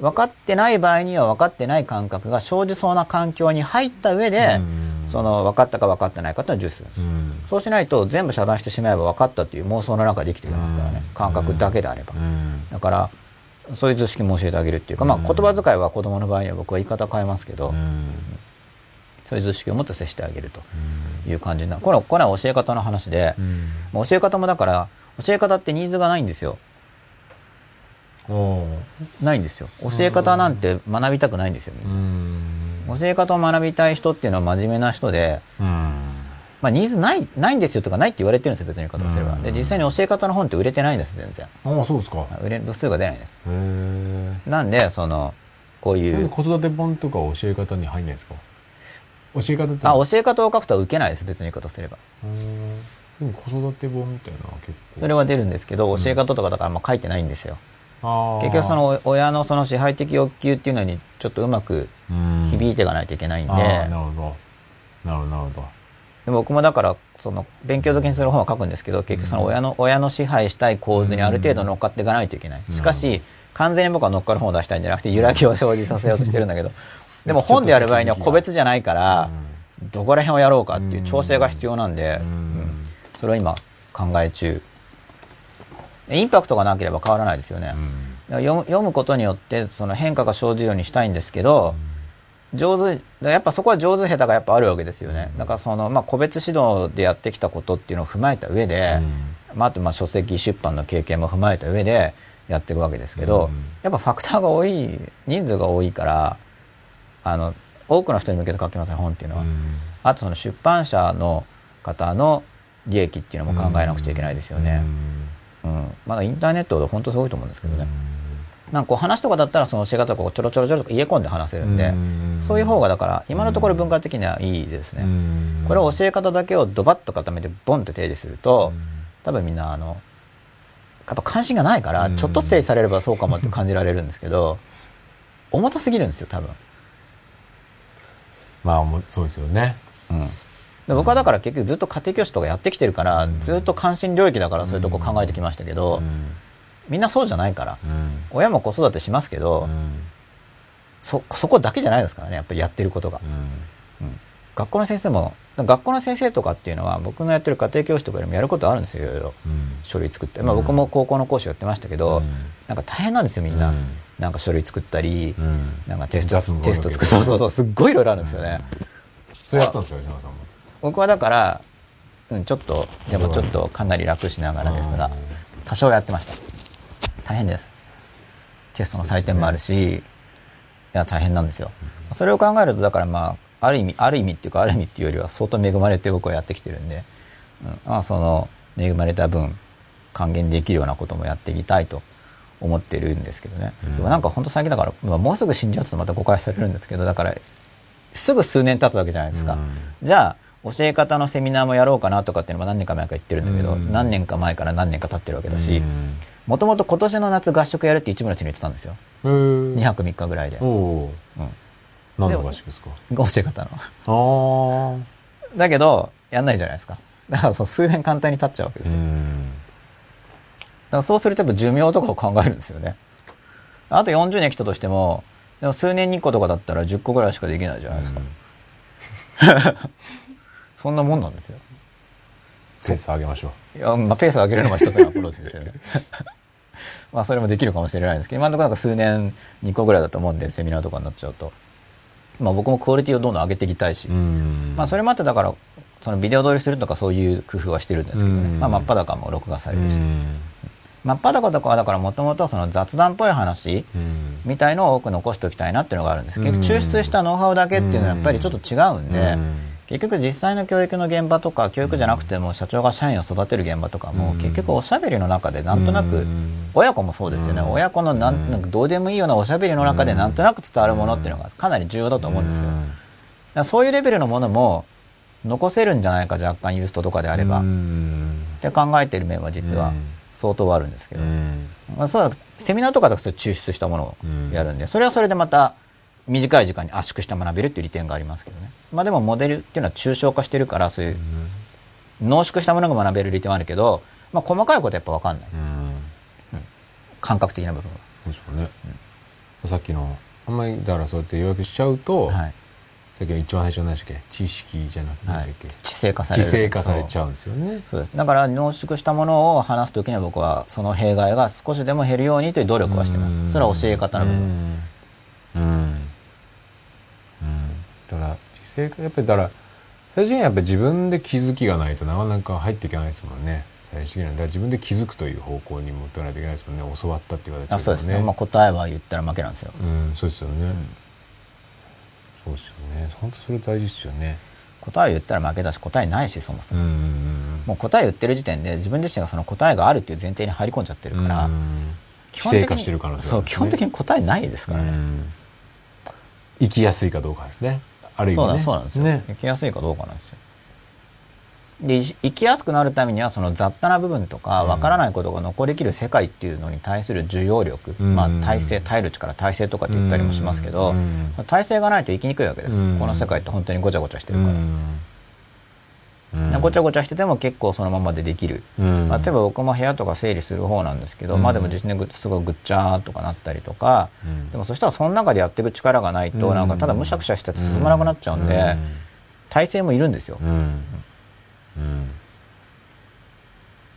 分かってない場合には分かってない感覚が生じそうな環境に入った上で、うんその分かったか分かってないかっていうのを重視するんです。うんそうしないと全部遮断してしまえば分かったっていう妄想の中で生きてきますからね。うん感覚だけであれば。うんだから、そういう図式も教えてあげるっていうか、まあうん言葉遣いは子供の場合には僕は言い方変えますけど、うんそういう図式を持って接してあげるという感じな。これは、これは教え方の話で、うんもう教え方もだから、教え方ってニーズがないんですよ。ないんですよ。教え方なんて学びたくないんですよ。うん教え方を学びたい人っていうのは真面目な人で、うんまあニーズない、ないんですよとかないって言われてるんですよ、別に言い方をすれば。うんで、実際に教え方の本って売れてないんです、全然。ああそうですかへ売れ、部数が出ないんです。えなんで、その、こういう、子育て本とか教え方に入んないですか？教え方ってあ、教え方を書くとは受けないです、別に言い方すれば。うんでも子育て本みたいなのは結構それは出るんですけど、教え方とかだからまあ書いてないんですよ。結局そのお親のその支配的欲求っていうのにちょっとうまくうん。響いていかないといけないんで、なるほど。なるほどなるほど。で僕もだからその勉強好きにする本は書くんですけど結局その親の親の支配したい構図にある程度乗っかっていかないといけない、うん。しかし完全に僕は乗っかる本を出したいんじゃなくて揺らぎを生じさせようとしてるんだけどでも本でやる場合には個別じゃないからどこら辺をやろうかっていう調整が必要なんで、ん。それを今考え中インパクトがなければ変わらないですよね、だから読む読むことによってその変化が生じるようにしたいんですけど、上手だからやっぱそこは上手下手がやっぱあるわけですよね、だからその、まあ、個別指導でやってきたことっていうのを踏まえた上で、まあ、あとまあ書籍出版の経験も踏まえた上でやっていくわけですけど、うん。やっぱファクターが多い人数が多いからあの多くの人に向けて書きますね本っていうのは、あとその出版社の方の利益っていうのも考えなくちゃいけないですよね、うんまだインターネットで本当すごいと思うんですけどね、なんかこう話とかだったらその教え方とかをちょろちょろちょろとか入れ込んで話せるんで、うん。そういう方がだから今のところ文化的にはいいですね、これを教え方だけをドバッと固めてボンって提示すると、多分みんなあのやっぱ関心がないからうん。ちょっと提示されればそうかもって感じられるんですけど重たすぎるんですよ多分、まあそうですよね。うん、で僕はだから結局ずっと家庭教師とかやってきてるから、うん。ずっと関心領域だからそういうとこ考えてきましたけど、みんなそうじゃないからうん。親も子育てしますけど、うん。そそこだけじゃないですからねやっぱりやってることが、うん。学校の先生も学校の先生とかっていうのは僕のやってる家庭教師とかよりもやることあるんですよいろいろ。うん。書類作って、まあ、僕も高校の講師やってましたけど、うん。なんか大変なんですよみんな、うん。なんか書類作ったり、うん。なんかテストテスト作る。そうそうそうすっごいいろいろあるんですよね、それやってたんですか吉永さんも僕はだから、うん、ちょっとでもちょっとかなり楽しながらですが多少やってました。大変です。テストの採点もあるし、いや大変なんですよ。それを考えるとだからまあある意味ある意味っていうかある意味っていうよりは相当恵まれて僕はやってきてるんで、うんまあ、その恵まれた分還元できるようなこともやっていきたいと思ってるんですけどね、うん。でもなんか本当最近だから、まあ、もうすぐ死んじゃうとまた誤解されるんですけどだからすぐ数年経つわけじゃないですか、うん。じゃあ教え方のセミナーもやろうかなとかっていうのも何年か前から言ってるんだけど、うん。何年か前から何年か経ってるわけだしうん。もともと今年の夏合宿やるって一部の人に言ってたんですよ。へー。2泊3日ぐらいで、う。ん、何の合宿ですか？教え方の。ああだけどやんないじゃないですか。だからその数年簡単に経っちゃうわけですよ、だからそうするとやっぱ寿命とかを考えるんですよね。あと40年来たとしてもでも数年に1個とかだったら10個ぐらいしかできないじゃないですか、そんなもんなんですよペース上げましょいや、まあ、ペースを上げるのが一つの アプローチですよね。まあ、それもできるかもしれないんですけど、今のところなんか数年、2個ぐらいだと思うんで、セミナーとかになっちゃうと。まあ、僕もクオリティをどんどん上げていきたいし、まあ、それもあってだから、そのビデオ撮りするとかそういう工夫はしてるんですけどね。うんまあ、真っ裸も録画されるし。うん真っ裸とかはだからもともとその雑談っぽい話うんみたいのを多く残しておきたいなっていうのがあるんです。結うん局抽出したノウハウだけっていうのはやっぱりちょっと違うんで、うん結局実際の教育の現場とか教育じゃなくても社長が社員を育てる現場とかもうん。結局おしゃべりの中でなんとなくうん。親子もそうですよね。うん。親子のなうん。んなんかどうでもいいようなおしゃべりの中でなんとなく伝わるものっていうのがかなり重要だと思うんですよ。そういうレベルのものも残せるんじゃないか若干ユーストとかであれば。うっんて考えてる面は実はうん。相当あるんですけど。うん。まあ、そうだセミナーとかだと抽出したものをやるんで、それはそれでまた短い時間に圧縮して学べるっていう利点がありますけどね。まあでもモデルっていうのは抽象化してるから、そういう濃縮したものが学べる利点はあるけど、まあ細かいことはやっぱ分かんない。うん感覚的な部分そうですよねさっきのあんまりだからそうやって要約しちゃうとは。はい。さっきの一番最初の何でしたっけ？知識じゃなくて何はい知性化される。知性化されちゃうんですよねそうです。だから濃縮したものを話すときには僕はその弊害が少しでも減るようにという努力はしてます。それは教え方の部分。うんうん、うん、だから知性化やっぱりだから最終的にはやっぱり自分で気づきがないとなかなか入っていけないですもんね。最終的には。だから自分で気づくという方向に持っていかないといけないですもんね。教わったっていう形あそうですね。まあ答えは言ったら負けなんですよ。うんそうですよね、そうですよね。本当それ大事ですよね。答えを言ったら負けだし答えないしそもそも。うんうんもう答え言ってる時点で自分自身がその答えがあるっていう前提に入り込んじゃってるから、うん基本的に規制化してる可能性がそう基本的に答えないですからね、うん生きやすいかどうかですね。ある意味ね。そうなんそうなんですよ、ね。生きやすいかどうかなんですよ。でい生きやすくなるためにはその雑多な部分とかうん。わからないことが残りきる世界っていうのに対する受容力、うん。まあ、体制耐える力体制とかって言ったりもしますけど、うん。体制がないと生きにくいわけですよ、うん。この世界って本当にごちゃごちゃしてるから、うん。ごちゃごちゃしてても結構そのままでできる、うん。まあ、例えば僕も部屋とか整理する方なんですけど、うん。まあでも実際にすごいぐっちゃーとかなったりとか、うん。でもそしたらその中でやっていく力がないと、うん。なんかただむしゃくしゃしてて進まなくなっちゃうんで、体制もいるんですよ。うん。う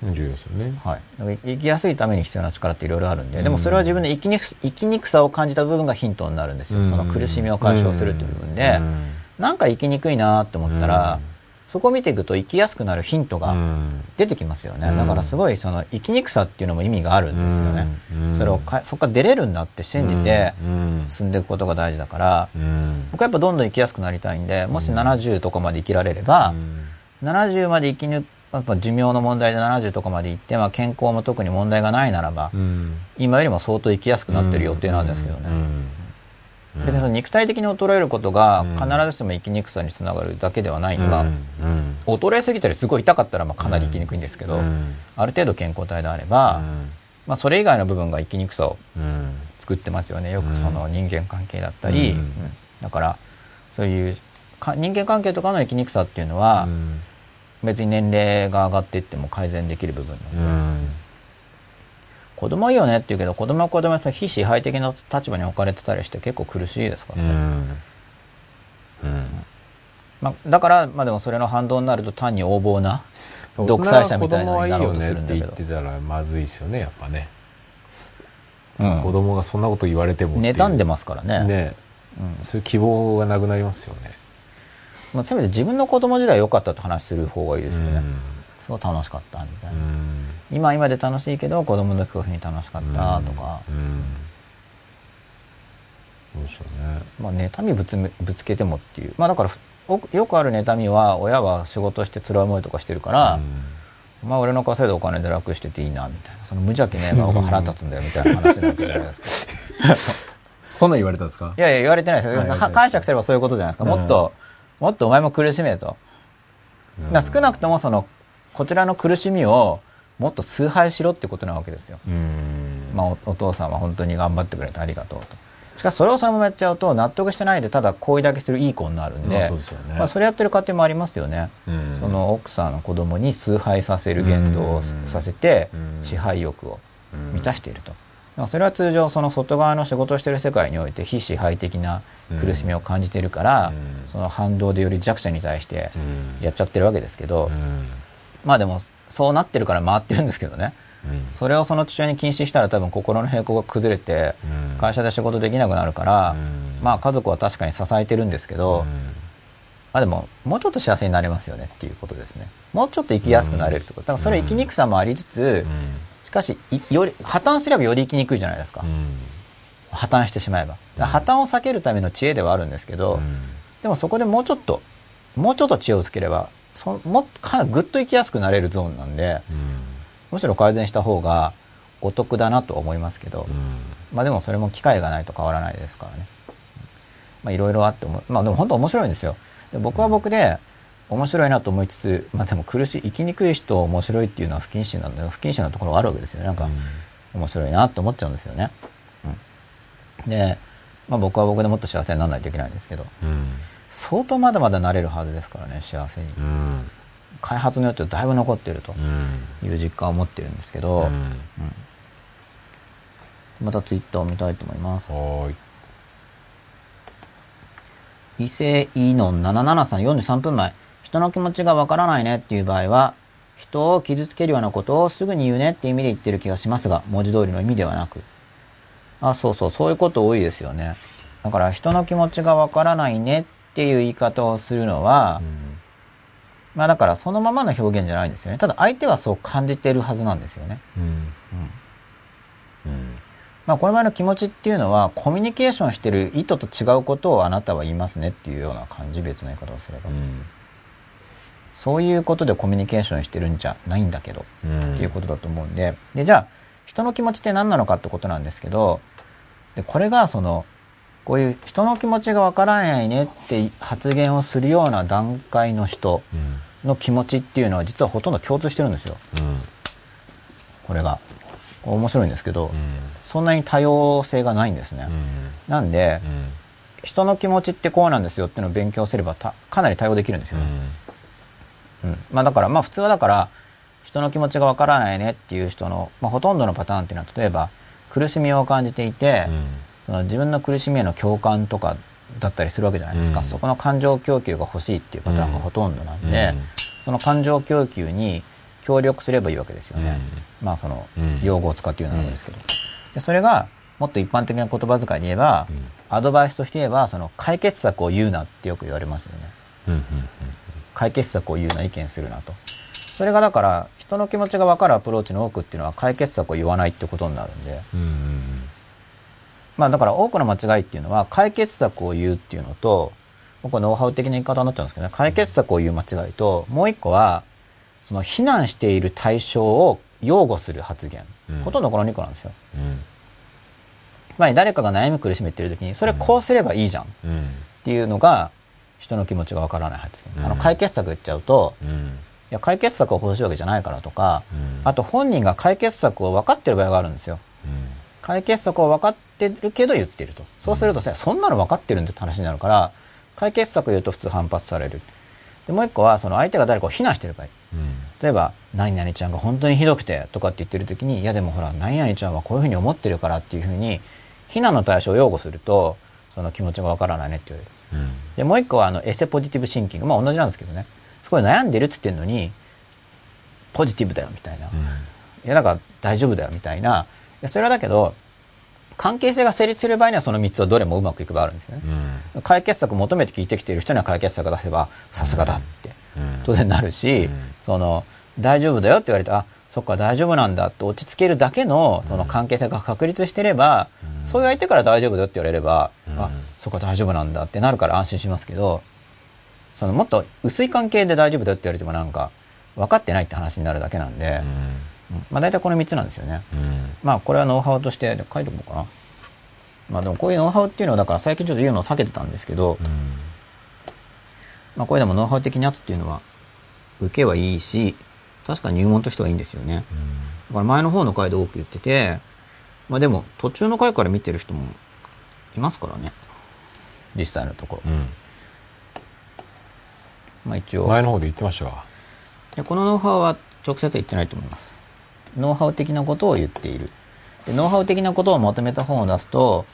ん。重要ですよね。はい。生きやすいために必要な力っていろいろあるんで、でもそれは自分で生きにく生きにくさを感じた部分がヒントになるんですよ。その苦しみを解消するっていう部分で、なんか生きにくいなって思ったら、うんそこを見ていくと生きやすくなるヒントが出てきますよね。うん。だからすごいその生きにくさっていうのも意味があるんですよね。うん。それをかそこから出れるんだって信じてうん。進ん。でいくことが大事だから、うん。僕はやっぱどんどん生きやすくなりたいんで、もし70とかまで生きられれば、70まで生き抜やっぱ寿命の問題で70とかまでいって、まあ、健康も特に問題がないならば、うん。今よりも相当生きやすくなってる予定なんですけどね。別にその肉体的に衰えることがうん。必ずしも生きにくさにつながるだけではないのは、うん。衰えすぎたりすごい痛かったらまあかなり生きにくいんですけど、うん。ある程度健康体であれば、まあ、それ以外の部分が生きにくさをうん。作ってますよね。よくその人間関係だったり、だからそういうか人間関係とかの生きにくさっていうのは、うん。別に年齢が上がっていっても改善できる部分なんで、うん子供いいよねって言うけど子供は子供で非支配的な立場に置かれてたりして結構苦しいですからね、うん。うん。まあ、だから、まあでもそれの反動になると単に横暴な独裁者みたいなのになろうとするんだけど。言ってたらまずいですよねやっぱね、うん。子供がそんなこと言われても妬んでますからね。ね。うん。そういう希望がなくなりますよね。まあ、せめて自分の子供時代良かったと話する方がいいですよね。うん。すごい楽しかったみたいうな。ん今は今で楽しいけど子供の時こういうふうに楽しかったとか、うん。そうですよね。まあ、妬みぶつめぶつけてもっていう。まあだからよくある妬みは親は仕事して辛い思いとかしてるから、お前俺の稼いだお金で楽してていいなみたいな。その無邪気な笑顔が腹立つんだよみたいな話なわけじゃないですか。そんなん言われたんですか？いやいや言われてないですよ、はい解釈すればそういうことじゃないですか、もっともっとお前も苦しめと、だから少なくともそのこちらの苦しみをもっと崇拝しろってことなわけですよ、うん。まあ、おお父さんは本当に頑張ってくれてありがとうと。しかしそれをそのままやっちゃうと納得してないでただ行為だけするいい子になるんで,、まあね。まあ、それやってる家庭もありますよね、うん。その奥さんの子供に崇拝させる言動をうん。させてうん。支配欲をうん。満たしていると、それは通常その外側の仕事をしている世界において非支配的な苦しみを感じているから、うん。その反動でより弱者に対してうん。やっちゃってるわけですけど、うん。まあでもそうなってるから回ってるんですけどね。うん。それをその父親に禁止したら多分心の平衡が崩れてうん。会社で仕事できなくなるから、うん。まあ家族は確かに支えてるんですけど、うん。まあでももうちょっと幸せになれますよねっていうことですね。もうちょっと生きやすくなれるってこと。だからそれは生きにくさもありつつ、しかしいより破綻すればより生きにくいじゃないですか、うん。破綻してしまえば。破綻を避けるための知恵ではあるんですけど、うん。でもそこでもうちょっともうちょっと知恵をつければそもっかなりぐっと生きやすくなれるゾーンなんでうんむしろ改善した方がお得だなと思いますけど、うんまあでもそれも機会がないと変わらないですからね。まあいろいろあっても、まあでも本当面白いんですよ。で僕は僕で面白いなと思いつつ、まあでも苦しい、生きにくい人面白いっていうのは不謹慎なんだよ。不謹慎なところがあるわけですよね。なんか面白いなと思っちゃうんですよね。うん、で、まあ僕は僕でもっと幸せにならないといけないんですけど、うん相当まだまだなれるはずですからね、幸せに。うん開発の余地はだいぶ残っているとうんいう実感を持ってるんですけど、うんまたツイッターを見たいと思います。はーい異性イノン77さん43分前。人の気持ちがわからないねっていう場合は、人を傷つけるようなことをすぐに言うねって意味で言ってる気がしますが、文字通りの意味ではなく。あ、そうそう、そういうこと多いですよね。だから人の気持ちがわからないねっていう言い方をするのは、まあだからそのままの表現じゃないんですよね。ただ相手はそう感じてるはずなんですよね。うんうん。うんまあこの場合の気持ちっていうのは、コミュニケーションしてる意図と違うことをあなたは言いますねっていうような感じ、別の言い方をすれば。うんそういうことでコミュニケーションしてるんじゃないんだけど、うんっていうことだと思うんで、で、じゃあ、人の気持ちって何なのかってことなんですけど、で、これがその、こういう人の気持ちがわからないねって発言をするような段階の人うんの気持ちっていうのは実はほとんど共通してるんですよ。うんこれが。面白いんですけど、うんそんなに多様性がないんですね。うんなんで、うん人の気持ちってこうなんですよっていうのを勉強すればたかなり対応できるんですよね。うんまあだからまあ普通はだから人の気持ちがわからないねっていう人の、まあ、ほとんどのパターンっていうのは例えば苦しみを感じていて、うんその自分の苦しみへの共感とかだったりするわけじゃないですか、うん。そこの感情供給が欲しいっていうパターンがほとんどなんで、うん。その感情供給に協力すればいいわけですよね、まあそのうん。用語を使って言うならばですけど、でそれがもっと一般的な言葉遣いで言えば、うん。アドバイスとして言えばその解決策を言うなってよく言われますよね。うんうん解決策を言うな意見するなと。それがだから人の気持ちが分かるアプローチの多くっていうのは解決策を言わないってことになるんで。うんうんまあだから多くの間違いっていうのは解決策を言うっていうのと僕はノウハウ的な言い方になっちゃうんですけどね。解決策を言う間違いともう一個はその非難している対象を擁護する発言、うん。ほとんどこの2個なんですよ。うん。つまり誰かが悩み苦しめてる時にそれこうすればいいじゃん。っうんていうのが人の気持ちがわからない発言、あのうん解決策言っちゃうとうん。いや解決策を欲しいわけじゃないからとか、うん。あと本人が解決策を分かってる場合があるんですよ解決策を分かってるけど言ってると。そうするとさ、そんなの分かってるんだって話になるから解決策言うと普通反発される。でもう一個はその相手が誰かを非難してる場合。うん。例えば「何々ちゃんが本当にひどくて」とかって言ってる時に「いやでもほら何々ちゃんはこういうふうに思ってるから」っていうふうに非難の対象を擁護するとその気持ちが分からないねって言われる。うん。でもう一個はあのエセポジティブシンキング。まあ同じなんですけどね。すごい悩んでるっつってんのにポジティブだよみたいな、いやなんか大丈夫だよみたいなそれはだけど関係性が成立する場合にはその3つはどれもうまくいく場合あるんですよね、うん。解決策求めて聞いてきている人には解決策出せばさすがだってうん。当然なるし、うん。その大丈夫だよって言われてあそっか大丈夫なんだって落ち着けるだけのその関係性が確立してれば、うん。そういう相手から大丈夫だよって言われれば、うん。あそっか大丈夫なんだってなるから安心しますけどそのもっと薄い関係で大丈夫だよって言われてもなんか分かってないって話になるだけなんで、うんまあ大体この3つなんですよね。うんまあこれはノウハウとして書いておこうかな。まあでもこういうノウハウっていうのはだから最近ちょっと言うのを避けてたんですけど、まあこれでもノウハウ的なやつっていうのは受けはいいし、確かに入門としてはいいんですよね。だから前の方の回で多く言ってて、まあでも途中の回から見てる人もいますからね。実際のところ。うんまあ一応。前の方で言ってましたがでこのノウハウは直接は言ってないと思います。ノウハウ的なことを言っている。でノウハウ的なことをまとめた本を出すと、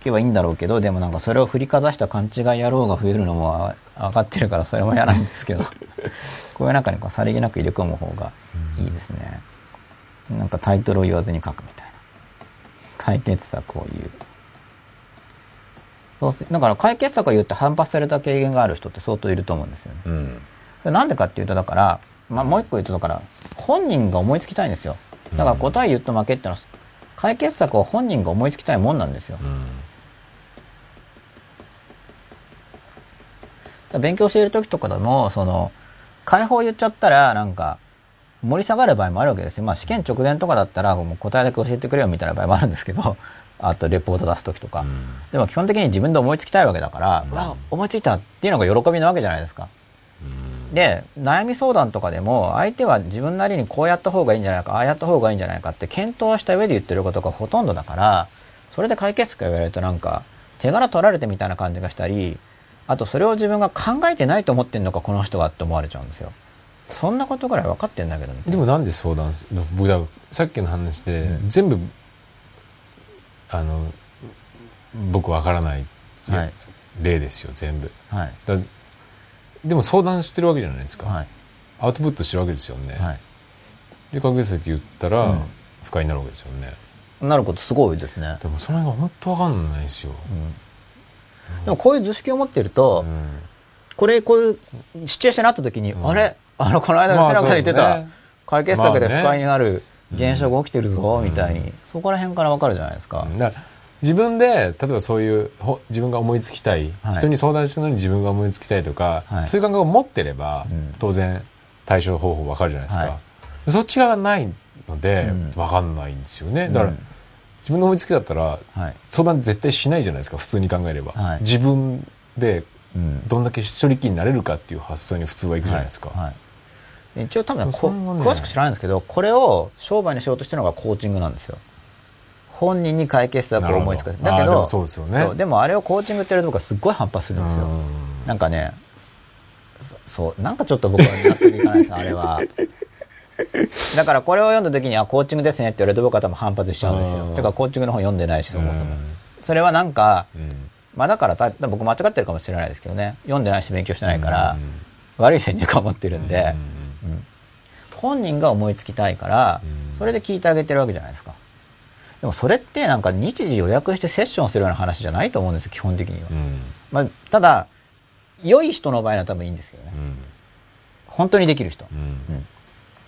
いけばいいんだろうけど、でもなんかそれを振りかざした勘違い野郎が増えるのも分かってるからそれも嫌なんですけど、こういう中にこうさりげなく入れ込む方がいいですね。なんかタイトルを言わずに書くみたいな。解決策を言う。そうす、だから解決策を言って反発された経験がある人って相当いると思うんですよね。うんそれなんでかっていうとだから、まあ、もう一個言うとだから本人が思いつきたいんですよ。だから答え言うと負けってのは解決策を本人が思いつきたいもんなんですよ。うん。ら勉強している時とかでもその解放言っちゃったらなんか盛り下がる場合もあるわけですよ。まあ試験直前とかだったらもう答えだけ教えてくれよみたいな場合もあるんですけど あとレポート出す時とか、うん。でも基本的に自分で思いつきたいわけだから、うん。うわ思いついたっていうのが喜びなわけじゃないですか。うんで悩み相談とかでも相手は自分なりにこうやった方がいいんじゃないかああやった方がいいんじゃないかって検討した上で言ってることがほとんどだからそれで解決策言われるとなんか手柄取られてみたいな感じがしたりあとそれを自分が考えてないと思ってんのかこの人はって思われちゃうんですよ。そんなことぐらい分かってんだけどでもなんで相談するの？僕さっきの話でうん。全部あの僕わからないはい。例ですよ全部。はい。だでも相談してるわけじゃないですか、はい。アウトプットしてるわけですよね、はい。で解決策って言ったら、うん。不快になるわけですよね。なることすごいですね、でもそれが本当わかんないですよ、うん、でもこういう図式を持ってると、うん。これこういうシチュエーションになった時に、うん。あれ？あのこの間まあ吉永さん言ってた、そうですね。解決策で不快になる現象が起きてるぞ、うん。みたいに。そこら辺からわかるじゃないですか、だから自分で例えばそういうほ自分が思いつきたい、はい。人に相談したのに自分が思いつきたいとか、はい。そういう感覚を持ってれば、うん。当然対処方法わかるじゃないですか、はそっち側がないのでうん。わかんないんですよね。だから、うん。自分の思いつきだったらはい。相談絶対しないじゃないですか普通に考えれば、はい。自分でうん。どんだけ一人きりになれるかっていう発想に普通はいくじゃないですか、一応多分ね。詳しく知らないんですけどこれを商売にしようとしてるのがコーチングなんですよ本人に解決策を思いつかせだけどそうですよね。でもあれをコーチングってやると僕はすっごい反発するんですよ。うんなんかねそそうなんかちょっと僕は納得いかないですあれは。だからこれを読んだ時に「あコーチングですね」って言われると僕は多分反発しちゃうんですよ。うん。てかコーチングの本読んでないしそもそも。うんそれはなんかうん。まあだからた僕間違ってるかもしれないですけどね。読んでないし勉強してないからうん。悪い先入観を持ってるんで、うん。うん。本人が思いつきたいからうん。それで聞いてあげてるわけじゃないですかでもそれってなんか日時予約してセッションするような話じゃないと思うんですよ基本的には、うん。まあ、ただ良い人の場合は多分いいんですけどね。うん。本当にできる人、うん。うん。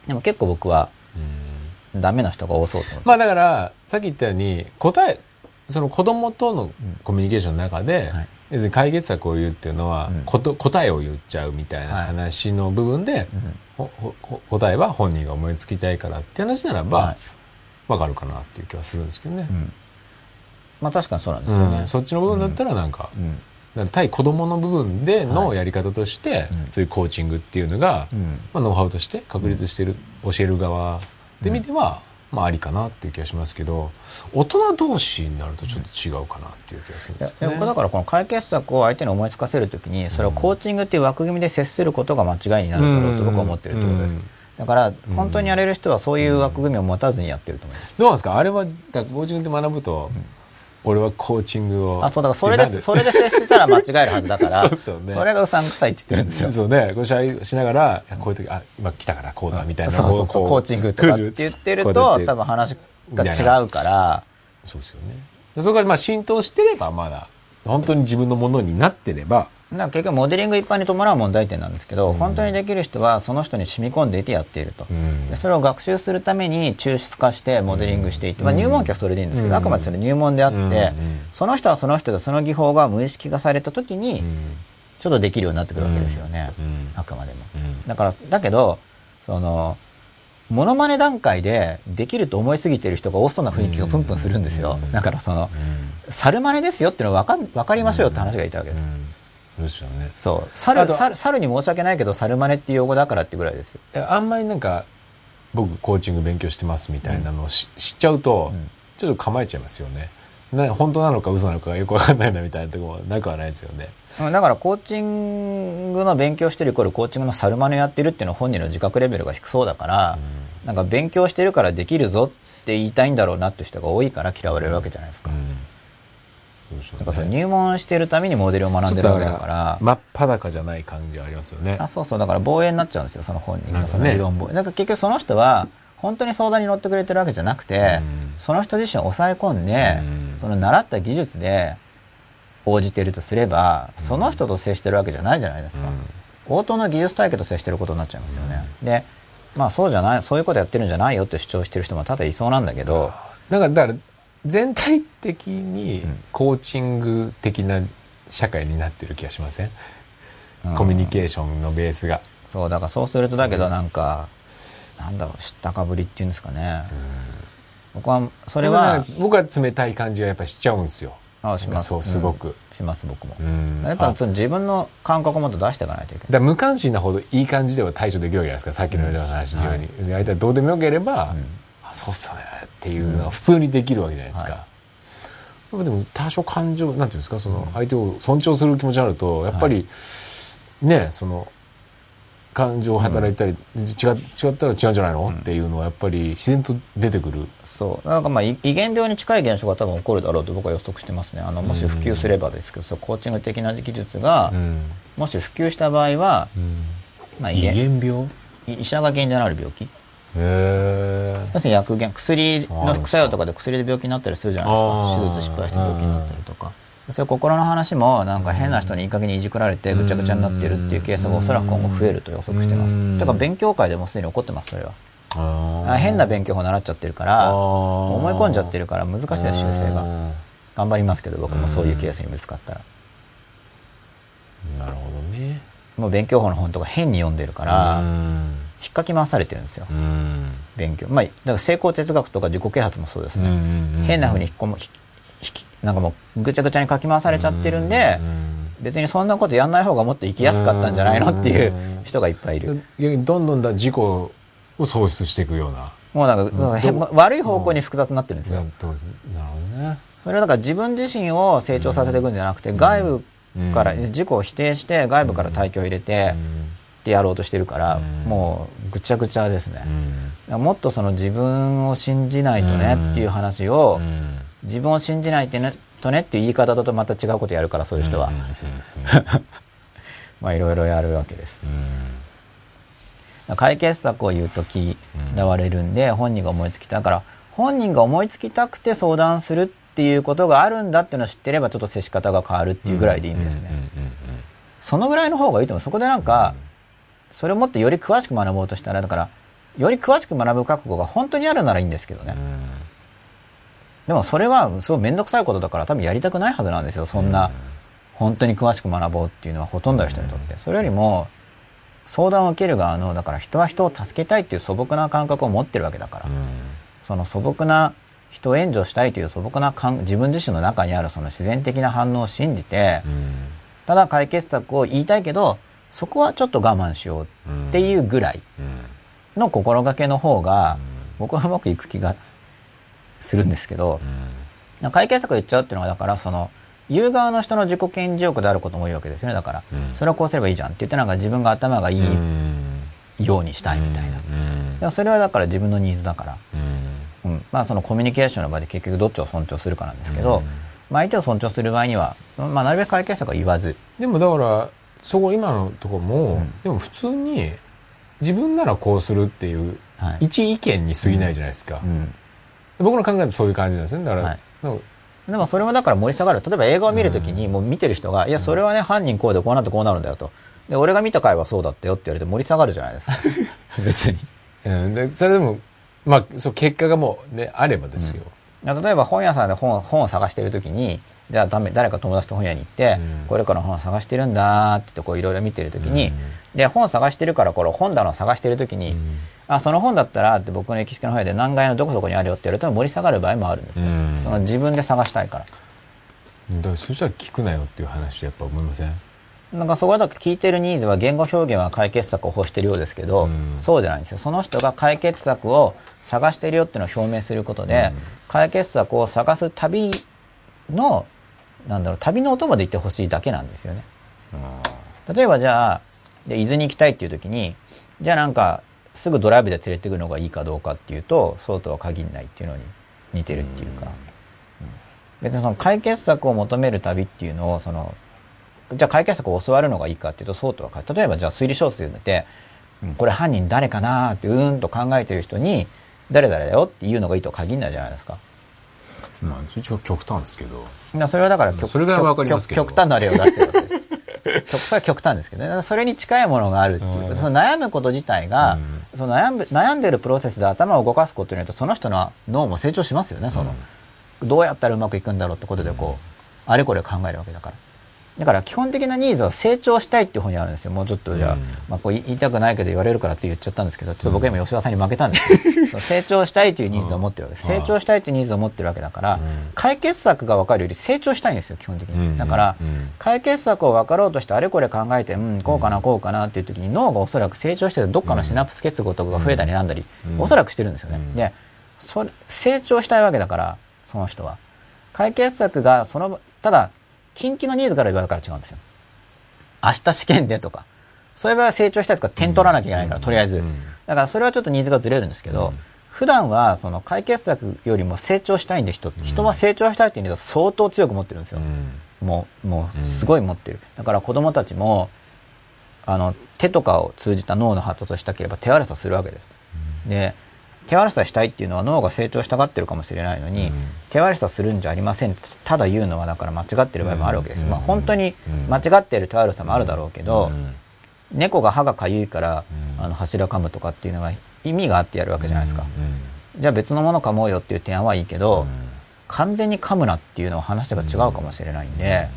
でも結構僕はうん。ダメな人が多そうと思って、まあだからさっき言ったように答えその子供とのコミュニケーションの中で、はい。要するに解決策を言うっていうのは、うん。こと答えを言っちゃうみたいなはい話の部分で、うん。ほほほ答えは本人が思いつきたいからって話ならば、はいわかるかなっていう気はするんですけどね。う。ん。まあ確かにそうなんですうん。よね、そっちの部分だったらなんか、うん。対子供の部分でのやり方として、うん。そういうコーチングっていうのが、うん。まあ、ノウハウとして確立してる、教える側で見ては、まあありかなっていう気がしますけど大人同士になるとちょっと違うかなっていう気がするんですよね。で僕だからこの解決策を相手に思いつかせるときにそれをコーチングっていう枠組みで接することが間違いになるだろうと僕は思ってるってことです、うんだから本当にやれる人はそういう枠組みを持たずにやってると思います、どうなんですか？あれはだからコーチングって学ぶと、俺はコーチングをあそうだからそれでそれで接してたら間違えるはずだから そうですよね。それがうさんくさいって言ってるんですよ。そうね。こう試合しながらこういう時あ今来たからこうだみたいなそうそうそうこコーチングとかって言ってると多分話が違うから。そうですよね。でそこがまあ浸透してればまだ本当に自分のものになってればだから結局モデリング一般に伴う問題点なんですけど、本当にできる人はその人に染み込んでいてやっていると、ん。でそれを学習するために抽出化してモデリングしていって、まあ、入門期はそれでいいんですけど、あくまでそれ入門であって、うんその人はその人でその技法が無意識化された時にちょっとできるようになってくるわけですよね、うん。あくまでも、うん。だからだけどそのモノマネ段階でできると思いすぎてる人が多そうな雰囲気がプンプンするんですよ、だからその、猿真似ですよっていうのは分か分かりましょうよって話がいたわけです、ですよね。そう。猿猿猿に申し訳ないけど猿真似っていう用語だからってぐらいですよ。あんまりなんか僕コーチング勉強してますみたいなのをし知っちゃうと、ん。ちょっと構えちゃいますよね。な本当なのか嘘なのかがよくわかんないなみたいなところもなくはないですよね。うんだからコーチングの勉強してるイコールコーチングの猿真似やってるっていうのは本人の自覚レベルが低そうだから、なんか勉強してるからできるぞって言いたいんだろうなって人が多いから嫌われるわけじゃないですか、そうですよねだからその入門してるためにモデルを学んでるわけだから。真っ裸じゃない感じはありますよね。あそうそう。だから防衛になっちゃうんですよその本人なんかねのその理論防衛だから結局その人は本当に相談に乗ってくれてるわけじゃなくて、うん。その人自身を抑え込んで、うん。その習った技術で応じてるとすればその人と接してるわけじゃないじゃないですか、応答の技術体系と接してることになっちゃいますよね、でまあそうじゃないそういうことやってるんじゃないよって主張してる人も多々いそうなんだけど、だから全体的にうん。コーチング的な社会になってる気がしません、うん。コミュニケーションのベースが。そうだからそうするとだけどなんかなんだろう知ったかぶりっていうんですかね、僕はそそれは僕は冷たい感じがやっぱりしちゃうんですよ。あします。そうすごく、うんします僕も、うん。やっぱその自分の感覚をもっと出していかないといけない。だ無関心なほどいい感じでは対処できるわけじゃないですか。さっきのような話のように、要するに相手はどうでもよければ、あそうっすよね。っていうのが普通にできるわけじゃないですか、はやっぱでも多少感情なんていうんですかその相手を尊重する気持ちがあるとやっぱり、ねその感情働いたり、違違ったら違うんじゃないの、っていうのはやっぱり自然と出てくる。そう。なんかまあい遺伝病に近い現象が多分起こるだろうと僕は予測してますね。あのもし普及すればですけど、そうコーチング的な技術が、うん。もし普及した場合は、まあ、遺伝病？へ医者が原因じゃなる病気？え要するに薬原薬の副作用とかで薬で病気になったりするじゃないですか。手術失敗して病気になったりとか。そういう心の話もなんか変な人にいい加減にいじくられてぐちゃぐちゃになってるっていうケースがおそらく今後増えると予測してます。うん。だから勉強会でもすでに起こってますそれは。変な勉強法習っちゃってるから思思い込んじゃってるから難しいです修正が。頑張りますけど僕もそういうケースにぶつかったら。なるほどね。もう勉強法の本とか変に読んでるからうん引っかき回されてるんですよ。うん。勉強。まあだから成功哲学とか自己啓発もそうですね、変な風に引っ込むひ引きなんかもうぐちゃぐちゃに書き回されちゃってるんで、別にそんなことやんない方がもっと生きやすかったんじゃないのっていう人がいっぱいいる。どんどんだ自己を喪失していくような。もうなんか、へ悪い方向に複雑になってるんですよ。なるほどね。それはだから自分自身を成長させていくんじゃなくて、外部から、うん自己を否定して外部から対響を入れて、ってやろうとしてるから、うん。もうぐちゃぐちゃですね。もっとその自分を信じないとねっていう話を、うん。自分を信じないとねとねっていう言い方だとまた違うことやるからそういう人は、まあいろいろやるわけです。解決策を言うと嫌われるんで、本人が思いつきただから本人が思いつきたくて相談するっていうことがあるんだっていうのを知ってればちょっと接し方が変わるっていうぐらいでいいんですね、そのぐらいの方がいいと思う。そこでなんか、それをもっとより詳しく学ぼうとしたらだからより詳しく学ぶ覚悟が本当にあるならいいんですけどね、でもそれはすごい面倒くさいことだから多分やりたくないはずなんですよ。そんな本当に詳しく学ぼうっていうのはほとんどの人にとって。それよりも相談を受ける側のだから人は人を助けたいっていう素朴な感覚を持ってるわけだから、その素朴な人を援助したいという素朴な感自分自身の中にあるその自然的な反応を信じて、ただ解決策を言いたいけどそこはちょっと我慢しようっていうぐらいの心がけの方が僕はうまくいく気がするんですけど、解決策を言っちゃうっていうのはだからその言う側の人の自己顕示欲であることも多いわけですよね。だから、それをこうすればいいじゃんって言ってなんか自分が頭がいいようにしたいみたいな、でもそれはだから自分のニーズだから、うん。まあそのコミュニケーションの場で結局どっちを尊重するかなんですけど、まあ、相手を尊重する場合には、まあ、なるべく解決策は言わず。でもだからそこ今のところも、うんでも普通に自分ならこうするっていうはい。一意見に過ぎないじゃないですか、うん。僕の考えってそういう感じなんですよねだから、はいでもそれもだから盛り下がる。例えば映画を見るときに、もう見てる人が、いや、それはね、犯人こうでこうなってこうなるんだよと。で、俺が見た回はそうだったよって言われて盛り下がるじゃないですか。別に。うん、でそれでもまあそう結果がもうねあればですよ、例えば本屋さんで本本を探してるときに、じゃあダメ誰か友達と本屋に行って、うん。これから本を探してるんだってこういろいろ見てるときに、うん。で、本を探してるからこれ本棚を探してるときに、うん。あ、その本だったらって僕の行きつけの本屋で何階のどこそこにあるよって言われると盛り下がる場合もあるんですよ。うん。その自分で探したいから。だからそしたら聞くなよっていう話やっぱ思いません？なんかそこはだ聞いてるニーズは言語表現は解決策を欲してるようですけど、うん。そうじゃないんですよ。その人が解決策を探してるよっていうのを表明することで、うん。解決策を探す旅の、なんだろう、旅のお供で言ってほしいだけなんですよね。例えばじゃあ、で伊豆に行きたいっていう時に、じゃあなんか、すぐドライブで連れてくるのがいいかどうかっていうと、そうとは限らないっていうのに似てるっていうか、うん別にその解決策を求める旅っていうのを、その、じゃあ解決策を教わるのがいいかっていうと、そうとは限らない例えばじゃあ推理小説で、うんこれ犯人誰かなーってうーんと考えてる人に、誰々だよっていうのがいいとは限らないじゃないですか。まあ一応極端ですけどそれはだから極それかります極極端な例を出してるわけです。極それは極端ですけどね。それに近いものがあるっていう。うんその悩むこと自体が、うんその悩む悩んでるプロセスで頭を動かすことによってその人の脳も成長しますよね。その、どうやったらうまくいくんだろうってことでこう、あれこれ考えるわけだから。だから基本的なニーズは成長したいっていう方にあるんですよ。もうちょっとじゃあ、うん。まあこう言いたくないけど言われるからつい言っちゃったんですけど、ちょっと僕は今吉田さんに負けたんで。すけど、その成長したいというニーズを持ってるわけです。うん成長したいというニーズを持ってるわけだから、うん。解決策が分かるより成長したいんですよ、基本的に。うん。だから、うん。解決策を分かろうとしてあれこれ考えて、うん、こうかな、こうかなっていう時に脳がおそらく成長しててどっかのシナプス結合とかが増えたりなんだり、うん。おそらくしてるんですよね。うん。で、それ、成長したいわけだから、その人は。解決策がその、ただ、近畿のニーズから言われたから違うんですよ。明日試験でとか。そういう場合は成長したいとか点取らなきゃいけないから、うんとりあえず。うんだからそれはちょっとニーズがずれるんですけど、うん普段はその解決策よりも成長したいんで人人は成長したいっていうニーズは相当強く持ってるんですよ。もう、もう、すごい持ってる。だから子供たちも、あの、手とかを通じた脳の発達をしたければ手荒さするわけです。で、手荒さしたいっていうのは脳が成長したがってるかもしれないのに、うん。手荒さするんじゃありませんただ言うのはだから間違ってる場合もあるわけです。うん。まあ本当にうん。間違ってる手荒さもあるだろうけど、うん。猫が歯がかゆいから、うん。あの柱噛むとかっていうのは意味があってやるわけじゃないですか。うん。じゃあ別のもの噛もうよっていう提案はいいけど、うん。完全に噛むなっていうのは話が違うかもしれないんで、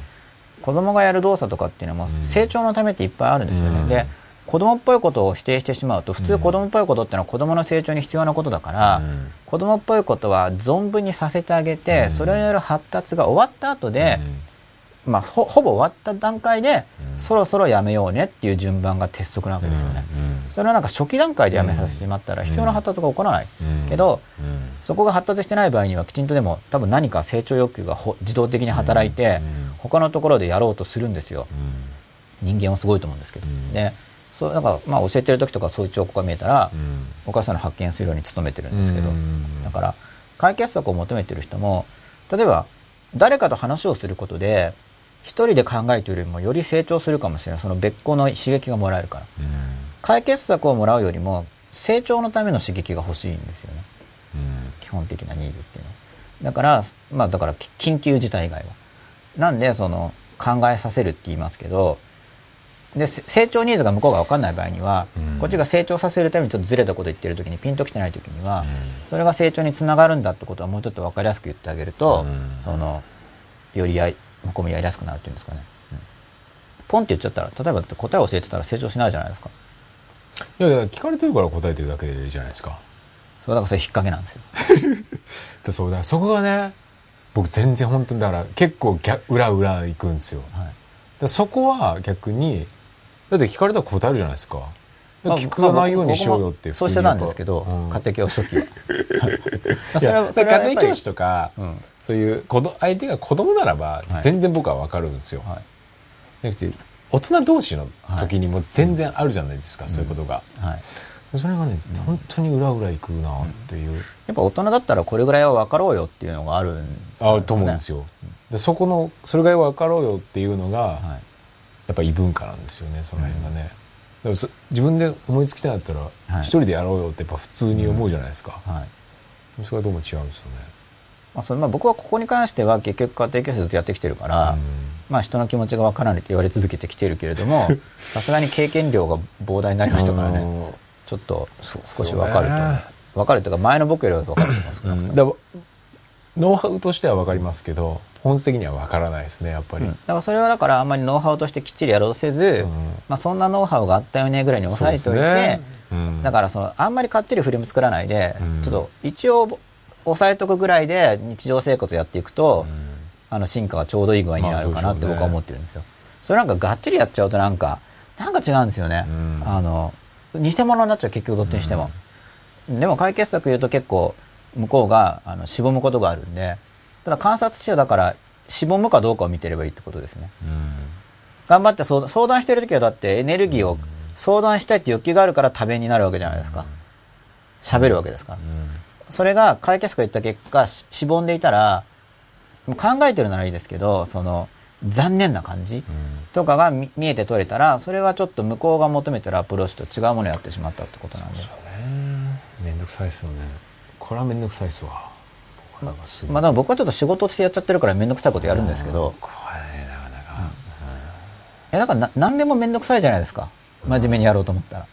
子供がやる動作とかっていうのもうん。成長のためっていっぱいあるんですよね。うん。で、子供っぽいことを否定してしまうと、普通うん。子供っぽいことってのは子供の成長に必要なことだから、うん。子供っぽいことは存分にさせてあげて、うん。それによる発達が終わった後で、まあほほぼ終わった段階で、うん。そろそろやめようねっていう順番が鉄則なわけですよね。それはなんか初期段階でやめさせてしまったら必要な発達が起こらない。うん。けど、うん。そこが発達してない場合にはきちんとでも多分何か成長欲求がほ自動的に働いて、うん。他のところでやろうとするんですよ。うん。人間はすごいと思うんですけど。うん。で、そう、なんかまあ教えてる時とかそういう兆候が見えたら、うんお母さんの発見するように努めてるんですけど、うんだから解決策を求めてる人も、例えば誰かと話をすることで、一人で考えているよりもより成長するかもしれない。その別個の刺激がもらえるから。うん解決策をもらうよりも成長のための刺激が欲しいんですよね。うん基本的なニーズっていうのは。だから、まあだからき緊急事態以外は。なんでその考えさせるって言いますけど、で、せ成長ニーズが向こうが分かんない場合には、うんこっちが成長させるためにちょっとずれたこと言ってる時にピンときてない時には、うんそれが成長につながるんだってことはもうちょっと分かりやすく言ってあげると、うんその、よりやい、向こうもやりやすくなるっていうんですかね。うんポンって言っちゃったら、例えば答えを教えてたら成長しないじゃないですか。いやいや聞かれてるから答えてるだけでいいじゃないですかそうだからそれ引っ掛けなんですよ。でそうだそこがね僕全然本当にだから結構逆裏裏行くんですよはい。でそこは逆にだって聞かれたら答えるじゃないですか。でまあ聞かないようにしようよって僕もそうしてたんですけど、うん。家庭教師時は。まあいやそれは家庭教師とか、うん。そういう子ど相手が子供ならばはい。全然僕は分かるんですよ、はい。じゃなくて大人同士の時にも全然あるじゃないですか、そういうことが、はい。それがね、本当に裏裏行くなっていう、やっぱ大人だったらこれぐらいは分かろうよっていうのがあるんね。あると思うんですよ、でそこのそれが分かろうよっていうのが、はいやっぱ異文化なんですよねその辺がね、でもそ自分で思いつきたいんだったらはい。一人でやろうよってやっぱ普通に思うじゃないですか、はい。それがどうも違うんですよね。まあそれまあ、僕はここに関しては結局家庭教師ずっとやってきてるから、まあ、人の気持ちが分からないって言われ続けてきてるけれども さすがに経験量が膨大になりましたからね。ねちょっと少し分かると思う。分かるというか前の僕よりは分かると思います、うん、だノウハウとしては分かりますけど本質的には分からないですねやっぱり、うん。だからそれはだからあんまりノウハウとしてきっちりやろうとせず、うん。まあ、そんなノウハウがあったよねぐらいに抑えておいて、ね。うん。だからそのあんまりかっちりフィルム作らないで、うん。ちょっと一応抑えとくぐらいで日常生活をやっていくと、あの進化がちょうどいい具合になるかなって僕は思ってるんですよ。それなんかがっちりやっちゃうとなんか、なんか違うんですよね。うん。あの、偽物になっちゃう結局どっちにしても。でも解決策言うと結構向こうがあのしぼむことがあるんで、ただ観察としてはだからしぼむかどうかを見てればいいってことですね。うん頑張って相談相談してる時はだってエネルギーを相談したいって欲求があるから多弁になるわけじゃないですか。喋るわけですから。それが解決策言った結果、ししぼんでいたら、考えてるならいいですけど、その、残念な感じとかが見見えて取れたら、それはちょっと向こうが求めてるアプローチと違うものをやってしまったってことなんで。めんどくさいですよねこれはめんどくさいっすわ。なんかすまあでも僕はちょっと仕事としてやっちゃってるからめんどくさいことやるんですけど、これねなかなか、え、だからな何でもめんどくさいじゃないですか？真面目にやろうと思ったら。い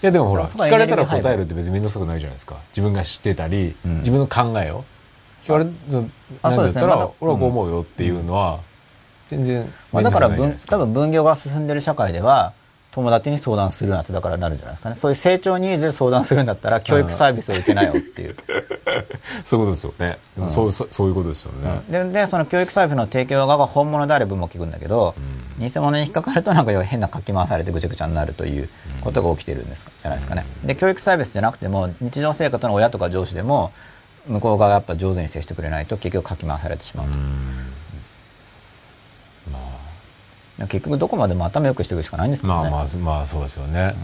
やでもほら聞かれたら答えるって別に面倒くさくないじゃないですか。自分が知ってたり、うん。自分の考えを。聞かれそのあなんだったら、そうですねまだ俺はこう思うよっていうのは、全然まあ、だから分多分分業が進んでる社会では友達に相談するなってだからなるんじゃないですかね。そういう成長ニーズで相談するんだったら教育サービスを受けなよっていう、そういうことですよね。でもそうそういうことですよね、ででその教育サービスの提供側が本物であればも聞くんだけど、偽物に引っかかるとなんか変なかき回されてぐちゃぐちゃになるということが起きてるんですかじゃないですかね。で教育サービスじゃなくても日常生活の親とか上司でも向こう側がやっぱ上手に接してくれないと結局かき回されてしまうと、結局どこまでも頭良くしていくしかないんですけどね、まあまあまあそうですよね、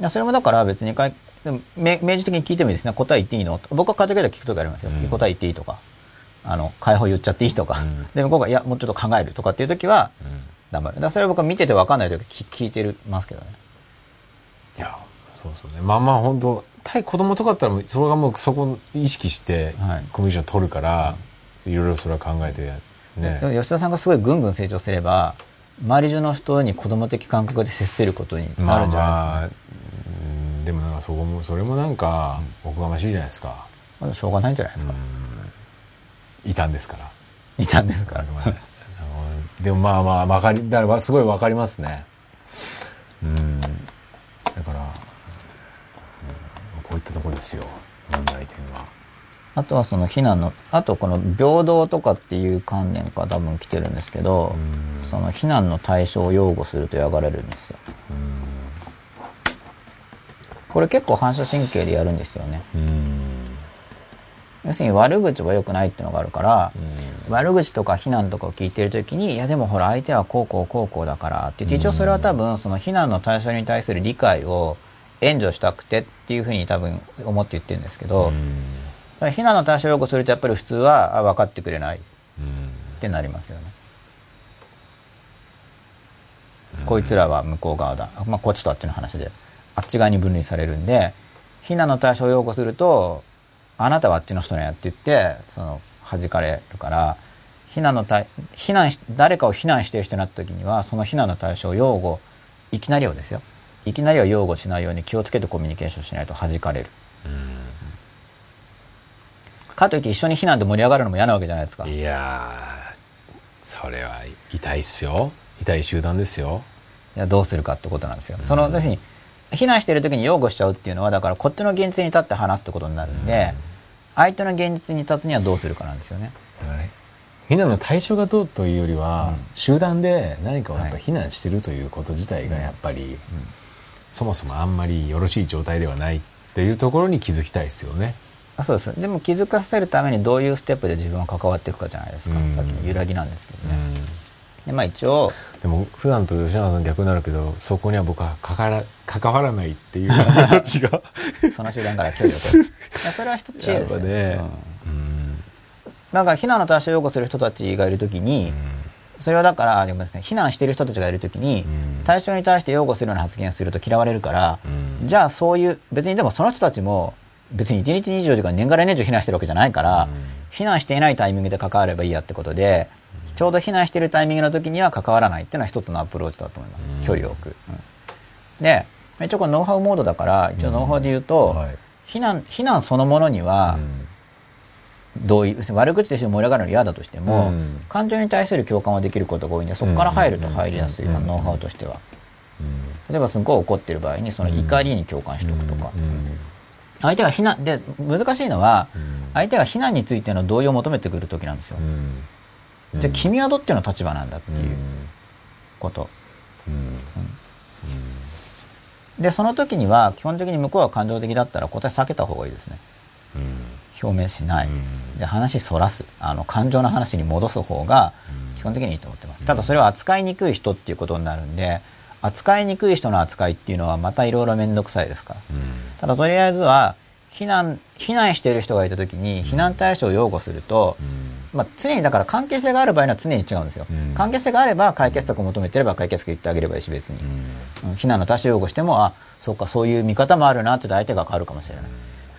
いやそれもだから別にかいでも明明示的に聞いてもいいですね。答え言っていいの？と僕は家庭教で聞くときありますよ、うん。答え言っていいとか。あの解放言っちゃっていいとか、うん。で向こうがいやもうちょっと考えるとかっていう時はうん。黙る。だそれは僕は見てて分かんない時聞聞いてるますけどね。いやそうそうね。まあまあ本当対子供とかだったらもうそれがもうそこ意識してはい。コミュニケーション取るから、いろいろそれは考えてね。でも吉田さんがすごいぐんぐん成長すれば周り中の人に子供的感覚で接することになるんじゃないですか、あうんでもなんかそこもそれもなんかおこがましいじゃないですか、まあしょうがないんじゃないですか、いたんですから。いたんですから。でもまあまあわかりだからすごいわかりますね。うん。だから、うんこういったところですよ。問題点はあとはその非難のあとこの平等とかっていう観念から多分来てるんですけど、うん。その非難の対象を擁護すると嫌がられるんですよ。これ結構反射神経でやるんですよね。うん。要するに悪口は良くないっていうのがあるから、悪口とか非難とかを聞いてる時にいやでもほら相手はこうこうこうこうだからって言って一応それは多分その非難の対象に対する理解を援助したくてっていうふうに多分思って言ってるんですけど、うんただ非難の対象を擁護するとやっぱり普通はあ分かってくれないっうん。てなりますよね、こいつらは向こう側だ、まあ、こっちとあっちの話であっち側に分類されるんで非難の対象を擁護するとあなたはあっちの人なんやって言ってその弾かれるから非難の対非難し誰かを非難している人になった時にはその非難の対象を擁護。いきなりをですよ。いきなりは擁護しないように気をつけてコミュニケーションしないと弾かれるかといって一緒に非難で盛り上がるのも嫌なわけじゃないですか。いやーそれは痛いっすよ。痛い集団ですよ。いやどうするかってことなんですよ。その要するに避難してる時に擁護しちゃうっていうのはだからこっちの現実に立って話すってことになるんで、相手の現実に立つにはどうするかなんですよね。だからね避難の対象がどうというよりは、集団で何かをやっぱはい避難してるということ自体がやっぱり、そもそもあんまりよろしい状態ではないっていうところに気づきたいですよね。あそうです。でも気づかせるためにどういうステップで自分は関わっていくかじゃないですか。うんさっきの揺らぎなんですけどね。でまあ一応でも普段と吉永さん逆になるけどそこには僕は関わら関わらないっていう 気持その集団から距離を取る。それは一つ知恵ですよ。ねうんだから避難の対象を擁護する人たちがいるときに、それはだから、でもですね、避難している人たちがいるときに、対象に対して擁護するような発言をすると嫌われるから、じゃあそういう、別にでもその人たちも、別に1日24時間年がら年中避難してるわけじゃないから、避難していないタイミングで関わればいいやってことで、ちょうど避難しているタイミングの時には関わらないっていうのは一つのアプローチだと思います。距離を置く。うん。で、一応これノウハウモードだから、一応ノウハウで言うと、はい。避難、避難そのものには、同意、悪口でして盛り上がるの嫌だとしても、うん。感情に対する共感はできることが多いんで、そこから入ると入りやすい、ノウハウとしては。例えばすごい怒ってる場合に、その怒りに共感しておくとか。相手が非難、で、難しいのは、相手が非難についての同意を求めてくるときなんですよ。じゃあ君はどっちの立場なんだっていうこと。で、その時には、基本的に向こうが感情的だったら答え避けた方がいいですね。表明しない。で、話そらす。あの、感情の話に戻す方が、基本的にいいと思ってます。ただそれは扱いにくい人っていうことになるんで、扱いにくい人の扱いっていうのはまたいろいろめんどくさいですから。ただとりあえずは、避難、避難している人がいた時に、避難対象を擁護すると、まあ、常にだから関係性がある場合には常に違うんですよ。うん関係性があれば解決策を求めてれば解決策言ってあげればいいし別に。うん避難の対象を擁護しても、あ、そうか、そういう見方もあるなって相手が変わるかもしれない。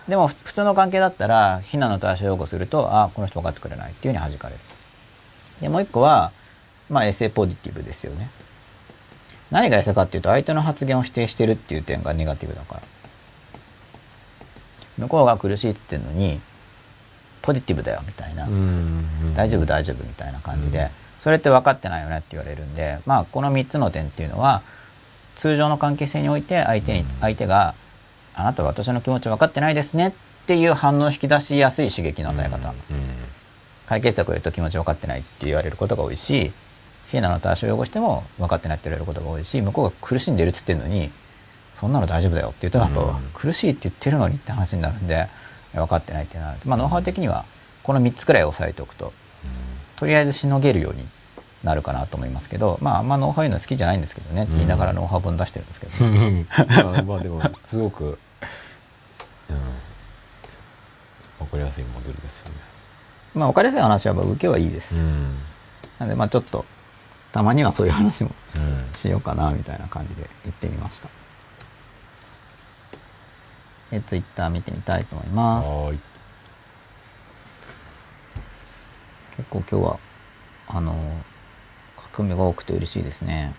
でもふ普通の関係だったら、避難の対象を擁護すると、あ、この人分かってくれないっていうふうに弾かれる。で、もう一個は、まあ、エセポジティブですよね。何がエセかっていうと、相手の発言を否定してるっていう点がネガティブだから。向こうが苦しいって言ってるのに、ポジティブだよみたいな。大丈夫大丈夫みたいな感じで、それって分かってないよねって言われるんで、まあ、この3つの点っていうのは、通常の関係性において相手に、相手が、あなたは私の気持ち分かってないですねっていう反応を引き出しやすい刺激の与え方。解決策を言うと気持ち分かってないって言われることが多いし、フィナの対象を擁護しても分かってないって言われることが多いし、向こうが苦しんでるって言ってるのに、そんなの大丈夫だよって言うと、やっぱ、うん苦しいって言ってるのにって話になるんで、分かってないってなる。まあ、ノウハウ的には、この3つくらい押さえておくと、とりあえずしのげるようになるかなと思いますけど、まあ、あんまノウハウ言うの好きじゃないんですけどねって言いながらノウハウ本出してるんですけど、まあまあでもすごく、うん、分かりやすいモデルですよね。まあ、分かりやすい話は、受けはいいです。んなんで、まあ、ちょっと、たまにはそういう話もうんしようかな、みたいな感じで言ってみました。え、ツイッター見てみたいと思います。結構今日は、あの、書き込みが多くて嬉しいですね。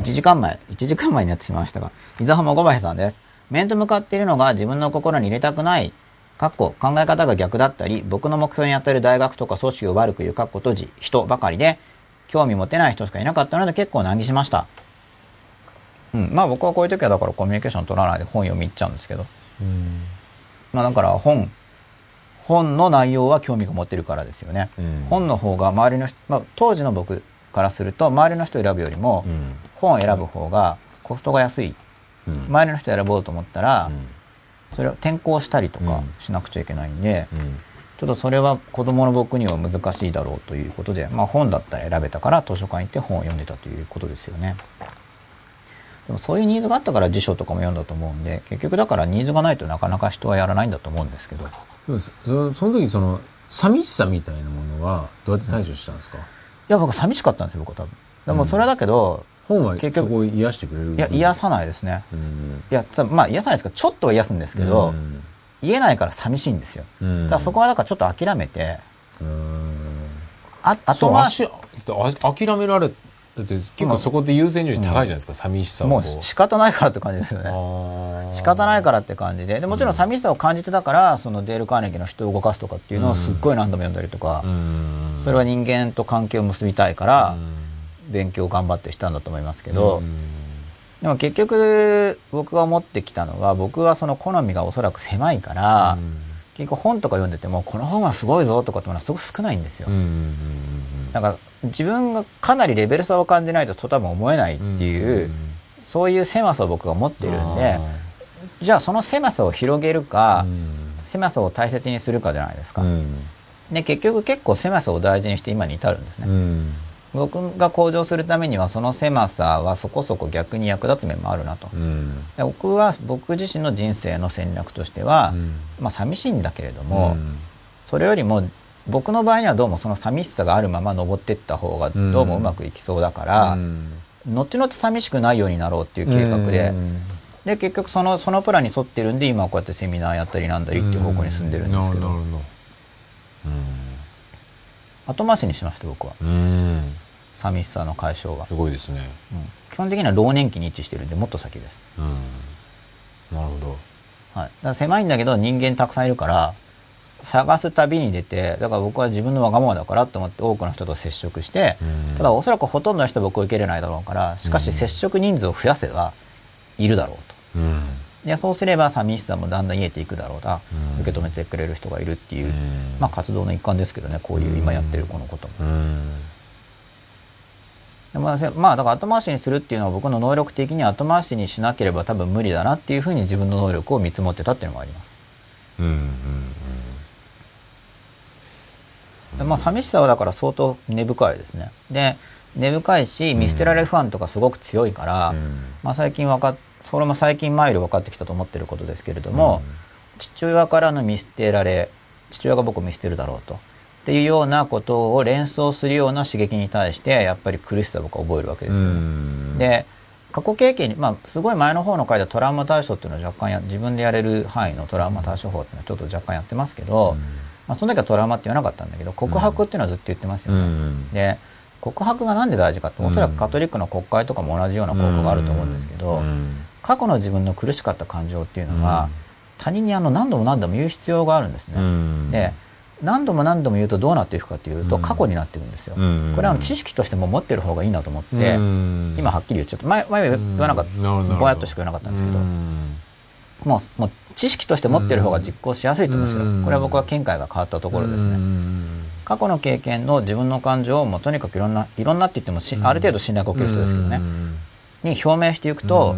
1時間前、1時間前になってしまいましたが、伊沢浜小林さんです。面と向かっているのが自分の心に入れたくない、かっこ考え方が逆だったり、僕の目標に当たる大学とか組織を悪く言うかっこ閉じ、人ばかりで、興味持てない人しかいなかったので結構難儀しました。うん。まあ僕はこういう時はだからコミュニケーション取らないで本読み入っちゃうんですけど。うんまあだから本、本の内容は興味が持てるからですよね。うん本の方が周りの人、まあ当時の僕からすると周りの人を選ぶよりもうん本を選ぶ方がコストが安い。うん周りの人を選ぼうと思ったらう、んそれを転校したりとかうんしなくちゃいけないんで、うんちょっとそれは子供の僕には難しいだろうということで、まあ本だったら選べたから図書館行って本を読んでたということですよね。でもそういうニーズがあったから辞書とかも読んだと思うんで、結局だからニーズがないとなかなか人はやらないんだと思うんですけど。そうですそその時その寂しさみたいなものはどうやって対処したんですか、いや、僕寂しかったんですよ、僕は多分。でもそれだけど、本は結局そこを癒してくれる？いや、癒さないですね。うんいや、つまあ癒さないですけど、ちょっとは癒すんですけど、うん言えないから寂しいんですよ。うん。だからそこはだからちょっと諦めて、うん。あ後そう回足あ諦められて結構そこで優先順位高いじゃないですか、寂しさをもう仕方ないからって感じですよね。仕方ないからって感じで。で、もちろん寂しさを感じてたから、そのデール・カーネギーの人を動かすとかっていうのをすっごい何度も読んだりとかう、ん。それは人間と関係を結びたいからう、ん。勉強を頑張ってしたんだと思いますけどう、んでも結局僕が思ってきたのは、僕はその好みがおそらく狭いから、結構本とか読んでても、この本はすごいぞとかってものはすごく少ないんですよ。うんう。んなんか自分がかなりレベル差を感じないとと多分思えないっていう、そういう狭さを僕が持ってるんで、じゃあその狭さを広げるか、狭さを大切にするかじゃないですか。で、結局結構狭さを大事にして今に至るんですね。僕が向上するためにはその狭さはそこそこ逆に役立つ面もあるなと。で僕は僕自身の人生の戦略としては、まあ寂しいんだけれども、それよりも僕の場合にはどうもその寂しさがあるまま登っていった方がどうもうまくいきそうだから、うん。後々寂しくないようになろうっていう計画で、うん。で結局そのそのプランに沿ってるんで今はこうやってセミナーやったりなんだりっていう方向に進んでるんですけど、なるほど後回しにしました僕は。寂しさの解消は、すごいですね。うん。基本的には老年期に位置してるんでもっと先です、うん。なるほど。はい、だから狭いんだけど人間たくさんいるから探す旅に出てだから僕は自分のわがままだからと思って多くの人と接触して、うん。ただおそらくほとんどの人は僕を受け入れないだろうからしかしうん。接触人数を増やせばいるだろうと。うんでそうすれば寂しさもだんだん癒えていくだろうな、うん。受け止めてくれる人がいるっていう、うん。まあ、活動の一環ですけどね。こういう今やってるこのことも、うん。でまあせまあだから後回しにするっていうのは僕の能力的に後回しにしなければ多分無理だなっていうふうに自分の能力を見積もってたっていうのもあります。うんうんでまあ寂しさはだから相当根深いですね。で根深いし見捨てられるファンとかすごく強いから、うん。まあ、最近わかっそれも最近マイル分かってきたと思ってることですけれども、父親からの見捨てられ父親が僕を見捨てるだろうと。っていうようなことを連想するような刺激に対してやっぱり苦しさを僕は覚えるわけでうすよ、ん。で過去経験に、まあ、すごい前の方の回でトラウマ対処っていうのを若干や自分でやれる範囲のトラウマ対処法っていうのはちょっと若干やってますけど、まあ、その時はトラウマって言わなかったんだけど告白っていうのはずっと言ってますようね、ん。で告白がなんで大事かっておそらくカトリックの国会とかも同じような効果があると思うんですけど、うん過去の自分の苦しかった感情っていうのは、他人にあの何度も何度も言う必要があるんですね、うん。で何度も何度も言うとどうなっていくかというとうん。過去になっていくんですよ、うん。これは知識としても持ってる方がいいなと思って、うん。今はっきり言っちゃった前前は言わなかったぼやっとしか言わなかったんですけど、うん。もうもう知識として持ってる方が実行しやすいと思うんですよ、うん。これは僕は見解が変わったところですね、うん。過去の経験の自分の感情をもうとにかくいろんないろんなって言ってもし、ある程度信頼が起きる人ですけどね、に表明していくと、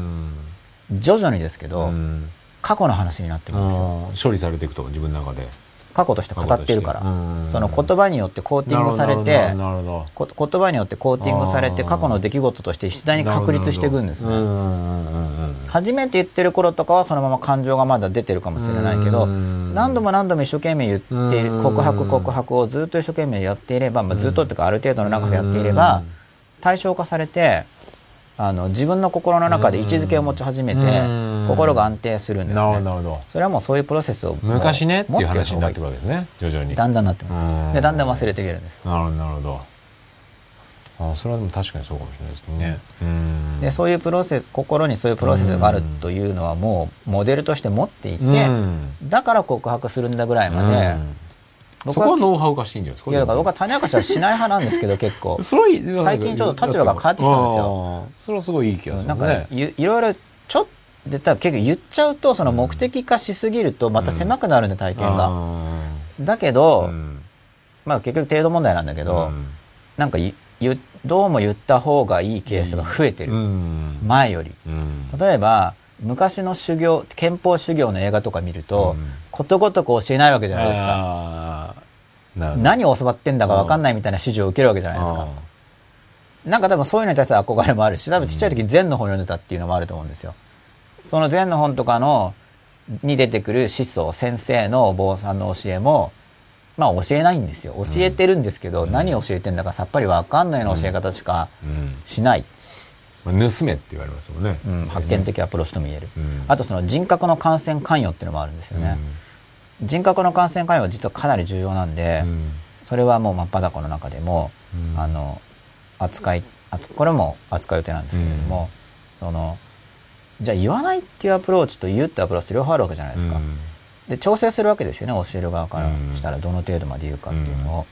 徐々にですけど、うん。過去の話になってくるんですよ。処理されていくと自分の中で。過去として語ってるから、うんその言葉によってコーティングされて言葉によってコーティングされて過去の出来事として次第に確立していくんですね、初めて言ってる頃とかはそのまま感情がまだ出てるかもしれないけどうん何度も何度も一生懸命言って告白告白をずっと一生懸命やっていれば、まあ、ずっとっていうかある程度の長さやっていれば対象化されてあの自分の心の中で位置づけを持ち始めてうん。心が安定するんですね。なるほどそれはもうそういうプロセスを昔ねっていう話になってく持るわけですね徐々に。るだんだんなってうん。ますでだんだん忘れていけるんです。なるほどなるほど。あそれはでも確かにそうかもしれないですね。うん。でそういうプロセス心にそういうプロセスがあるというのはもうモデルとして持っていて、うん。だから告白するんだぐらいまで、うんそこはノウハウ化していいんじゃないですか？いやだから僕は種明かしはしない派なんですけど 結構最近ちょっと立場が変わってきたんですよ。それはすごいいい気がするなんかねいいろいろちょっとでただ結構言っちゃうとその目的化しすぎるとまた狭くなるんで体験が、あだけーど、うん。まあ結局程度問題なんだけど、うん。なんかどうも言った方がいいケースが増えてる、うん。前より。うん。例えば昔の修行憲法修行の映画とか見ると、うんことごとく教えないわけじゃないですか。何を教わってんだか分かんないみたいな指示を受けるわけじゃないですか。なんか多分そういうのに対する憧れもあるし多分ちっちゃい時禅の本読んでたっていうのもあると思うんですよ。その禅の本とかのに出てくる思想先生のお坊さんの教えもまあ教えないんですよ。教えてるんですけど、何を教えてんだかさっぱり分かんないような教え方しかうん。しない、まあ盗めって言われますもんね。うん。発見的アプローチとも言える、うん。あとその人格の感染関与っていうのもあるんですよね、人格の感染関与は実はかなり重要なんで、うん。それはもう真っ裸の中でも、うん。あの扱いこれも扱う予定なんですけれども、そのじゃあ言わないっていうアプローチと言うってアプローチ両方あるわけじゃないですか、うん。で調整するわけですよね教える側からしたらどの程度まで言うかっていうのを、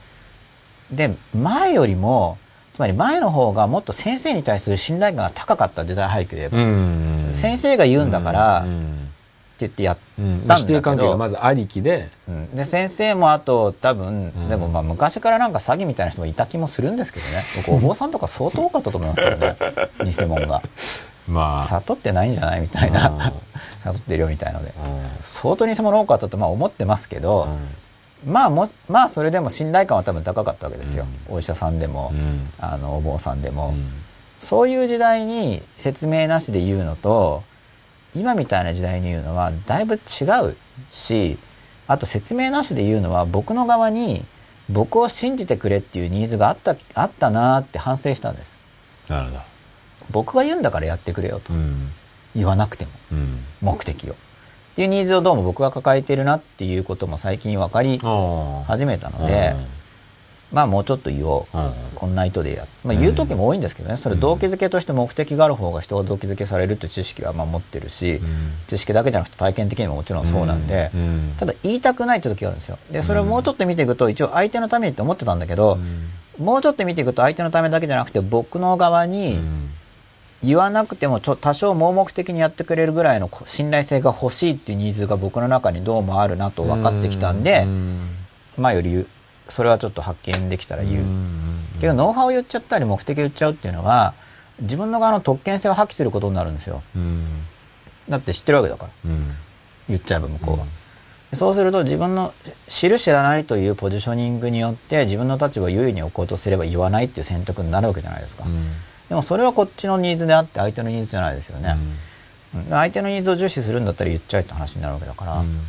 で前よりもつまり前の方がもっと先生に対する信頼感が高かった時代背景で言えば、うん。先生が言うんだからってうん言ってやっうんたんだけどまあ師弟関係がまずありきで。うん。で先生もあと多分、うん。でもまあ昔からなんか詐欺みたいな人もいた気もするんですけどね。僕お坊さんとか相当多かったと思いますけどね。偽物が。まあ。悟ってないんじゃないみたいな。うん。悟ってるよみたいので。うん。相当偽物多かったとまあ思ってますけど、まあもまあそれでも信頼感は多分高かったわけですよ、お医者さんでも、うん。あのお坊さんでも、うん。そういう時代に説明なしで言うのと今みたいな時代に言うのはだいぶ違うしあと説明なしで言うのは僕の側に僕を信じてくれっていうニーズがあった、あったなーって反省したんです。なるほど。僕が言うんだからやってくれよとうん。言わなくても、うん。目的を。っていうニーズをどうも僕が抱えてるなっていうことも最近分かり。始めたので、まあもうちょっと言おう。うん。こんな意図でやまあ言う時も多いんですけどね、それ動機づけとして目的がある方が人が動機づけされるって知識はまあ持ってるし、うん。知識だけじゃなくて体験的にももちろんそうなんで、うん。ただ言いたくないって時があるんですよ。で、それをもうちょっと見ていくと、一応相手のためにって思ってたんだけど、もうちょっと見ていくと相手のためだけじゃなくて僕の側うにん。言わなくてもちょ多少盲目的にやってくれるぐらいの信頼性が欲しいっていうニーズが僕の中にどうもあるなと分かってきたんで、うん。まあより言うそれはちょっと発見できたら言う。んけどノウハウを言っちゃったり目的を言っちゃうっていうのは自分の側の特権性を発揮することになるんですよ。うん。だって知ってるわけだから。うん。言っちゃえば向こうは。そうすると自分の知る知らないというポジショニングによって自分の立場を優位に置こうとすれば言わないっていう選択になるわけじゃないですか。うん。でもそれはこっちのニーズであって相手のニーズじゃないですよね。うん。相手のニーズを重視するんだったら言っちゃえって話になるわけだから、うん。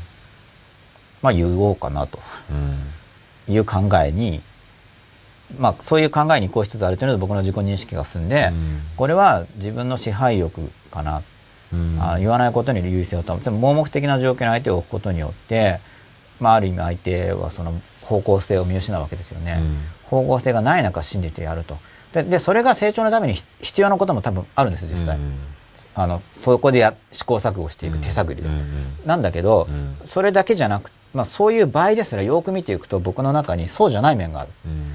まあ言おうかなと。うんいう考えに、まあそういう考えに移行しつつあるというので僕の自己認識が進んで、うんこれは自分の支配欲かな、うんあ言わないことに優位性を保つ盲目的な状況に相手を置くことによって、まあある意味相手はその方向性を見失うわけですよね。うん方向性がない中信じてやると。で、でそれが成長のために必必要なことも多分あるんです実際。うんあの、そこでや試行錯誤していく手探りで。なんだけど、うんそれだけじゃなく、まあそういう場合ですらよく見ていくと僕の中にそうじゃない面がある。うん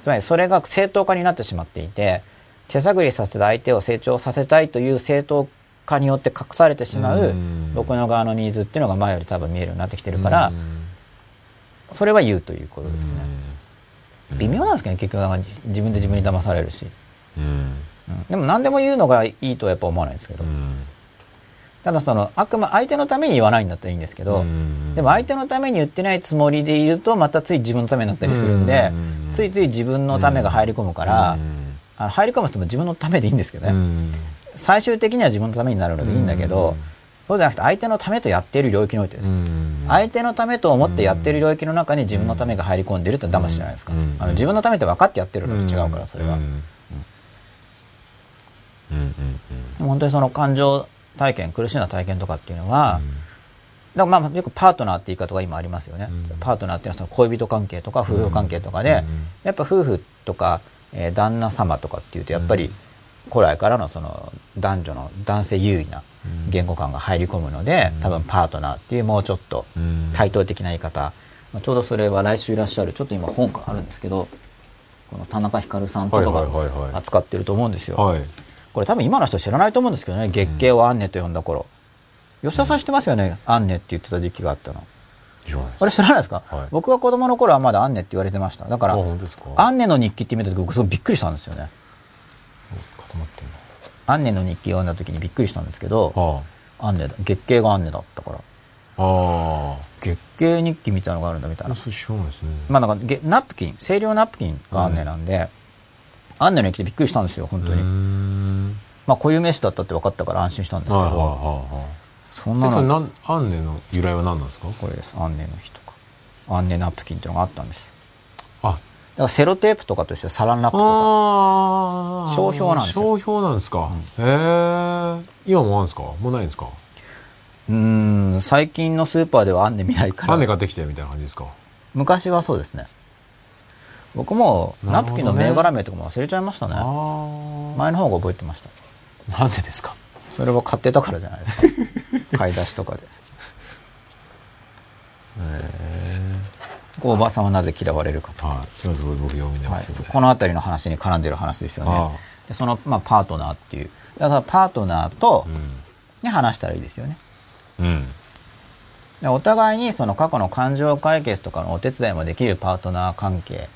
つまりそれが正当化になってしまっていて、手探りさせた相手を成長させたいという正当化によって隠されてしまううん僕の側のニーズっていうのが前より多分見えるようになってきてるから、うんそれは言うということですね。うん微妙なんですけどね、結局自分で自分に騙されるし。うんうんでも何でも言うのがいいとはやっぱ思わないですけど。うんただその、あくま相手のために言わないんだったらいいんですけど、うんでも相手のために言ってないつもりでいると、またつい自分のためになったりするんでうん、ついつい自分のためが入り込むからう、んあの入り込む人も自分のためでいいんですけどね。うん最終的には自分のためになるのでいいんだけど、うんそうじゃなくて相手のためとやっている領域においてです。うん相手のためと思ってやっている領域の中に自分のためが入り込んでいるって騙しじゃないですか？うんあの自分のためって分かってやってるのと違うから、それは。うんうん本当にその感情体験、苦しいな体験とかっていうのは、うん。だからまあよくパートナーって言い方が今ありますよね。うん。パートナーっていうのはその恋人関係とか夫婦関係とかで、うんやっぱ夫婦とか、えー旦那様とかっていうとやっぱり古来からのその男女の男性優位な言語感が入り込むので、多分パートナーっていうもうちょっとうん。対等的な言い方、まあちょうどそれは来週いらっしゃるちょっと今本があるんですけどこの田中ひかるさんとかはいはいはいはい。が扱ってると思うんですよ。はいこれ多分今の人知らないと思うんですけどね。月経をアンネと呼んだ頃、吉田さん知ってますよね、アンネって言ってた時期があったの。あれ知らないですか、はい。僕が子供の頃はまだアンネって言われてました。だからアンネの日記って見た時僕すごいびっくりしたんですよね。固まってんアンネの日記を読んだ時にびっくりしたんですけどなはアンネだ。月経がアンネだったから。ああ。月経日記みたいなのがあるんだみたいな。あそう知らないですね。まあなんかゲナプキン清涼ナプキンがアンネなんで、アンネの日記でびっくりしたんですよ本当に、まあ固有名詞だったって分かったから安心したんですけど、はいはいはいはいそんなそれなんアンネの由来は何なんですか？これです。アンネの日とか。アンネナプキンっていうのがあったんです。あ。だからセロテープとかと一緒でサランラップとか。ああ商標なんですよ。商標なんですか、へえ今もあるんですか？もうないんですか？うーん最近のスーパーではアンネ見ないから。アンネ買ってきてみたいな感じですか？昔はそうですね僕もナプキンの銘柄名とかも忘れちゃいましたね。ああ前の方が覚えてました。なんでですか？それは買ってたからじゃないですか。買い出しとかで。こうおばさんはなぜ嫌われるかとはい。今すごい僕読みではい。ますよね、この辺りの話に絡んでる話ですよあねでその、まあ、パートナーっていう。だからパートナーとうに話したらいいですよね。んうん。でお互いにその過去の感情解決とかのお手伝いもできるパートナー関係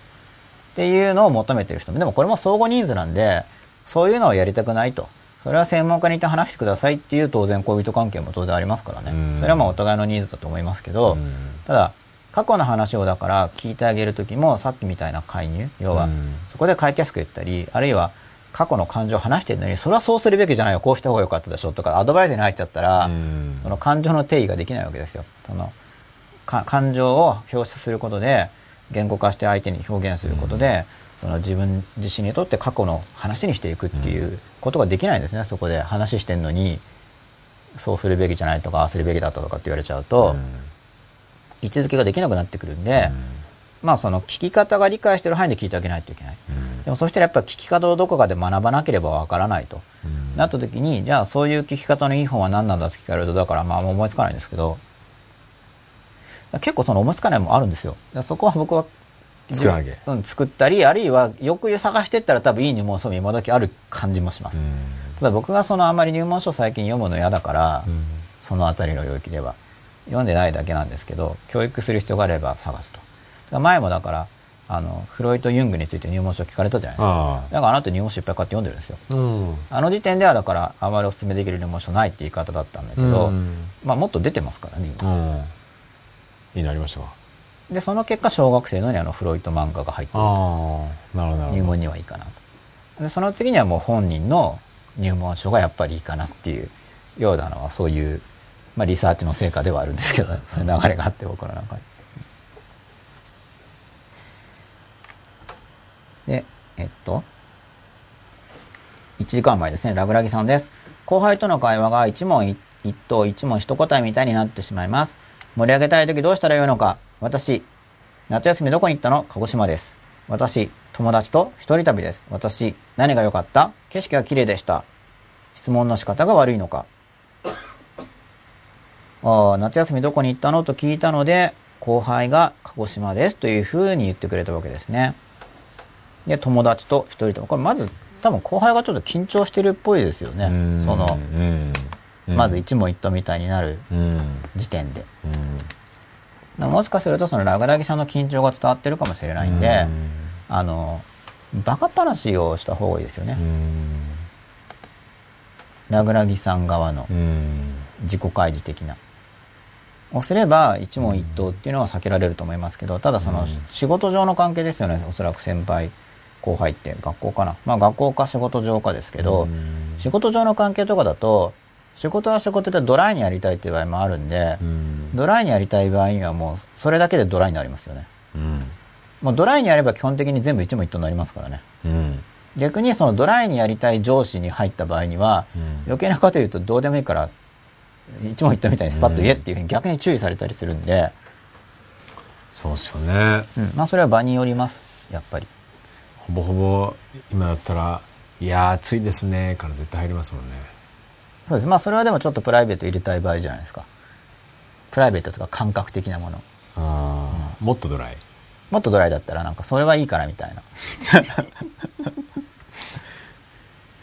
っていうのを求めてる人。もでもこれも相互ニーズなんでそういうのをやりたくないと。それは専門家にいて話してくださいっていう当然恋人関係も当然ありますからね。うん。それはまあお互いのニーズだと思いますけどうん。ただ過去の話をだから聞いてあげる時もさっきみたいな介入要はうん。そこで解決策言ったりあるいは過去の感情を話してるのにそれはそうするべきじゃないよ。こうした方が良かったでしょとかアドバイスに入っちゃったら、うん。その感情の定義ができないわけですよ。そのか感情を表出することで言語化して相手に表現することで、その自分自身にとって過去の話にしていくっていうことができないんですね、そこで話してんのにそうするべきじゃないとかああするべきだったとかって言われちゃうと、位置づけができなくなってくるんで、まあその聞き方が理解してる範囲で聞いてあげないといけない。でもそしたらやっぱ聞き方をどこかで学ばなければわからないと。なった時に、じゃあそういう聞き方のいい本は何なんだって聞かれると、だからまあ思いつかないんですけど、結構その思いつかないもあるんですよ。そこは僕は作らなきゃうん、作ったり、あるいはよく探してったら多分いい入門書も今時ある感じもします。ただ僕がそのあんまり入門書最近読むの嫌だから、そのあたりの領域では読んでないだけなんですけど教育する必要があれば探すと。前もだからあのフロイト・ユングについて入門書聞かれたじゃないですか。だからあなた入門書いっぱい買って読んでるんですよ、うん、あの時点ではだからあまりお勧めできる入門書ないって言い方だったんだけど、うん。まあもっと出てますからね今、うん、になりましたか？でその結果小学生のにあのフロイト漫画が入ってる入門にはいいかなと。でその次にはもう本人の入門書がやっぱりいいかなっていうようなのはそういう、まあ、リサーチの成果ではあるんですけど、そういう流れがあって僕の中に。でえっと1時間前ですね。ラグラギさんです。後輩との会話が一問一一答一問一答えみたいになってしまいます盛り上げたい時どうしたらよいのか。私夏休みどこに行ったの？鹿児島です。私友達と一人旅です。私何が良かった？景色が綺麗でした。質問の仕方が悪いのか。ああ夏休みどこに行ったの？と聞いたので後輩が鹿児島です。というふうに言ってくれたわけですね。で友達と一人旅。これまず多分後輩がちょっと緊張してるっぽいですよね。うん。そのうんまず一問一答みたいになるうん。時点で。うん。もしかするとそのラグラギさんの緊張が伝わってるかもしれないんで、うん。あのバカ話をした方がいいですよね、うん。ラグラギさん側のうん。自己開示的な。をすれば一問一答っていうのは避けられると思いますけどただその仕事上の関係ですよね。おそらく先輩後輩って学校かな。まあ学校か仕事上かですけど、うん。仕事上の関係とかだと仕事は仕事でドライにやりたいっていう場合もあるんで、うん。ドライにやりたい場合にはもうそれだけでドライになりますよね。うん。もうドライにやれば基本的に全部一問一答になりますからね。うん。逆にそのドライにやりたい上司に入った場合には、うん。余計なこと言うとどうでもいいから一問一答みたいにスパッと言えっていうふうに逆に注意されたりするんで、そうっすよね。うん。まあそれは場によりますやっぱり。ほぼほぼ今だったら「いやー暑いですね」から絶対入りますもんねそうです。まあそれはでもちょっとプライベート入れたい場合じゃないですか。プライベートとか感覚的なもの。ああもっとドライ？もっとドライだったらなんかそれはいいからみたいな。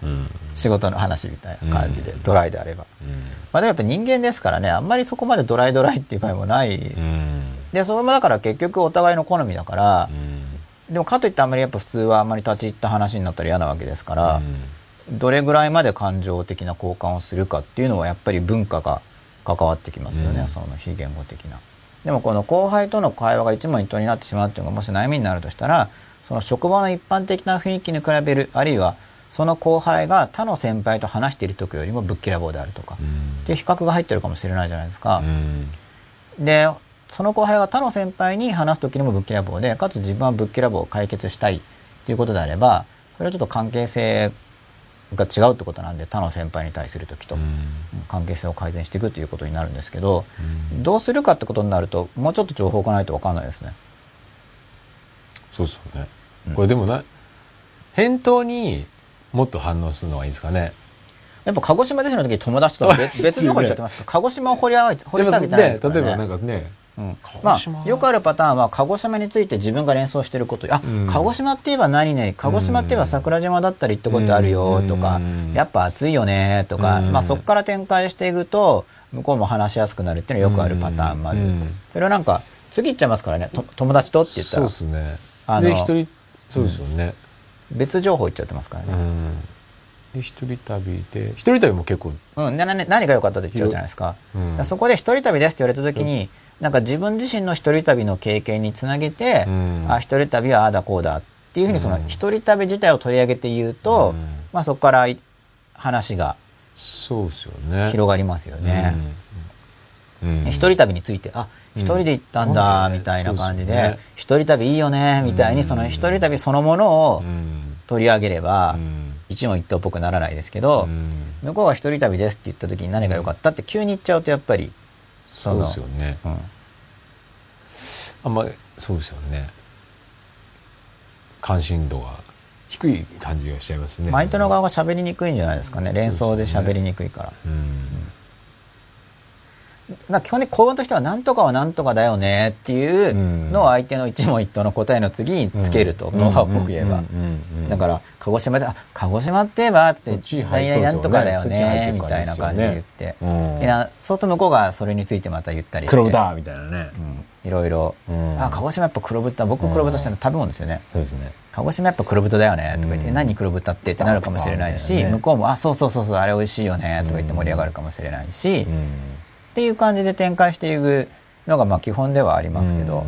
うん。仕事の話みたいな感じで、うん。ドライであれば。うん。まあでもやっぱ人間ですからねあんまりそこまでドライドライっていう場合もない、うん。でそれもだから結局お互いの好みだからう、ん。でもかといってあんまりやっぱ普通はあんまり立ち入った話になったら嫌なわけですから、どれぐらいまで感情的な交換をするかっていうのはやっぱり文化が関わってきますよね、うんその非言語的な。でもこの後輩との会話が一問一答になってしまうっていうのがもし悩みになるとしたらその職場の一般的な雰囲気に比べるあるいはその後輩が他の先輩と話している時よりもぶっきらぼうであるとか、うんっていう比較が入ってるかもしれないじゃないですか。うんでその後輩が他の先輩に話す時にもぶっきらぼうでかつ自分はぶっきらぼうを解決したいっていうことであればそれはちょっと関係性が違うってことなんで他の先輩に対する時と、うん。関係性を改善していくということになるんですけど、うん。どうするかってことになるともうちょっと情報がないと分かんないですね。そうですよね。うん。これでもな返答にもっと反応するのがいいんですかね。やっぱ鹿児島ですの時友達とは別 別の方行っちゃってますか？鹿児島を掘り上げ掘り下げてないですからね。例えばなんかねうんまあ、よくあるパターンは鹿児島について自分が連想してること。あ、うん。鹿児島って言えば何ね？鹿児島って言えば桜島だったり行ったことあるよとか、うんやっぱ暑いよねとか、うん。まあ、そこから展開していくと向こうも話しやすくなるっていうのはよくあるパターンまず、うん。それはなんか次行っちゃいますからね。と友達とって言ったそうらですね。あので一人そうですよね。別情報言っちゃってますからね、うん。で一人旅で一人旅も結構うん、何が良かったって言っちゃうじゃないですか。うん。だからそこで一人旅ですって言われた時に、なんか自分自身の一人旅の経験につなげて、うん。あ、一人旅はああだこうだっていうふうにそのうん。一人旅自体を取り上げて言うと、うん。まあそこからい話がそうですよね。広がりますよね。うん。一人旅について、あ、一人で行ったんだ、みたいな感じでね、一人旅いいよね、みたいに、その一人旅そのものをうん。取り上げればう、ん。一問一答っぽくならないですけどう、ん。向こうが一人旅ですって言った時に何が良かったって急に言っちゃうとやっぱり、そうですよね。うん。あんまそうですよね。関心度が低い感じがしちゃいますね。相手の側が喋りにくいんじゃないですかね。連想で喋りにくいから。うん。だから基本的に構文としては何とかは何とかだよねっていうのを相手の一問一答の答えの次につけると、ノウハウっぽく言えば。だから、鹿児島で、あ、鹿児島って言えば、つって何々なんとかだよねね、みたいな感じで言って。そうすると向こうがそれについてまた言ったりして。黒豚みたいなね。うん。いろいろ。うん。あ、鹿児島やっぱ黒豚、僕黒豚してるの食べ物ですよね。そうですね。鹿児島やっぱ黒豚だよねとか言って、うん。何黒豚ってってなるかもしれないし、向こうも、あ、そうそうそうそう、あれ美味しいよねとか言って盛り上がるかもしれないし、っうんていう感じで展開していくのがまあ基本ではありますけど、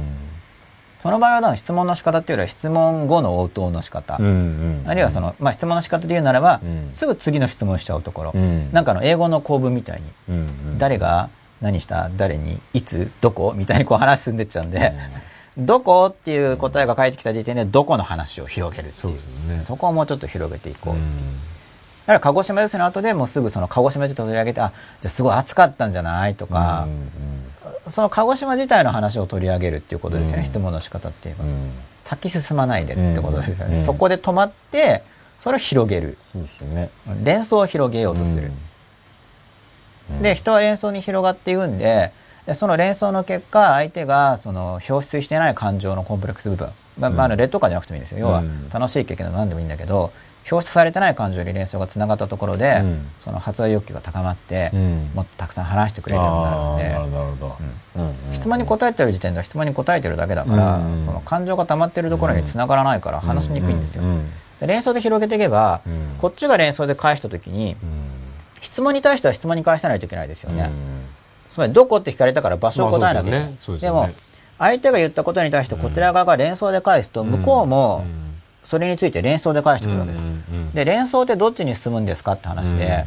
その場合は質問の仕方っていうよりは質問後の応答の仕方、うんうんあるいはその、まあ、質問の仕方で言うならば、うん。すぐ次の質問しちゃうところ、うん。なんかあの英語の構文みたいに、うんうん誰が何した誰にいつどこみたいにこう話進んでっちゃうんで、どこっていう答えが返ってきた時点でどこの話を広げるっていう。ね。そこをもうちょっと広げていこう。う。ん。だから鹿児島ですの後でもうすぐその鹿児島ちょっと取り上げて、あ、じゃあすごい暑かったんじゃない？とか、その鹿児島自体の話を取り上げるっていうことですよね、うん。質問の仕方っていうか。うん。先進まないでってことですよね。うんそこで止まって、それを広げる。そうですよね。連想を広げようとする。うん。で、人は連想に広がっていくんで、でその連想の結果、相手がその表出してない感情のコンプレックス部分、まあ、まああの劣等感じゃなくてもいいんですよ。要はうん。楽しい経験でも何でもいいんだけど、表出されてない感情に連想がつながったところで、うん。その発話欲求が高まって、うん。もっとたくさん話してくれるようになるんで、質問に答えてる時点では質問に答えてるだけだから、うんその感情が溜まってるところにつながらないから話しにくいんですよ。連想で広げていけば、うん。こっちが連想で返した時に、質問に対しては質問に返さないといけないですよね。つまり、どこって聞かれたから場所を答えなきゃいけない。でも相手が言ったことに対してこちら側が連想で返すと、向こうもそれについて連想で返してくるわけです。で、連想ってどっちに進むんですかって話で、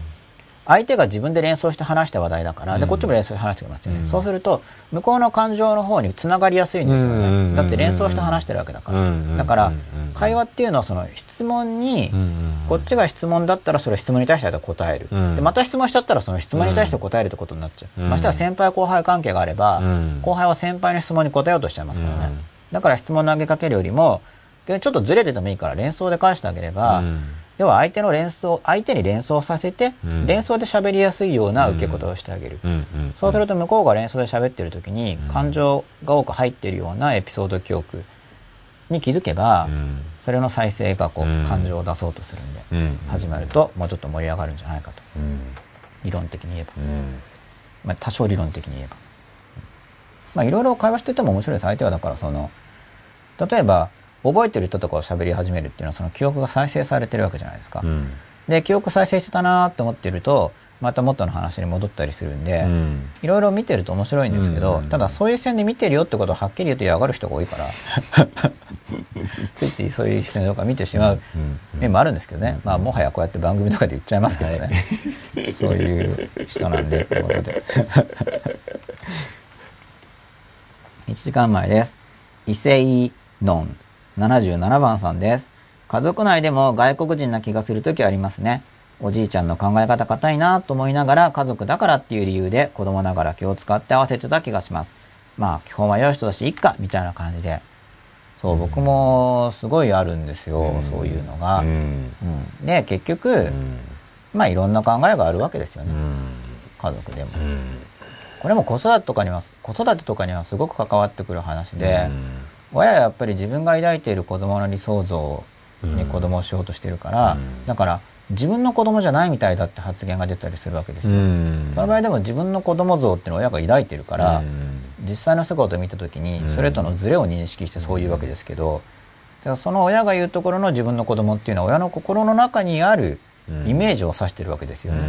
相手が自分で連想して話した話題だから、で、うん。こっちも連想して話してくれますよね。うん。そうすると、向こうの感情の方に繋がりやすいんですようんね。だって連想して話してるわけだから。うんだからうん、会話っていうのはその質問に、こっちが質問だったらそれ質問に対して答える、うん。でまた質問しちゃったらその質問に対して答えるってことになっちゃう、うん。ましては先輩後輩関係があれば、うん。後輩は先輩の質問に答えようとしちゃいますからね、うん。だから質問投げかけるよりもでちょっとずれててもいいから連想で返してあげれば、要は相手の連想相手に連想させて、うん。連想で喋りやすいような受け答えをしてあげる、そうすると向こうが連想で喋ってる時に感情が多く入っているようなエピソード記憶に気づけば、それの再生がこううん。感情を出そうとするんで、始まるともうちょっと盛り上がるんじゃないかと。理論的に言えば、まあ、多少理論的に言えば。まあいろいろ会話してても面白いです。相手はだからその例えば覚えてる人とかを喋り始めるっていうのはその記憶が再生されてるわけじゃないですか、で記憶再生してたなって思ってるとまた元の話に戻ったりするんで、いろいろ見てると面白いんですけど、うん。ただそういう視線で見てるよってことをはっきり言うと嫌がる人が多いから ついついそういう視線とか見てしまう面もあるんですけどね、まあもはやこうやって番組とかで言っちゃいますけどね、そういう人なんでってことで。1時間前です。伊勢のん77番さんです家族内でも外国人な気がするときありますねおじいちゃんの考え方硬いなと思いながら家族だからっていう理由で子供ながら気を使って合わせてた気がします。まあ基本は良い人だしいっかみたいな感じで。そう、僕もすごいあるんですよ、そういうのが。うんで、結局、まあいろんな考えがあるわけですよね。家族でも。これも子育てとかには、子育てとかにはすごく関わってくる話で、親はやっぱり自分が抱いている子供の理想像に子供をしようとしてるから、だから自分の子供じゃないみたいだって発言が出たりするわけですよ。その場合でも自分の子供像っていうのを親が抱いてるから、実際の姿を見た時にそれとのズレを認識してそういうわけですけど、だからその親が言うところの自分の子供っていうのは親の心の中にあるイメージを指してるわけですよね。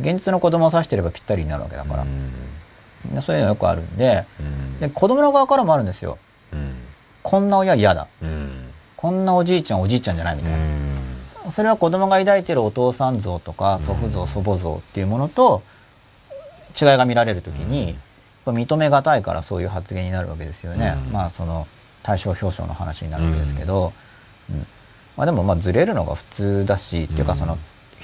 現実の子供を指してればぴったりになるわけだから。でそういうのよくあるんでで子供の側からもあるんですよ。こんな親嫌だ。こんなおじいちゃんおじいちゃんじゃないみたいな。それは子供が抱いてるお父さん像とか祖父像、祖母像っていうものと違いが見られるときに、認めがたいからそういう発言になるわけですよね。うん。まあその対象表彰の話になるわけですけど、うん。まあ、でもまあずれるのが普通だし、っていうかその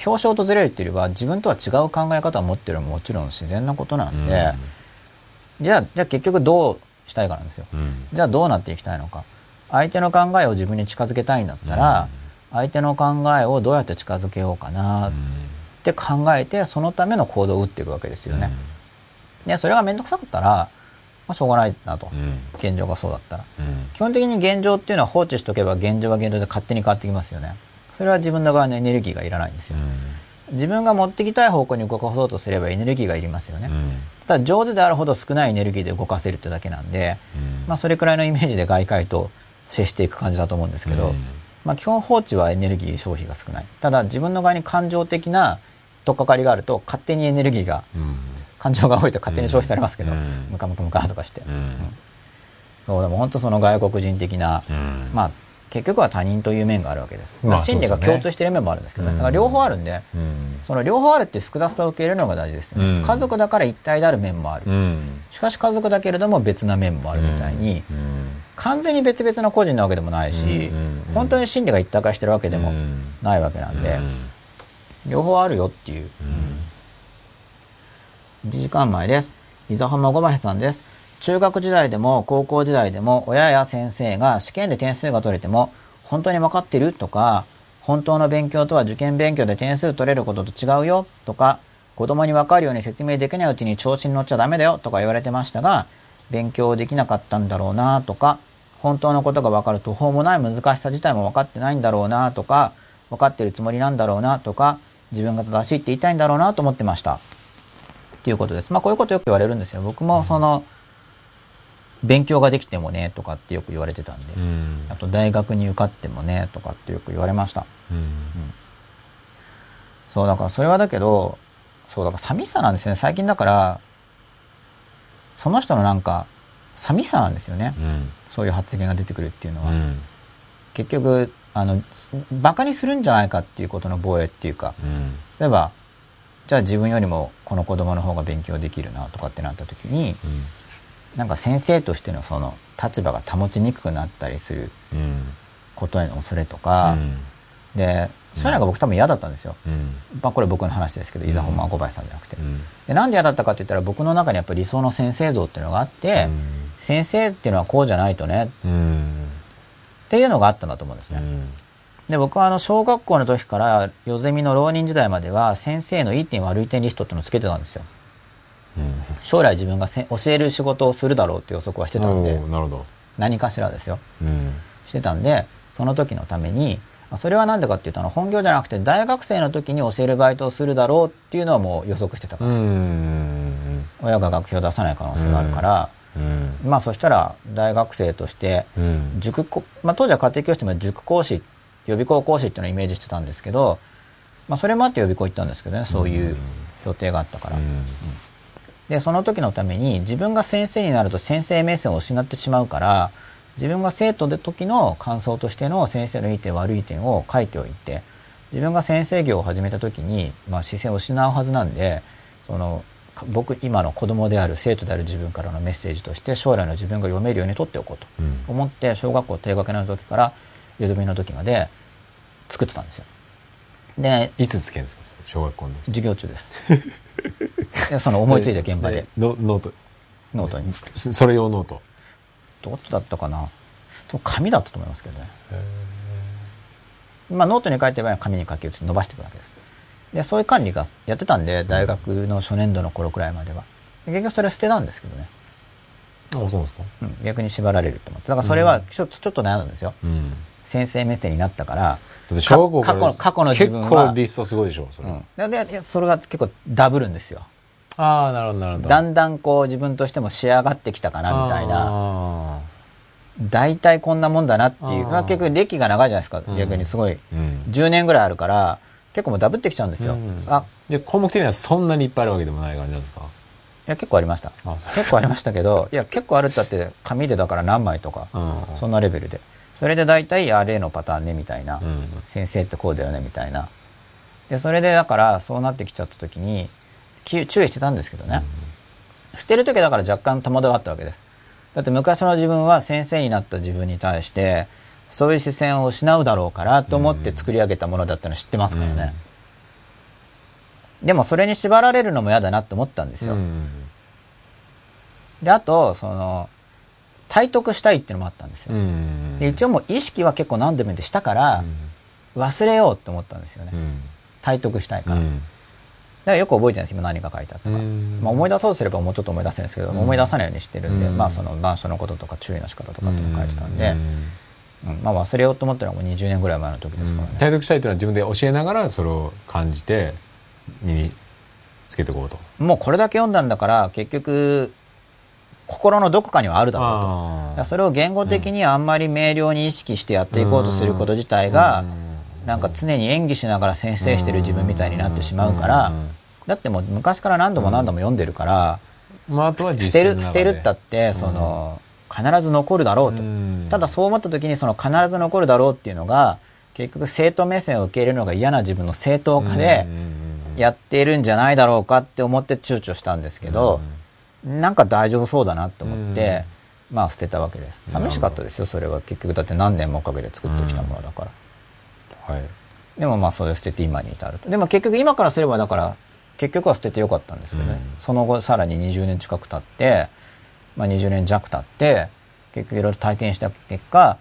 表彰とずれるっていうよりは自分とは違う考え方を持ってるのももちろん自然なことなんで、じゃあじゃあ結局どうしたいかなんですよ。うんじゃあどうなっていきたいのか。相手の考えを自分に近づけたいんだったら、相手の考えをどうやって近づけようかなって考えて、そのための行動を打っていくわけですよね。で、それがめんどくさかったら、まあしょうがないなと。うん現状がそうだったら。うん基本的に現状っていうのは放置しとけば現状は現状で勝手に変わってきますよね。それは自分の側のエネルギーがいらないんですよ。自分が持ってきたい方向に動かそうとすればエネルギーがいりますよね。ただ上手であるほど少ないエネルギーで動かせるってだけなんで、まあそれくらいのイメージで外界と接していく感じだと思うんですけど、まあ基本放置はエネルギー消費が少ない。ただ自分の側に感情的な取っかかりがあると勝手にエネルギーが、感情が多いと勝手に消費されますけど、うん。ムカムカムカとかして。そうでも本当その外国人的な、まあ結局は他人という面があるわけです。まあまあ心理が共通している面もあるんですけどね。うんだから両方あるんで、その両方あるっていう複雑さを受け入れるのが大事ですよね。うん家族だから一体である面もある。しかし家族だけれども別な面もあるみたいに、完全に別々の個人なわけでもないし、うんうんうん本当に心理が一体化してるわけでもないわけなんで、両方あるよっていう。1時間前です。伊沢浜ごまへさんです。中学時代でも高校時代でも親や先生が試験で点数が取れても本当に分かってるとか本当の勉強とは受験勉強で点数取れることと違うよとか子供に分かるように説明できないうちに調子に乗っちゃダメだよとか言われてましたが勉強できなかったんだろうなとか本当のことが分かる途方もない難しさ自体も分かってないんだろうなとか分かってるつもりなんだろうなとか自分が正しいって言いたいんだろうなと思ってました。っていうことです。まあこういうことよく言われるんですよ。僕もその、勉強ができてもねとかってよく言われてたんで、あと大学に受かってもねとかってよく言われました。そう、だからそれはだけど、そう、だから寂しさなんですよね。最近だから、その人のなんか、寂しさなんですよね。そういう発言が出てくるっていうのは。結局、あの、馬鹿にするんじゃないかっていうことの防衛っていうか、例えば、じゃあ自分よりもこの子供の方が勉強できるなとかってなった時に、なんか先生としてのその立場が保ちにくくなったりすることへの恐れとか、で、そういうのが僕多分嫌だったんですよ。まあこれ僕の話ですけど、伊沢本間小林さんじゃなくて。で、なんで嫌だったかって言ったら僕の中にやっぱり理想の先生像っていうのがあって、先生っていうのはこうじゃないとね、っていうのがあったんだと思うんですね。で、僕はあの、小学校の時から、夜ゼミの浪人時代までは、先生のいい点悪い点リストっていうのをつけてたんですよ。将来自分がせ教える仕事をするだろうって予測はしてたんで。何かしらですよ。してたんで、その時のために、それは何でかっていうと、本業じゃなくて、大学生の時に教えるバイトをするだろうっていうのはもう予測してたから。親が学費を出さない可能性があるから、まあそしたら大学生として塾こ、まあ、当時は家庭教師でも塾講師予備校講師っていうのをイメージしてたんですけど、まあ、それもあって予備校行ったんですけどねそういう予定があったから、でその時のために自分が先生になると先生目線を失ってしまうから自分が生徒で時の感想としての先生のいい点悪い点を書いておいて自分が先生業を始めた時に、まあ、視線を失うはずなんでその僕今の子供である生徒である自分からのメッセージとして将来の自分が読めるように取っておこうと思って小学校低学年の時から代ゼミの時まで作ってたんですよ。で、いつつけんですか小学校の授業中です。でその思いついた現場で。ノノート。ノートに。それ用ノート。どっちだったかな？紙だったと思いますけどね。まあノートに書いてれば紙に書き写し伸ばしていくわけです。で、そういう管理がやってたんで、大学の初年度の頃くらいまでは。結局それは捨てたんですけどね。あ、そうですか、うん、逆に縛られると思って。だからそれはちょっと、ちょっと悩んだんですよ。うん。先生目線になったから、小学校から過去過去の自分は結構リストすごいでしょ、それ。うん、ででそれが結構ダブるんですよ。ああ、なるほど、なるほど。だんだんこう自分としても仕上がってきたかなみたいな。な。大体こんなもんだなっていう。まあ結局歴が長いじゃないですか。うん逆にすごい。うん。10年ぐらいあるから、結構もうダブってきちゃうんですよ。うんあ、で、項目的にはそんなにいっぱいあるわけでもない感じなんですか？いや結構ありました。結構ありましたけど、いや結構あるったって紙でだから何枚とか、うん。そんなレベルで。それで大体、あ、例のパターンね、みたいな。うん。先生ってこうだよね、みたいな。で、それでだからそうなってきちゃった時に、き注意してたんですけどね。捨てる時だから若干戸惑いはあったわけです。だって昔の自分は先生になった自分に対して、そういう視線を失うだろうからと思って作り上げたものだったの知ってますからね。でもそれに縛られるのも嫌だなって思ったんですよ。うんで、あと、その、体得したいっていうのもあったんですよ。うん。で一応もう意識は結構何度も言ってしたから、忘れようって思ったんですよね。うん。体得したいから。うん。だからよく覚えてないです、今何が書いてあったか。うん。まあ、思い出そうとすればもうちょっと思い出せるんですけど、思い出さないようにしてるんで、うん。まあその難所のこととか注意の仕方とかっていうのを書いてたんで、うん。うんまあ忘れようと思ったのはもう20年ぐらい前の時ですからね。体得したいというのは自分で教えながらそれを感じて身につけていこうと。もうこれだけ読んだんだから、結局、心のどこかにはあるだろうと。それを言語的にあんまり明瞭に意識してやっていこうとすること自体が、なんか常に演技しながら先生してる自分みたいになってしまうから、だってもう昔から何度も何度も読んでるから、まあ、あとは捨てる、捨てるったって、その、必ず残るだろうと。うん。ただそう思った時にその必ず残るだろうっていうのが、結局生徒目線を受け入れるのが嫌な自分の正当化でやっているんじゃないだろうかって思って躊躇したんですけど、なんか大丈夫そうだなと思って、まあ捨てたわけです。寂しかったですよ、それは。結局だって何年もかけて作ってきたものだから。はいでもまあそれを捨てて今に至ると。でも結局今からすればだから、結局は捨ててよかったんですけどね。うんその後さらに20年近く経って、まあ20年弱経って、結局いろいろ体験した結果、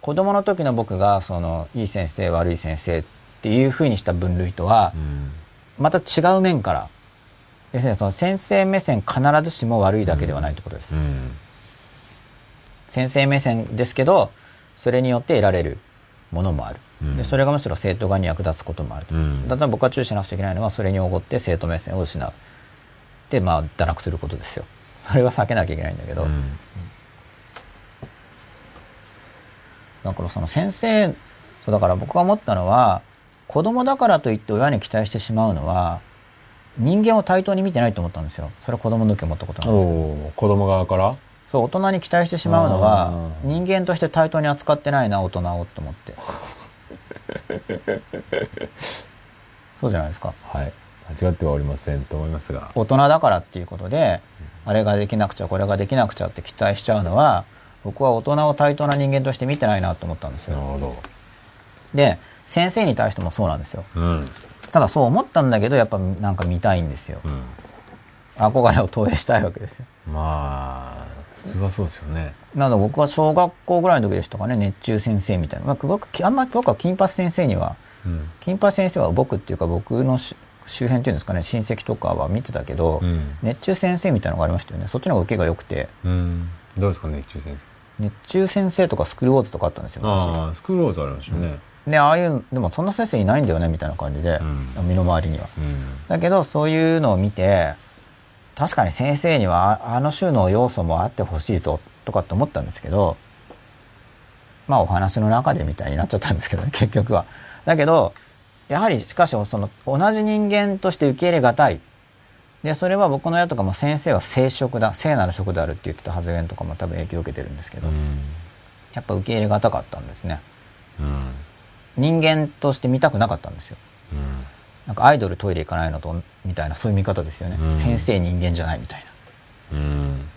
子供の時の僕がその、いい先生、悪い先生っていう風にした分類とはう、んまた違う面から、要するにその先生目線必ずしも悪いだけではないということです。うん先生目線ですけど、それによって得られるものもある。うんでそれがむしろ生徒側に役立つこともあると。うんだから僕は注意しなくちゃいけないのは、それにおごって生徒目線を失う。で、まあ、堕落することですよ。それは避けなきゃいけないんだけど、うんだからその先生、そうだから僕が思ったのは、子供だからといって親に期待してしまうのは、人間を対等に見てないと思ったんですよ。それは子供の時思ったことなんですけど。子供側から？そう、大人に期待してしまうのは人間として対等に扱ってないな、大人をと思って。そうじゃないですか。はい間違ってはおりませんと思いますが大人だからっていうことで、あれができなくちゃ、これができなくちゃって期待しちゃうのは、僕は大人を対等な人間として見てないなと思ったんですよ。なるほどで、先生に対してもそうなんですよ。うんただそう思ったんだけど、やっぱなんか見たいんですよ。うん。憧れを投影したいわけですよ。まあ普通はそうですよね。なので僕は小学校ぐらいの時でしたかね、熱中先生みたいな。まあ、僕、あんまり僕は金髪先生には、うん。金髪先生は僕っていうか僕のし周辺っていうんですかね、親戚とかは見てたけど、うん。熱中先生みたいなのがありましたよね。そっちの方が受けが良くて、うん。どうですかね中先熱中先生とかスクールウォーズとかあったんですよ、生ああスクールウォーズありましたよねで、ああいう、でもそんな先生いないんだよね、みたいな感じで、うん身の回りには。うんだけど、そういうのを見て、確かに先生にはああの種の要素もあってほしいぞ、とかって思ったんですけど、まあお話の中でみたいになっちゃったんですけどね、結局は。だけど、やはりしかしその同じ人間として受け入れがたい。で、それは僕の親とかも先生は聖職だ、聖なる職であるって言ってた発言とかも多分影響を受けてるんですけど、うんやっぱ受け入れがたかったんですね。うん人間として見たくなかったんですよ。うんなんかアイドルトイレ行かないのと、みたいなそういう見方ですよね。うん先生人間じゃないみたいな。うん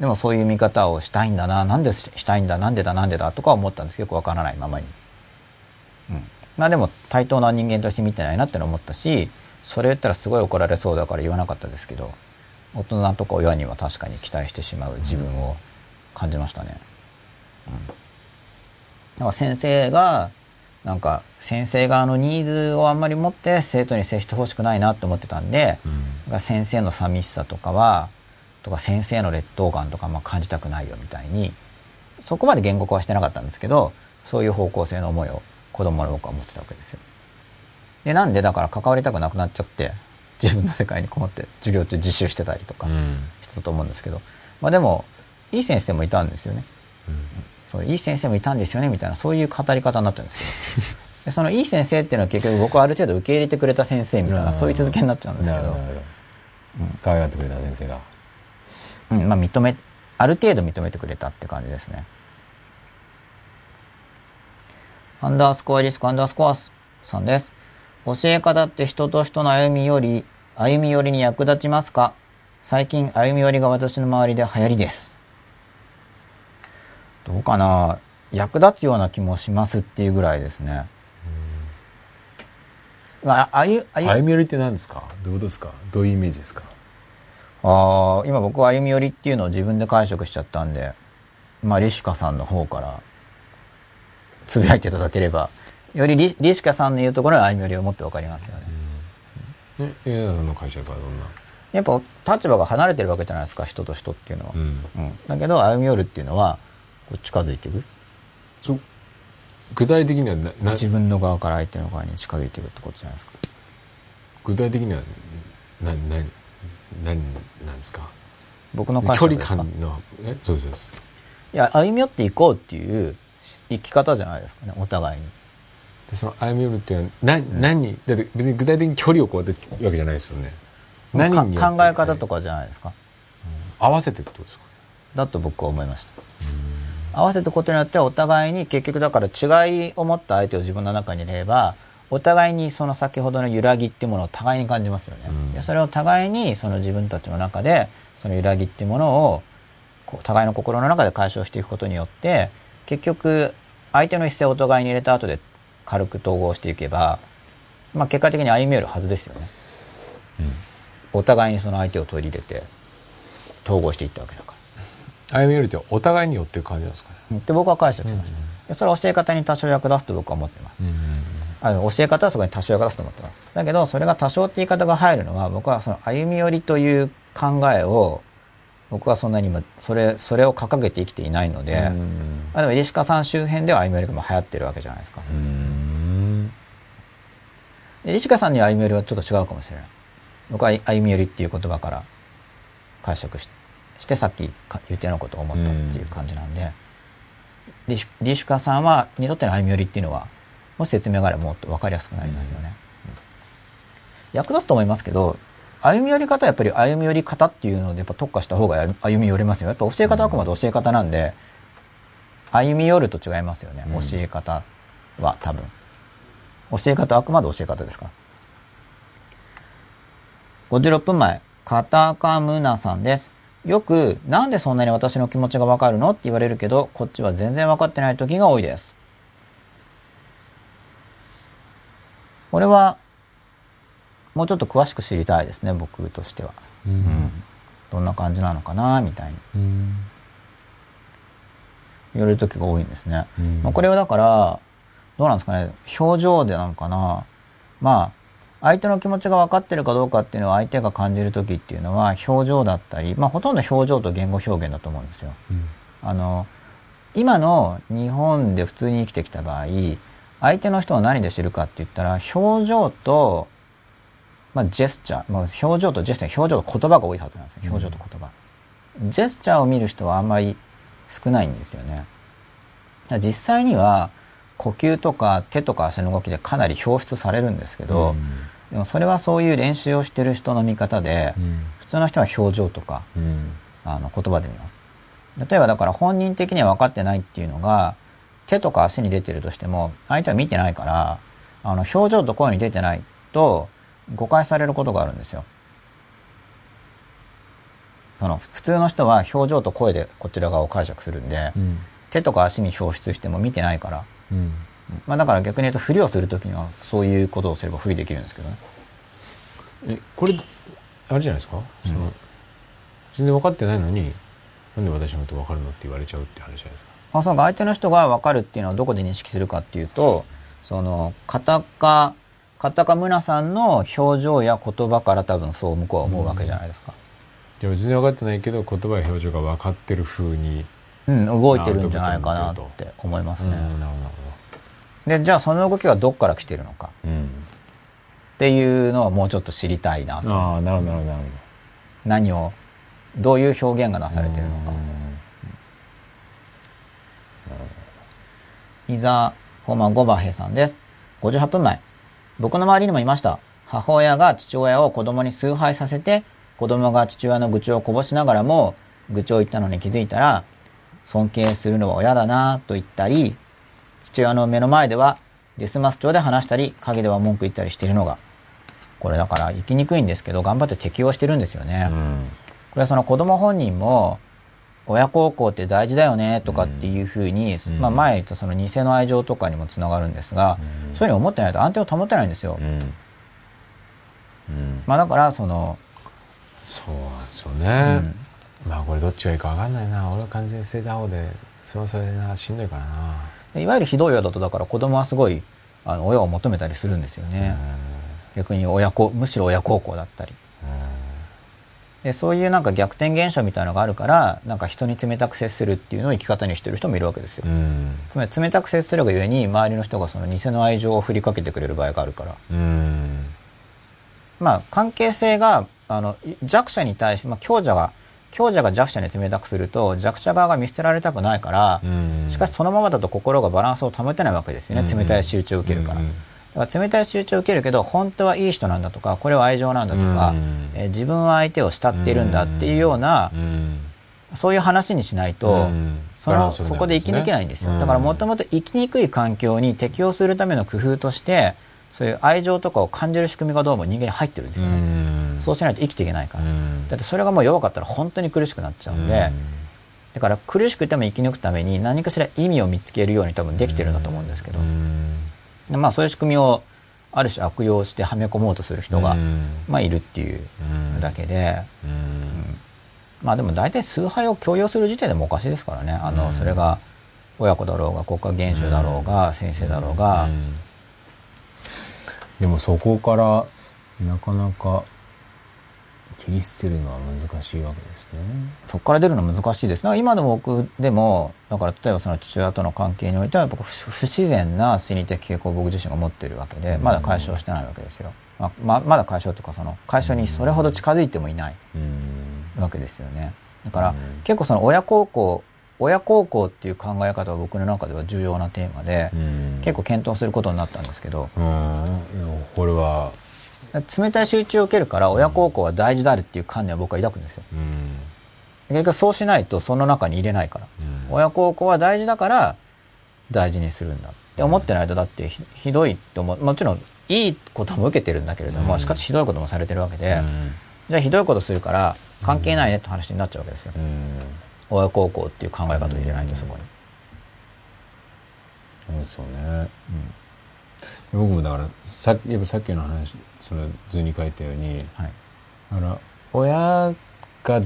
でもそういう見方をしたいんだな、なんでしたいんだ、なんでだ、なんでだとか思ったんですけど、よくわからないままに。うん。まあでも対等な人間として見てないなっての思ったし、それ言ったらすごい怒られそうだから言わなかったですけど、大人とか親には確かに期待してしまう自分を感じましたね。うん。だから先生が、なんか先生側のニーズをあんまり持って生徒に接してほしくないなって思ってたんで、うん先生の寂しさとかはとか先生の劣等感とかも感じたくないよみたいにそこまで言語化はしてなかったんですけどそういう方向性の思いを子供の僕は持ってたわけですよ。でなんでだから関わりたくなくなっちゃって自分の世界にこもって授業中自習してたりとかうんしてたと思うんですけど、まあでもいい先生もいたんですよね。そういい先生もいたんですよねみたいなそういう語り方になっちゃうんですけど。でそのいい先生っていうのは結局僕はある程度受け入れてくれた先生みたいなそういう続けになっちゃうんですけど。ど。可愛がってくれた先生が。うん、まあ認め、ある程度認めてくれたって感じですね。アンダースコアリスクアンダースコアさんです。教え方って人と人の歩みより歩み寄りに役立ちますか？最近歩み寄りが私の周りで流行りです。どうかな。役立つような気もしますっていうぐらいですね。ああゆ、あゆ、歩み寄りって何ですか？どうですか？どういうイメージですか？ああ、今僕は歩み寄りっていうのを自分で解釈しちゃったんで、まあ、リシュカさんの方から、つぶやいていただければ、よりリリシュカさんの言うところの歩み寄りをもっとわかりますよね。ね江田さんの解釈はどんな？やっぱ立場が離れてるわけじゃないですか、人と人っていうのは。うん。うん。だけど、歩み寄るっていうのは、近づいていく？そう具体的にはなな自分の側から相手の側に近づいていくってことじゃないですか。具体的にはなな何なんですか？僕のですか？感のえ？そうですそうですいや、歩み寄っていこうっていう生き方じゃないですかね、お互いに。でその歩み寄るっていうのは何,、何だって別に具体的に距離をこうやっていうわけじゃないですよね何によってか考え方とかじゃないですか？合わせていくってことですか？だと僕は思いました。合わせてことによってお互いに結局だから違いを持った相手を自分の中に入れればお互いにその先ほどの揺らぎっていうものを互いに感じますよね。うんでそれを互いにその自分たちの中でその揺らぎっていうものをこう互いの心の中で解消していくことによって結局相手の一斉をお互いに入れた後で軽く統合していけば、まあ、結果的に歩み寄るはずですよね。お互いにその相手を取り入れて統合していったわけだから。歩み寄りってお互いによっていう感じなんですかね。って僕は解釈しました、でそれは教え方に多少役立つと僕は思ってます。あの教え方はそこに多少役立つと思ってます。だけどそれが多少って言い方が入るのは僕はその歩み寄りという考えを僕はそんなに今それそれを掲げて生きていないので、あ、でも入鹿さん周辺では歩み寄りがもう流行ってるわけじゃないですか。うんで入鹿さんには歩み寄りはちょっと違うかもしれない。僕は歩み寄りっていう言葉から解釈ししてさっきか言ったようなことを思ったっていう感じなんで、リシュリシュカさんはにとっての歩み寄りっていうのはもし説明があればもっと分かりやすくなりますよね、役立つと思いますけど歩み寄り方はやっぱり歩み寄り方っていうのでやっぱ特化した方が歩歩み寄れますよ。やっぱ教え方はあくまで教え方なんで歩み寄ると違いますよね、うん。教え方は多分。教え方はあくまで教え方ですか。ら56分前、カタカムナさんです。よく、なんでそんなに私の気持ちがわかるのって言われるけど、こっちは全然わかってない時が多いです。これは、もうちょっと詳しく知りたいですね、僕としては。うんどんな感じなのかな、みたいにうん言われる時が多いんですね。うんまあ、これはだから、どうなんですかね、表情でなのかな。まあ、相手の気持ちが分かってるかどうかっていうのは相手が感じる時っていうのは表情だったり、まあほとんど表情と言語表現だと思うんですよ。うんあの、今の日本で普通に生きてきた場合、相手の人を何で知るかって言ったら、表情と、まあジェスチャー、まあ表情とジェスチャー、表情と言葉が多いはずなんですよ。表情と言葉。ジェスチャーを見る人はあんまり少ないんですよね。実際には呼吸とか手とか足の動きでかなり表出されるんですけど、でもそれはそういう練習をしてる人の見方で、うん。普通の人は表情とかうん。あの言葉で見ます。例えばだから本人的には分かってないっていうのが手とか足に出てるとしても相手は見てないからあの表情と声に出てないと誤解されることがあるんですよ。その普通の人は表情と声でこちら側を解釈するんで、うん。手とか足に表出しても見てないから、うんまあ、だから逆に言うとふりをするときにはそういうことをすればふりできるんですけどね。えこれあれじゃないですか、その全然分かってないのになんで私のこと分かるのって言われちゃうって話じゃないですか？まあ、その相手の人が分かるっていうのはどこで認識するかっていうと、その、カタカ、カタカムナさんの表情や言葉から多分そう向こうは思うわけじゃないですか。でも全然分かってないけど言葉や表情が分かってる風にうん、動いてるんじゃないかなって思いますね。うんなるほで、じゃあその動きがどっから来てるのかどうんっていうのはもうちょっと知りたいなと。ああなるほどなるほどなるほ何を、どういう表現がなされてるのか。伊沢ホマゴバヘさんです。58分前。僕の周りにもいました。母親が父親を子供に崇拝させて、子供が父親の愚痴をこぼしながらも、愚痴を言ったのに気づいたら、尊敬するのは親だなと言ったり、父親の目の前ではデスマス調で話したり、陰では文句言ったりしているのが、これだから生きにくいんですけど頑張って適応してるんですよね。うん。これはその子供本人も親孝行って大事だよねとかっていうふうに、うん。まあ、前言ったその偽の愛情とかにもつながるんですが、うん。そういうふうに思ってないと安定を保てないんですよ。まあ、だからその、そうなんですようね、ん。まあこれどっちがいいか分かんないな。俺は完全に捨てた方でそれはそれでなしんどいからないわゆるひどい親だとだから子供はすごいあの親を求めたりするんですよね。逆に親子むしろ親孝行だったり。でそういうなんか逆転現象みたいなのがあるからなんか人に冷たく接するっていうのを生き方にしてる人もいるわけですよ。つまり冷たく接するがゆえに周りの人がその偽の愛情を振りかけてくれる場合があるから。うん。まあ関係性があの弱者に対して、まあ、強者が強者が弱者に冷たくすると弱者側が見捨てられたくないから、うん。しかしそのままだと心がバランスを保てないわけですよね、うん。冷たい集中を受けるから、うんだから冷たい集中を受けるけど本当はいい人なんだとかこれは愛情なんだとか、うん。えー自分は相手を慕っているんだっていうような、うん。そういう話にしないと、うん。そのそこで生き抜けないんですよ、うん。だからもともと生きにくい環境に適応するための工夫としてそういう愛情とかを感じる仕組みがどうも人間に入ってるんですよね、うん。そうしないと生きていけないから、うん。だってそれがもう弱かったら本当に苦しくなっちゃうんで、だから苦しくても生き抜くために何かしら意味を見つけるように多分できてるんだと思うんですけど、うん。でまあそういう仕組みをある種悪用してはめ込もうとする人が、うん。まあいるっていうだけで、うん。まあでも大体崇拝を強要する時点でもおかしいですからね。あの、うん。それが親子だろうが国家元首だろうが、先生だろうが、うんでもそこからなかなか切り捨てるのは難しいわけですね。そこから出るの難しいです。今でも僕でも、だから例えばその父親との関係においては、僕不不自然な心理的傾向を僕自身が持っているわけで、まだ解消してないわけですよ。まあままだ解消というか、その解消にそれほど近づいてもいないうんわけですよね。だから、うん結構その親孝行、親孝行っていう考え方は僕の中では重要なテーマで、うん。結構検討することになったんですけど、これは、冷たい集中を受けるから親孝行は大事であるっていう観念は僕は抱くんですよ。うん。結局そうしないとその中に入れないから。うん。親孝行は大事だから大事にするんだ。って思ってないとだってひひどいって思う。もちろんいいことも受けてるんだけれども、うん。しかしひどいこともされてるわけで、うん。じゃあひどいことするから関係ないねって話になっちゃうわけですよ、うん親孝行っていう考え方を入れないとそこに、そうですよね。僕もだからさやっぱさっきの話その図に書いたようにはい。だから親が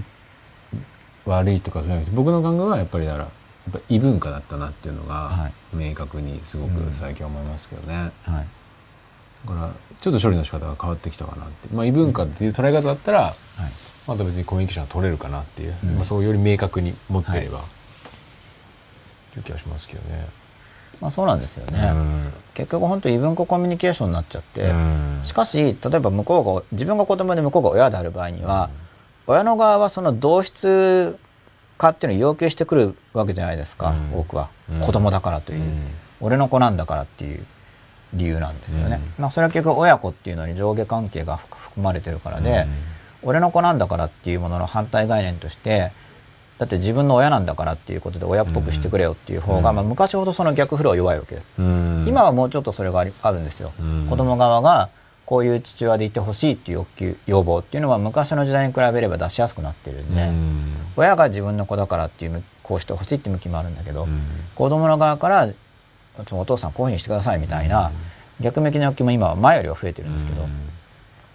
悪いとかそうじゃなくて僕の考えはやっぱりだからやっぱ異文化だったなっていうのはがい。明確にすごく最近思いますけどね、はい。だからちょっと処理の仕方が変わってきたかなって。まあ異文化っていう捉え方だったらはいまた別にコミュニケーションが取れるかなっていう、うん。まあ、そうより明確に持ってれば、っていう気がしますけどね。まあそうなんですよね、うん。結局本当異文化コミュニケーションになっちゃって、うん。しかし例えば向こうが自分が子供で向こうが親である場合には、親の側はその同質化っていうのを要求してくるわけじゃないですか、うん。多くは、うん。子供だからという、うん。俺の子なんだからっていう理由なんですよね、まあそれは結局親子っていうのに上下関係が含含まれてるからで、俺の子なんだからっていうものの反対概念としてだって自分の親なんだからっていうことで親っぽくしてくれよっていう方が、うん。まあ、昔ほどその逆フロー弱いわけです、うん。今はもうちょっとそれがありあるんですよ、うん。子供側がこういう父親でいてほしいっていう欲求要望っていうのは昔の時代に比べれば出しやすくなってるんで、うん。親が自分の子だからっていうこうしてほしいって向きもあるんだけど、うん。子供の側からお父さんこういうふうにしてくださいみたいな、逆向きの欲求も今は前よりは増えてるんですけど、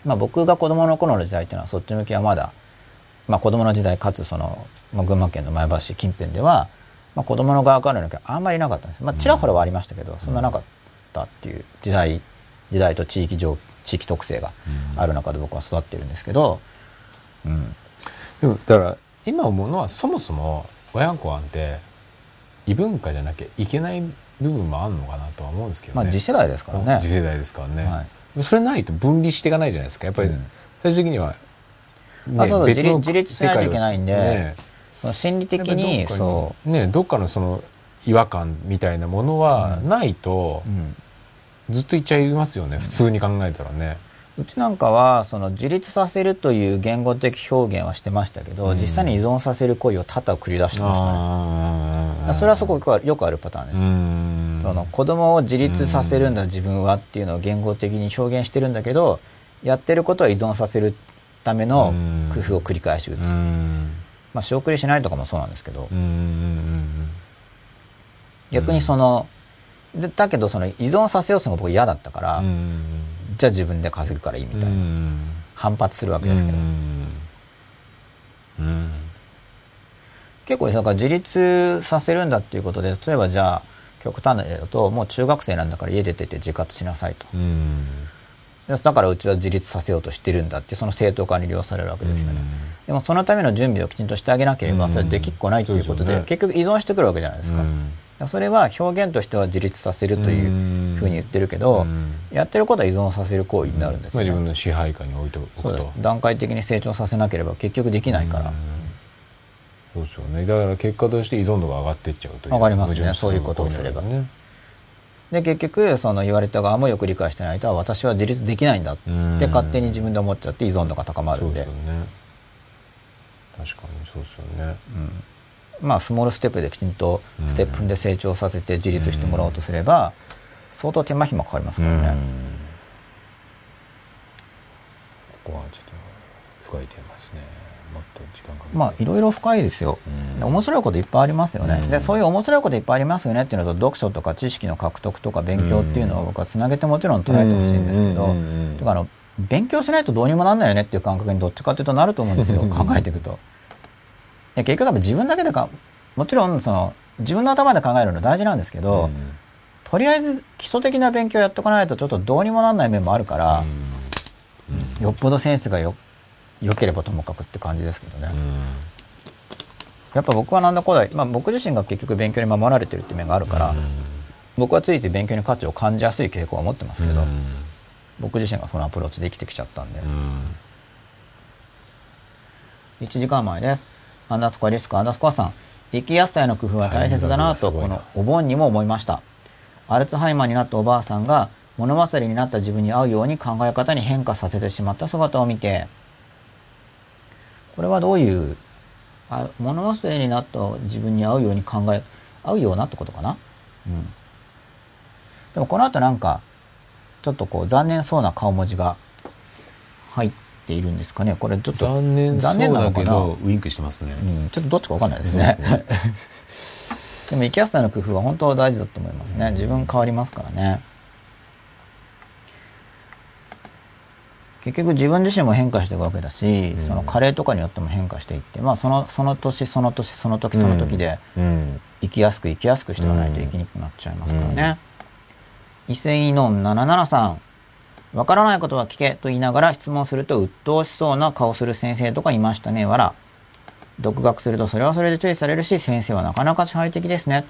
まあ、僕が子供の頃の時代っていうのはそっち向きはまだ、まあ、子供の時代かつその、まあ、群馬県の前橋市近辺では、まあ、子供の側からの欲求はあんまりなかったんですまあ、ちらほらはありましたけど、そんななかったっていう時代時代と地域上地域特性がある中で僕は育ってるんですけど、うん、でもだから今思うのはそもそも親子なんて異文化じゃなきゃいけない部分もあるのかなとは思うんですけどね。まあ次世代ですからね。次世代ですからね、はいそれないと分離していかないじゃないですか。やっぱりうん。最終的には、あそうそう別の自立しないといけないんで。ね。心理的にそう。ねどっかのその違和感みたいなものはないとずっと言っちゃいますよね。普通に考えたらね。うちなんかはその自立させるという言語的表現はしてましたけど、うん。実際に依存させる行為を多々繰り出してましたね。それはそこよくよくあるパターンです、うんその子供を自立させるんだ自分はっていうのを言語的に表現してるんだけどやってることは依存させるためのうん。工夫を繰り返し打つ、うん。まあ仕送りしないとかもそうなんですけど、逆にそのでだけどその依存させようとのが僕嫌だったから、じゃあ自分で稼ぐからいいみたいな、うん反発するわけですけど、結構だから自立させるんだっていうことで例えばじゃあ極端な例だともう中学生なんだから家出てって自活しなさいと。うん。でだからうちは自立させようとしてるんだってその正当化に利用されるわけですよね、でもそのための準備をきちんとしてあげなければうん。それできっこないっていうことで,、でね。結局依存してくるわけじゃないですか,、うん。それは表現としては自立させるというふうに言ってるけど、うん。やってることは依存させる行為になるんですよ、ね。まあ自分の支配下に置いておくと。段階的に成長させなければ結局できないから、うんそうですよね。だから結果として依存度が上がっていっちゃうという。上がりますね。そういうことをすれば。ね。で結局その言われた側もよく理解してないと私は自立できないんだって勝手に自分で思っちゃって依存度が高まるんでそうですよね確かにそうですよね。うん。まあスモールステップできちんとステップ踏んで成長させて自立してもらおうとすれば相当手間暇かかりますからね、ここはちょっと深いテまあいろいろ深いですよ、うん。で面白いこといっぱいありますよね、うん。でそういう面白いこといっぱいありますよねっていうのと読書とか知識の獲得とか勉強っていうのを僕はつなげてもちろん捉えてほしいんですけど、だからあの勉強しないとどうにもなんないよねっていう感覚にどっちかっていうとなると思うんですよ。考えていくと。で結局多分自分だけでかもちろんその自分の頭で考えるの大事なんですけど、とりあえず基礎的な勉強やっとかないとちょっとどうにもなんない面もあるから、よっぽどセンスがよ良ければともかくって感じですけどね。やっぱ僕はなんだこうだい、まあ、僕自身が結局勉強に守られてるって面があるから、僕はついて勉強に価値を感じやすい傾向は持ってますけど、僕自身がそのアプローチで生きてきちゃったんで、1時間前です。アンダースコアリスクアンダースコアさん。生きやすさへの工夫は大切だなとはいこのお盆にも思いました。アルツハイマーになったおばあさんが物忘れになった自分に合うように考え方に変化させてしまった姿を見てこれはどういう？あ物忘れになった自分に合うように考え合うようなってことかな？うん。でもこの後なんかちょっとこう残念そうな顔文字が入っているんですかね？これちょっと残念残念なのかな？ウインクしてますね。うん、ちょっとどっちかわかんないですね。でも生きやすさの工夫は本当大事だと思いますね。自分変わりますからね。結局自分自身も変化していくわけだし、その加齢とかによっても変化していって、まあその、その年その年その時その時でうん生きやすく生きやすくしていかないと生きにくくなっちゃいますからね。伊勢イノン77さん。わからないことは聞けと言いながら質問すると鬱陶しそうな顔する先生とかいましたね。わら。独学するとそれはそれで注意されるし、先生はなかなか支配的ですね。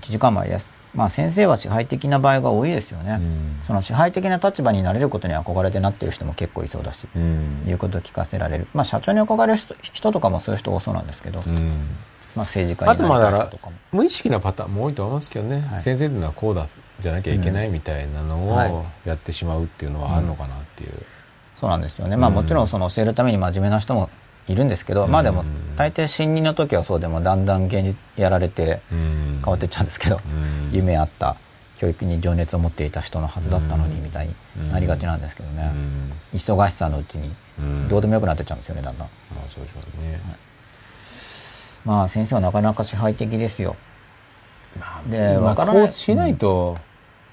1時間前です。まあ先生は支配的な場合が多いですよね。うん。その支配的な立場になれることに憧れてなってる人も結構いそうだし、うん。いうことを聞かせられる。まあ社長に憧れる人人とかもそういう人多そうなんですけど、うん。まあ政治家あになりたい人とかも。無意識なパターンも多いと思いますけどね、はい。先生っていうのはこうだじゃなきゃいけないみたいなのはい。をやってしまうっていうのはあるのかなっていう、そうなんですよね。まあうん。もちろんその教えるために真面目な人もいるんですけど、まあでもうん大抵新任の時はそうでもだんだん現実やられてうん。変わっていっちゃうんですけど、うん。夢あった教育に情熱を持っていた人のはずだったのにうん。みたいになりがちなんですけどね、うん。忙しさのうちにうん。どうでもよくなってっちゃうんですよねだんだん。まあそうでしょうね、まあ先生はなかなか支配的ですよ。まあでまあわからない。こうしないと、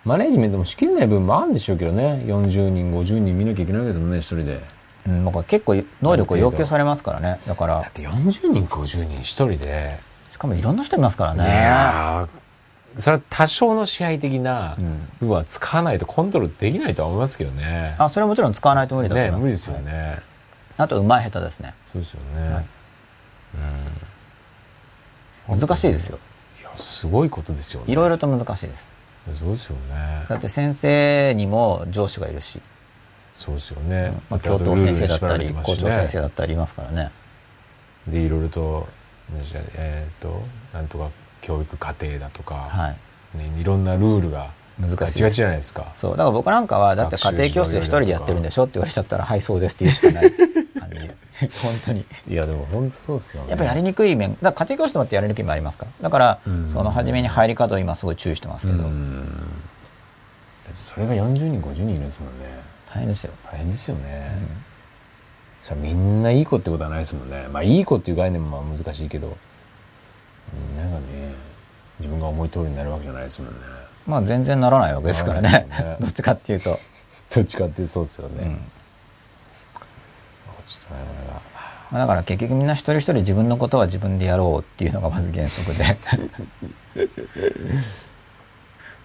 マネージメントもしきれない部分もあるんでしょうけどね。40人50人見なきゃいけないわけですもんね一人でうん、僕は結構能力を要求されますからね。だから。だって40人50人一人で。しかもいろんな人いますからいねそれは多少の支配的なうん。部分は使わないとコントロールできないとは思いますけどね。あそれはもちろん使わないと無理だと思います、ね無理ですよね、あと上手い下手ですね。そうですよね、はい。うん。難しいですよ。いやすごいことですよね。いろいろと難しいです。そうですよね。だって先生にも上司がいるし、そうですよね、まあ、教頭先生だったり校長先生だったりいますからね。でいろいろとえっ、となんとか教育課程だとか、はい。ね、いろんなルールが難しい。ガチじゃないですか。そう。だから僕なんかはだって家庭教師で一人でやってるんでしょって言われちゃったらはいそうですって言うしかない。感じ。本当に。いやでも本当そうですよね。やっぱりやりにくい面だ家庭教師でもってやりにくい面ありますから。だからうん。その初めに入り方を今すごい注意してますけど、それが40人50人いるんですもんね大変ですよ。大変ですよね。それみんないい子ってことはないですもんね。まあいい子っていう概念もまあ難しいけど、みんながね、自分が思い通りになるわけじゃないですもんね。まあ全然ならないわけですからねね。どっちかっていうと。どっちかっていうとそうですよね。うんちょっとなかなか。まあだから結局みんな一人一人自分のことは自分でやろうっていうのがまず原則で。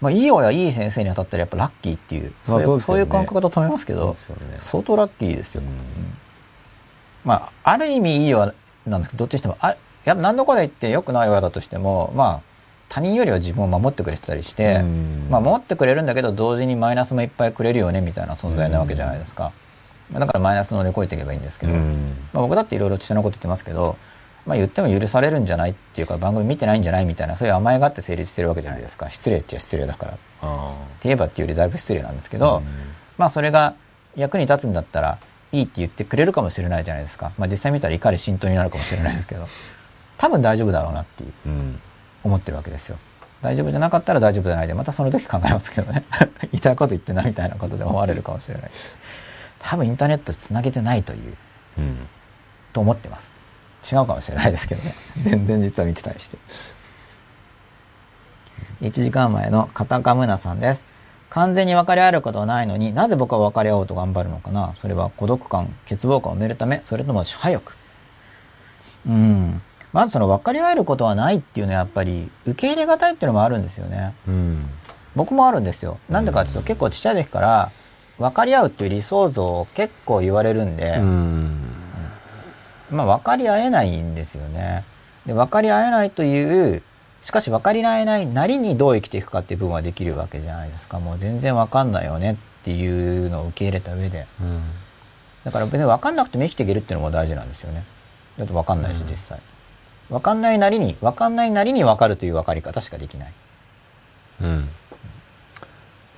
まあいい親、いい先生に当たったらやっぱラッキーっていう、そうね。そういう感覚だと思いますけど、ね。相当ラッキーですよ。うん。まあ、ある意味いい親なんですけど、どっちにしても、あや何度かで言って良くない親だとしても、まあ、他人よりは自分を守ってくれてたりして、うん。まあ、守ってくれるんだけど、同時にマイナスもいっぱいくれるよね、みたいな存在なわけじゃないですか。まあだからマイナスの乗り越えていけばいいんですけど、うん。まあ、僕だっていろいろ父のこと言ってますけど、まあ、言っても許されるんじゃないっていうか、番組見てないんじゃないみたいな、そういう甘えがあって成立してるわけじゃないですか。失礼っちゃ失礼だから。ってあ言えばっていうよりだいぶ失礼なんですけあど、まあそれが役に立つんだったらいいって言ってくれるかもしれないじゃないですか。まあ実際見たら怒り浸透になるかもしれないですけど、多分大丈夫だろうなっていううんうん思ってるわけですよ。大丈夫じゃなかったら大丈夫じゃないで、またその時考えますけどね。言いたいこと言ってんなみたいなことで思われるかもしれない。多分インターネットつなげてないという、うんと思ってます。違うかもしれないですけどね。全然実は見てたりして。1時間前の片岡むなさんです。完全に分かり合えることはないのになぜ僕は分かり合おうと頑張るのかな？それは孤独感、欠乏感を埋めるため、それとも支配欲？うん。まずその分かり合えることはないっていうのはやっぱり受け入れがたいっていうのもあるんですよね。うん僕もあるんですよ。なんでかっていうと、結構ちっちゃい時から分かり合うっていう理想像を結構言われるんで、うんまあ分かり合えないんですよね。で、分かり合えないという、しかし分かり合えないなりにどう生きていくかっていう部分はできるわけじゃないですか。もう全然分かんないよねっていうのを受け入れた上で。うんだから別に分かんなくても生きていけるっていうのも大事なんですよね。だって分かんないし、実際。分かんないなりに、分かんないなりに分かるという分かり方しかできない。うん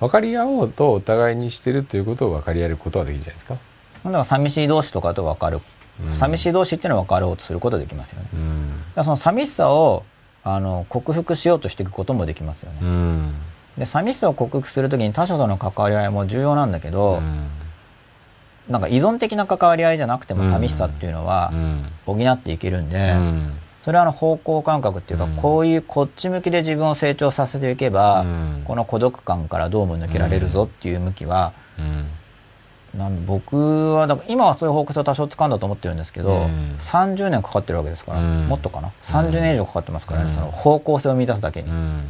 分かり合おうとお互いにしてるということを分かり合えることはできるじゃないですか。だから寂しい同士とかと分かる。うん。寂しい同士っていうのは分かろうとすることができますよね。うん。だからその寂しさを、あの、克服しようとしていくこともできますよね。うん。で寂しさを克服するときに他者との関わり合いも重要なんだけど、うん。なんか依存的な関わり合いじゃなくても寂しさっていうのはうん。補っていけるんで、うん。それはあの方向感覚っていうか、うん。こういうこっち向きで自分を成長させていけば、うん。この孤独感からどうも抜けられるぞっていう向きは、うんなん僕はだから今はそういう方向性を多少掴んだと思ってるんですけど、うん。30年かかってるわけですから、うん。もっとかな？30年以上かかってますからね、うん。その方向性を満たすだけに、うん。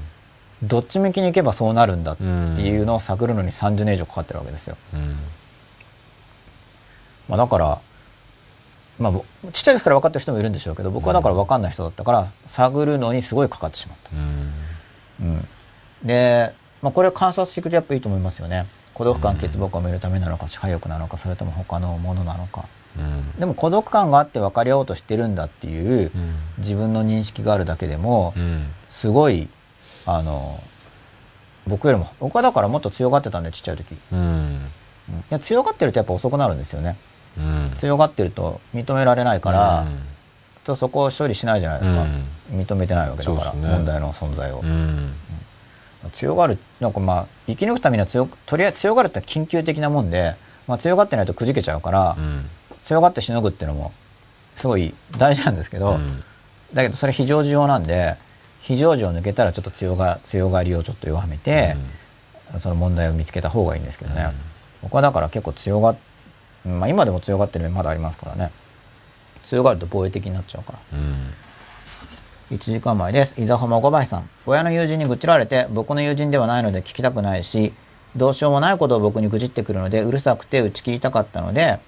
どっち向きに行けばそうなるんだっていうのを探るのに30年以上かかってるわけですよ。うん。まあ、だから、まあ、ぼちっちゃい時から分かってる人もいるんでしょうけど僕はだから分かんない人だったから探るのにすごいかかってしまった。うん。うん、で、まあ、これを観察していくとやっぱいいと思いますよね。孤独感、欠乏感を埋めるためなのか支配欲なのかそれとも他のものなのか。うん。でも孤独感があって分かり合おうとしてるんだっていううん。自分の認識があるだけでもうん。すごいあの僕よりも僕はだからもっと強がってたんでちっちゃい時、いや強がってるとやっぱ遅くなるんですよね。うん。強がってると認められないから、とそこを処理しないじゃないですか、認めてないわけだから、ね。問題の存在を、うん強がるなんかまあ生き抜くためには強くとりあえず強がるって緊急的なもんで、まあ、強がってないとくじけちゃうから、うん。強がってしのぐっていうのもすごい大事なんですけど、うん。だけどそれ非常時用なんで非常時を抜けたらちょっと強が強がりをちょっと弱めて、その問題を見つけた方がいいんですけどね、うん。僕はだから結構強がっまあ今でも強がってる面まだありますからね。強がると防衛的になっちゃうから。うん1時間前です。伊沢浜小林さん。親の友人に愚痴られて、僕の友人ではないので聞きたくないし、どうしようもないことを僕に愚痴ってくるので、うるさくて打ち切りたかったので、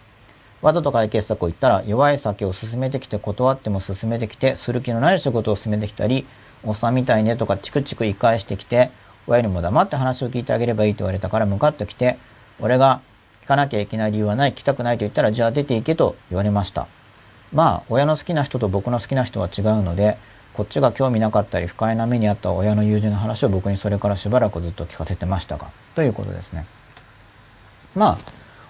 わざと解決策を言ったら、弱い酒を勧めてきて断っても勧めてきて、する気のない仕事を進めてきたり、おっさんみたいねとかチクチク言い返してきて、親にも黙って話を聞いてあげればいいと言われたからムカッと来て、俺が聞かなきゃいけない理由はない、聞きたくないと言ったら、じゃあ出ていけと言われました。まあ、親の好きな人と僕の好きな人は違うので、こっちが興味なかったり不快な目にあった親の友人の話を僕にそれからしばらくずっと聞かせてましたが、ということですね。まあ、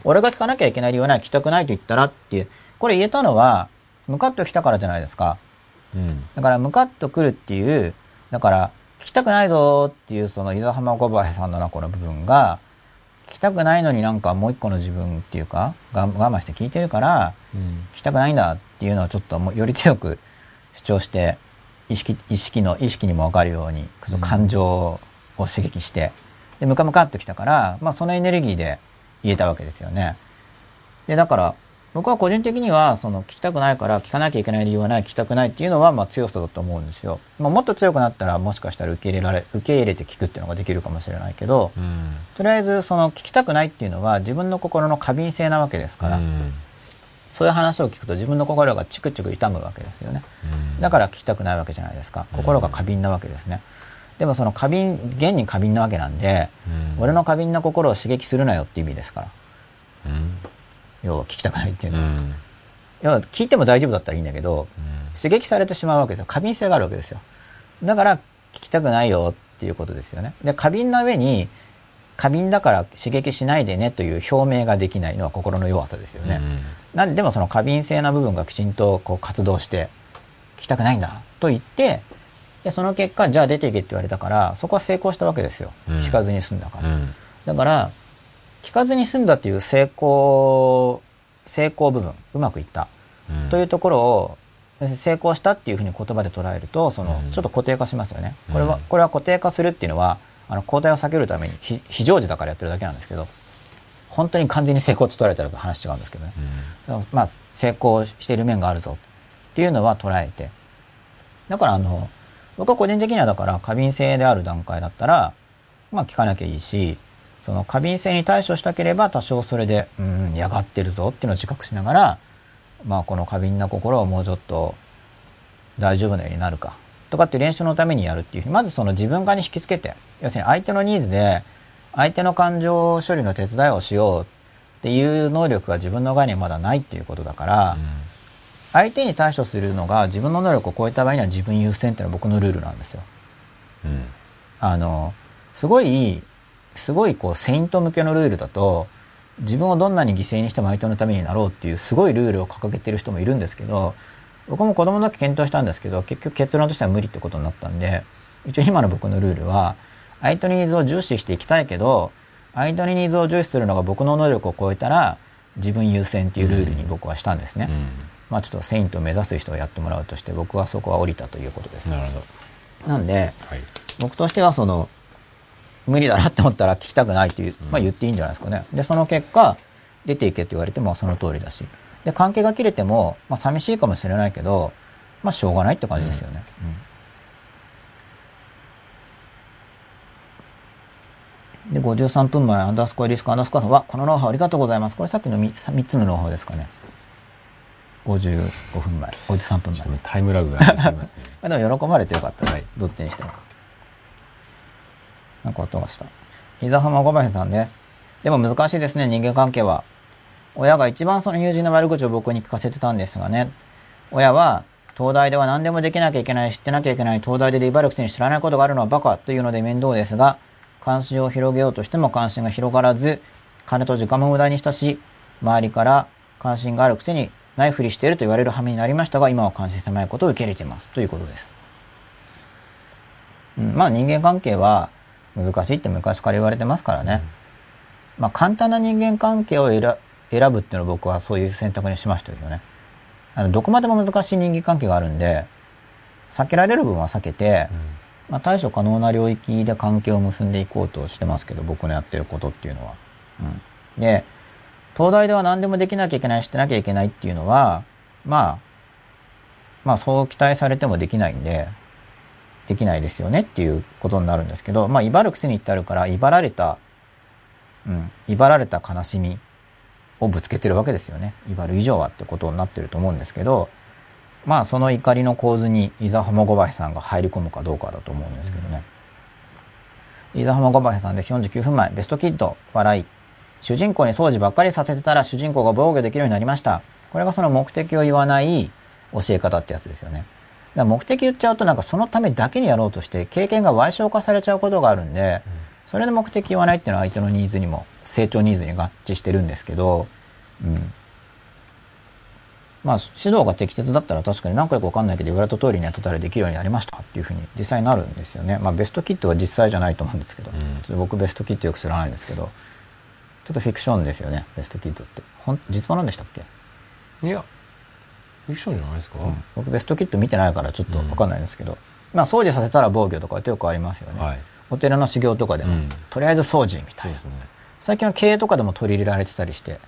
俺が聞かなきゃいけない理由はない、聞きたくないと言ったらっていう、これ言えたのは、ムカッと来たからじゃないですか。うんだから、ムカッと来るっていう、だから、聞きたくないぞっていう、その、伊沢浜小林さんのこの部分が、聞聞きたくないのになんかもう一個の自分っていうかが我慢して聞いてるからうん聞きたくないんだっていうのをちょっともうより強く主張して意識意識の意識にも分かるようにその感情を刺激してでムカムカっときたから、まあ、そのエネルギーで言えたわけですよね。でだから僕は個人的にはその聞きたくないから聞かなきゃいけない理由はない聞きたくないっていうのはまあ強さだと思うんですよ。まあ、もっと強くなったらもしかしたら受け入れられ受け入れて聞くっていうのができるかもしれないけどうんとりあえずその聞きたくないっていうのは自分の心の過敏性なわけですから、うんそういう話を聞くと自分の心がチクチク痛むわけですよね。だから聞きたくないわけじゃないですか。心が過敏なわけですね、でもその過敏現に過敏なわけなんで、うん。俺の過敏な心を刺激するなよって意味ですから。うん。要は聞きたくないっていううのは、ん。要は聞いても大丈夫だったらいいんだけど刺激されてしまうわけですよ。過敏性があるわけですよ。だから聞きたくないよっていうことですよね。で過敏な上に過敏だから刺激しないでねという表明ができないのは心の弱さですよね、なんでもその過敏性な部分がきちんとこう活動して聞きたくないんだと言ってでその結果じゃあ出ていけって言われたからそこは成功したわけですよ、うん。聞かずに済んだから、うん。だから聞かずに済んだっていう成功成功部分うまくいった、うん。というところを成功したっていうふうに言葉で捉えるとそのうん。ちょっと固定化しますよね、これはうんこれは固定化するっていうのはあの交代を避けるために非非常時だからやってるだけなんですけど本当に完全に成功と捉えたら話違うんですけどね、まあ、成功している面があるぞっていうのは捉えて。だからあの僕は個人的にはだから過敏性である段階だったらまあ聞かなきゃいいしその過敏性に対処したければ多少それでうん嫌がってるぞっていうのを自覚しながらまあこの過敏な心をもうちょっと大丈夫なようになるかとかっていう練習のためにやるっていうまずその自分側に引きつけて要するに相手のニーズで相手の感情処理の手伝いをしようっていう能力が自分の側にはまだないっていうことだから、相手に対処するのが自分の能力を超えた場合には自分優先っていうのは僕のルールなんですよ。うんあのすごいすごいこうセイント向けのルールだと自分をどんなに犠牲にしても相手のためになろうっていうすごいルールを掲げてる人もいるんですけど僕も子供の時検討したんですけど結局結論としては無理ってことになったんで一応今の僕のルールは相手のニーズを重視していきたいけど相手のニーズを重視するのが僕の能力を超えたら自分優先っていうルールに僕はしたんですね。うんまあちょっとセイントを目指す人をやってもらうとして僕はそこは降りたということです。なるほどなんではい僕としてはその無理だなって思ったら聞きたくないっていう、まあ言っていいんじゃないですかね。で、その結果、出ていけって言われてもその通りだし。で、関係が切れても、まあ寂しいかもしれないけど、まあしょうがないって感じですよね。うんで、53分前、アンダースコアリスクアンダースコアさんは、このノウハウありがとうございます。これさっきの 3, 3つのノウハウですかね。55分前、53分前タイムラグがありますね まあでも喜ばれてよかったね。どっちにしても。なんか音がした。膝浜小林さんです。でも難しいですね、人間関係は。親が一番その友人の悪口を僕に聞かせてたんですがね。親は、東大では何でもできなきゃいけない、知ってなきゃいけない、東大でで威張るくせに知らないことがあるのはバカというので面倒ですが、関心を広げようとしても関心が広がらず、金と時間も無駄にしたし、周りから関心があるくせにないふりしていると言われる羽目になりましたが、今は関心狭いことを受け入れています。ということです。うん、まあ人間関係は難しいって昔から言われてますからね。まあ簡単な人間関係を選ぶっていうのを僕はそういう選択にしましたけどね。あのどこまでも難しい人間関係があるんで、避けられる分は避けて、まあ、対処可能な領域で関係を結んでいこうとしてますけど、僕のやってることっていうのは。うん、で、東大では何でもできなきゃいけない、知ってなきゃいけないっていうのは、まあ、まあそう期待されてもできないんで、できないですよねっていうことになるんですけど、まあ、威張るくせに言ってあるから、威張られた、うん、威張られた悲しみをぶつけてるわけですよね。威張る以上はってことになってると思うんですけど、まあ、その怒りの構図に、伊沢浜小林さんが入り込むかどうかだと思うんですけどね。伊沢浜小林さんです。49分前、ベストキッド、笑い。主人公に掃除ばっかりさせてたら主人公が防御できるようになりました。これがその目的を言わない教え方ってやつですよね。だ目的言っちゃうとなんかそのためだけにやろうとして経験が賠償化されちゃうことがあるんで、それで目的言わないっていうのは相手のニーズにも成長ニーズに合致してるんですけど、うん。まあ指導が適切だったら確かに何回かわかんないけど言われた通りにやってたらできるようになりましたっていうふうに実際になるんですよね。まあベストキットは実際じゃないと思うんですけど、うん。僕ベストキットよく知らないんですけど、ちょっとフィクションですよねベストキッドって。ほん実話なんでしたっけ？いやフィクションじゃないですか、僕ベストキッド見てないからちょっと分かんないですけど、まあ掃除させたら防御とかってよくありますよね、はい。お寺の修行とかでも、うん。とりあえず掃除みたいうなね。最近は経営とかでも取り入れられてたりして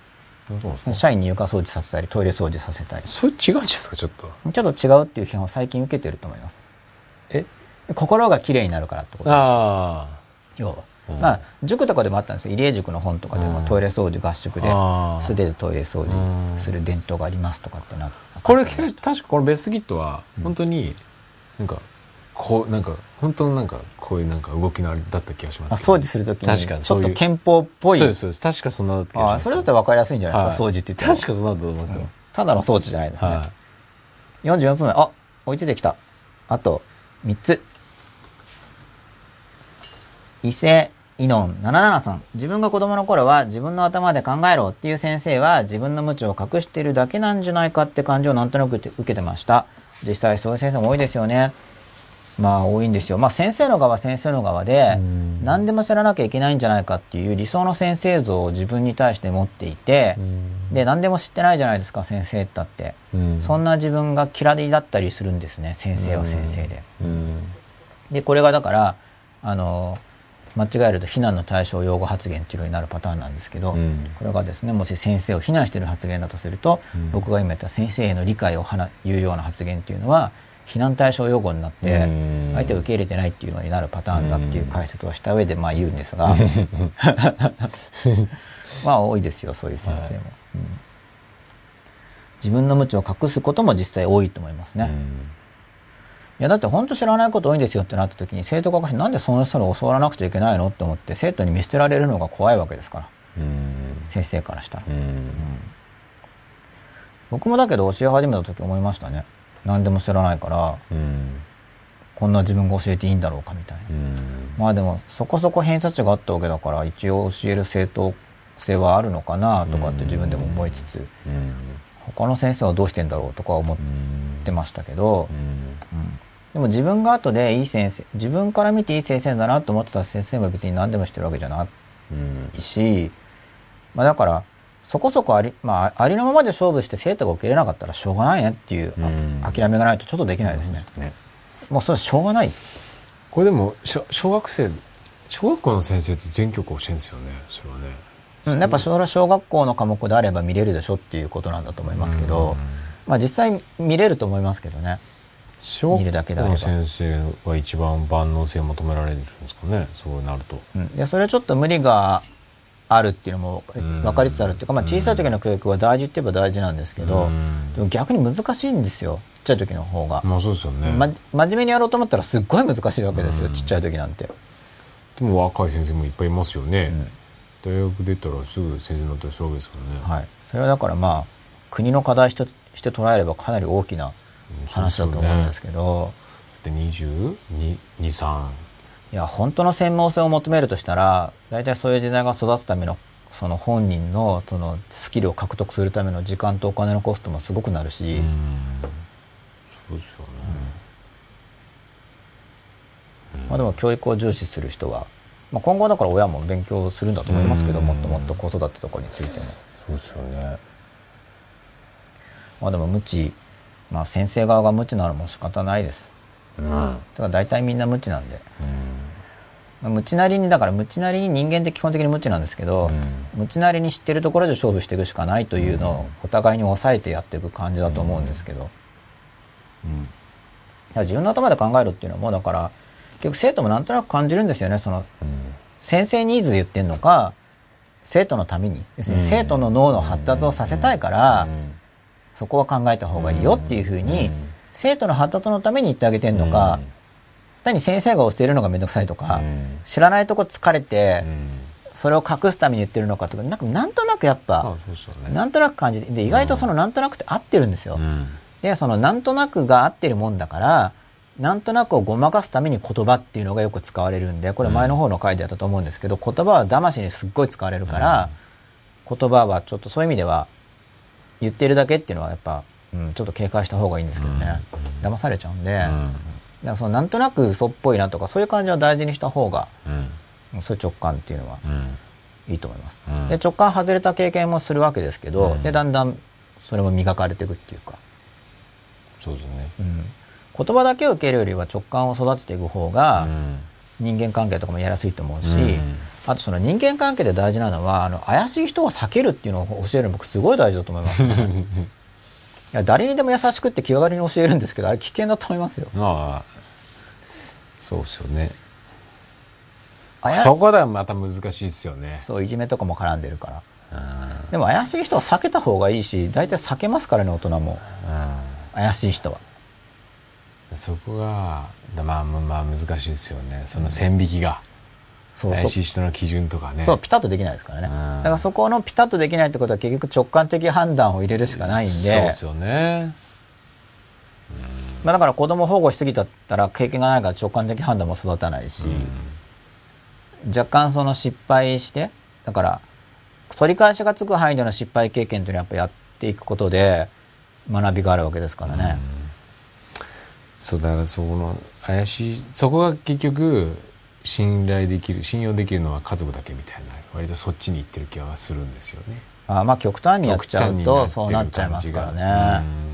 社員に床掃除させたりトイレ掃除させたり。ちそれ違うんじゃないですかちょっと。ょっと違うっていう批判を最近受けてると思います。え？心がきれいになるからってことです。あ要は、うん。まあ塾とかでもあったんですよ。入江塾の本とかでも、うん。トイレ掃除合宿で素手でトイレ掃うん除する伝統がありますとかってなあ。これ確かこのベストキットは本当になんかこうなんか本当のなんかこういうなんか動きのあれだった気がしますあけど。掃除するときに確かにちょっと憲法っぽい。そうですそうです。確かそんなだった気がします。あそれだったら分かりやすいんじゃないですか、はい。掃除って言っても。確かそんなだと思うんですよ、ただの掃除じゃないですね、は44分目。あ追いついてきた。あと3つ。伊勢イノン77さん。自分が子供の頃は自分の頭で考えろっていう先生は自分の無知を隠しているだけなんじゃないかって感じをなんとなく受けてました。実際そういう先生も多いですよねまあ多いんですよ。まあ先生の側は先生の側でうん。何でも知らなきゃいけないんじゃないかっていう理想の先生像を自分に対して持っていてで何でも知ってないじゃないですか先生だって。うん。そんな自分が嫌いだったりするんですね先生は先生で。うん。でこれがだからあの間違えると非難の対象用語発言っていうのになるパターンなんですけど、うん。これがですねもし先生を非難している発言だとすると、うん。僕が今言った先生への理解を言うような発言っていうのは非難対象用語になってうん。相手を受け入れてないっていうのになるパターンだっていう解説をした上でまあ言うんですが。まあ多いですよそういう先生も、はい。うん。自分の無知を隠すことも実際多いと思いますね、いやだって本当知らないこと多いんですよってなった時に生徒がなんでその人に教わらなくちゃいけないのって思って生徒に見捨てられるのが怖いわけですから。うん。先生からしたら、うん。僕もだけど教え始めた時思いましたね何でも知らないからうん。こんな自分が教えていいんだろうかみたいな、うん。まあでもそこそこ偏差値があったわけだから一応教える正当性はあるのかなとかって自分でも思いつつうん。他の先生はどうしてんだろうとか思っうんてましたけど、うん。うん。でも自分が後でいい先生自分から見ていい先生だなと思ってた先生も別に何でもしてるわけじゃないうん。し、まあ、だからそこそこあり,、まあ、ありのままで勝負して生徒が受けれなかったらしょうがないねっていう、諦めがないとちょっとできないですね、ね。もうそれはしょうがない。これでも小小学生小学校の先生って全曲教えるんですよね。それはね。うんやっぱそれは小学校の科目であれば見れるでしょっていうことなんだと思いますけど、まあ実際見れると思いますけどね。小見るだ学校の先生は一番万能性を求められるんですかね。そうなると。うん、でそれちょっと無理があるっていうのもうん。分かりつつあるっていうか、まあ、小さい時の教育は大事って言えば大事なんですけど、うん。でも逆に難しいんですよちっちゃい時の方が、まあそうですよね、ま、真面目にやろうと思ったらすっごい難しいわけですよ、うん。ちっちゃい時なんて、でも若い先生もいっぱいいますよね、うん。大学出たらすぐ先生になったりするわけですからね、はい、それはだからまあ国の課題として捉えればかなり大きなうん話だと思うんですけど、で2223いや本当の専門性を求めるとしたら大体そういう時代が育つためのその本人のそのスキルを獲得するための時間とお金のコストもすごくなるし、うん。そうですよね、まあ、でも教育を重視する人は、まあ、今後だから親も勉強するんだと思いますけど、うん。もっともっと子育てとかについても。そうですよね。まあでも無知、まあ先生側が無知なのも仕方ないです。うん、だから大体みんな無知なんで。まあ無知なりに、だから無知なりに人間って基本的に無知なんですけど、無知なりに知ってるところで勝負していくしかないというのをお互いに抑えてやっていく感じだと思うんですけど。うん。いや自分の頭で考えるっていうのはもうだから、結局生徒もなんとなく感じるんですよね。その先生ニーズで言ってんのか、生徒のために、要するに生徒の脳の発達をさせたいから、そこは考えた方がいいよっていうふうに、生徒の発達のために言ってあげてんのか、単に先生が教えるのがめんどくさいとか、知らないとこ疲れて、それを隠すために言ってるのかとか、なんかなんとなくやっぱ、ね。なんとなく感じて、で、意外とそのなんとなくって合ってるんですよ。うん。で、そのなんとなくが合ってるもんだから、なんとなくをごまかすために言葉っていうのがよく使われるんで、これ前の方の回でやったと思うんですけど、言葉は騙しにすっごい使われるから、言葉はちょっとそういう意味では、言ってるだけっていうのはやっぱ、うん、ちょっと警戒した方がいいんですけどね。騙されちゃうんで、だからそのなんとなく嘘っぽいなとか、そういう感じは大事にした方が、うん。うんそういう直感っていうのはうん。いいと思います。うん。で、直感外れた経験もするわけですけど、うん。で、だんだんそれも磨かれていくっていうか、そうですね。うん。言葉だけを受けるよりは直感を育てていく方が、うん。人間関係とかもやりやすいと思うし、うん。あとその人間関係で大事なのは、あの、怪しい人を避けるっていうのを教えるの僕すごい大事だと思います、ね。いや、誰にでも優しくって気軽に教えるんですけど、あれ危険だと思いますよ。まあ、そうですよね。そこではまた難しいですよね。そう、いじめとかも絡んでるから。うんでも怪しい人は避けた方がいいし、大体避けますからね、大人も。怪しい人は。うんそこが、まあまあまあ難しいですよね。その線引きが。そう怪しい人の基準とかね。そう、ピタッとできないですからね。うんだからそこのピタッとできないってことは結局直感的判断を入れるしかないんで、そうですよね。まあだから子供保護しすぎたら経験がないから直感的判断も育たないし、若干その失敗して、だから取り返しがつく範囲での失敗経験というのはやっぱやっていくことで学びがあるわけですからね。そうだからそこの怪しいそこが結局信頼できる信用できるのは家族だけみたいな割とそっちに行ってる気はするんですよねあまあ極端にやっちゃうとそうなっちゃいますからね。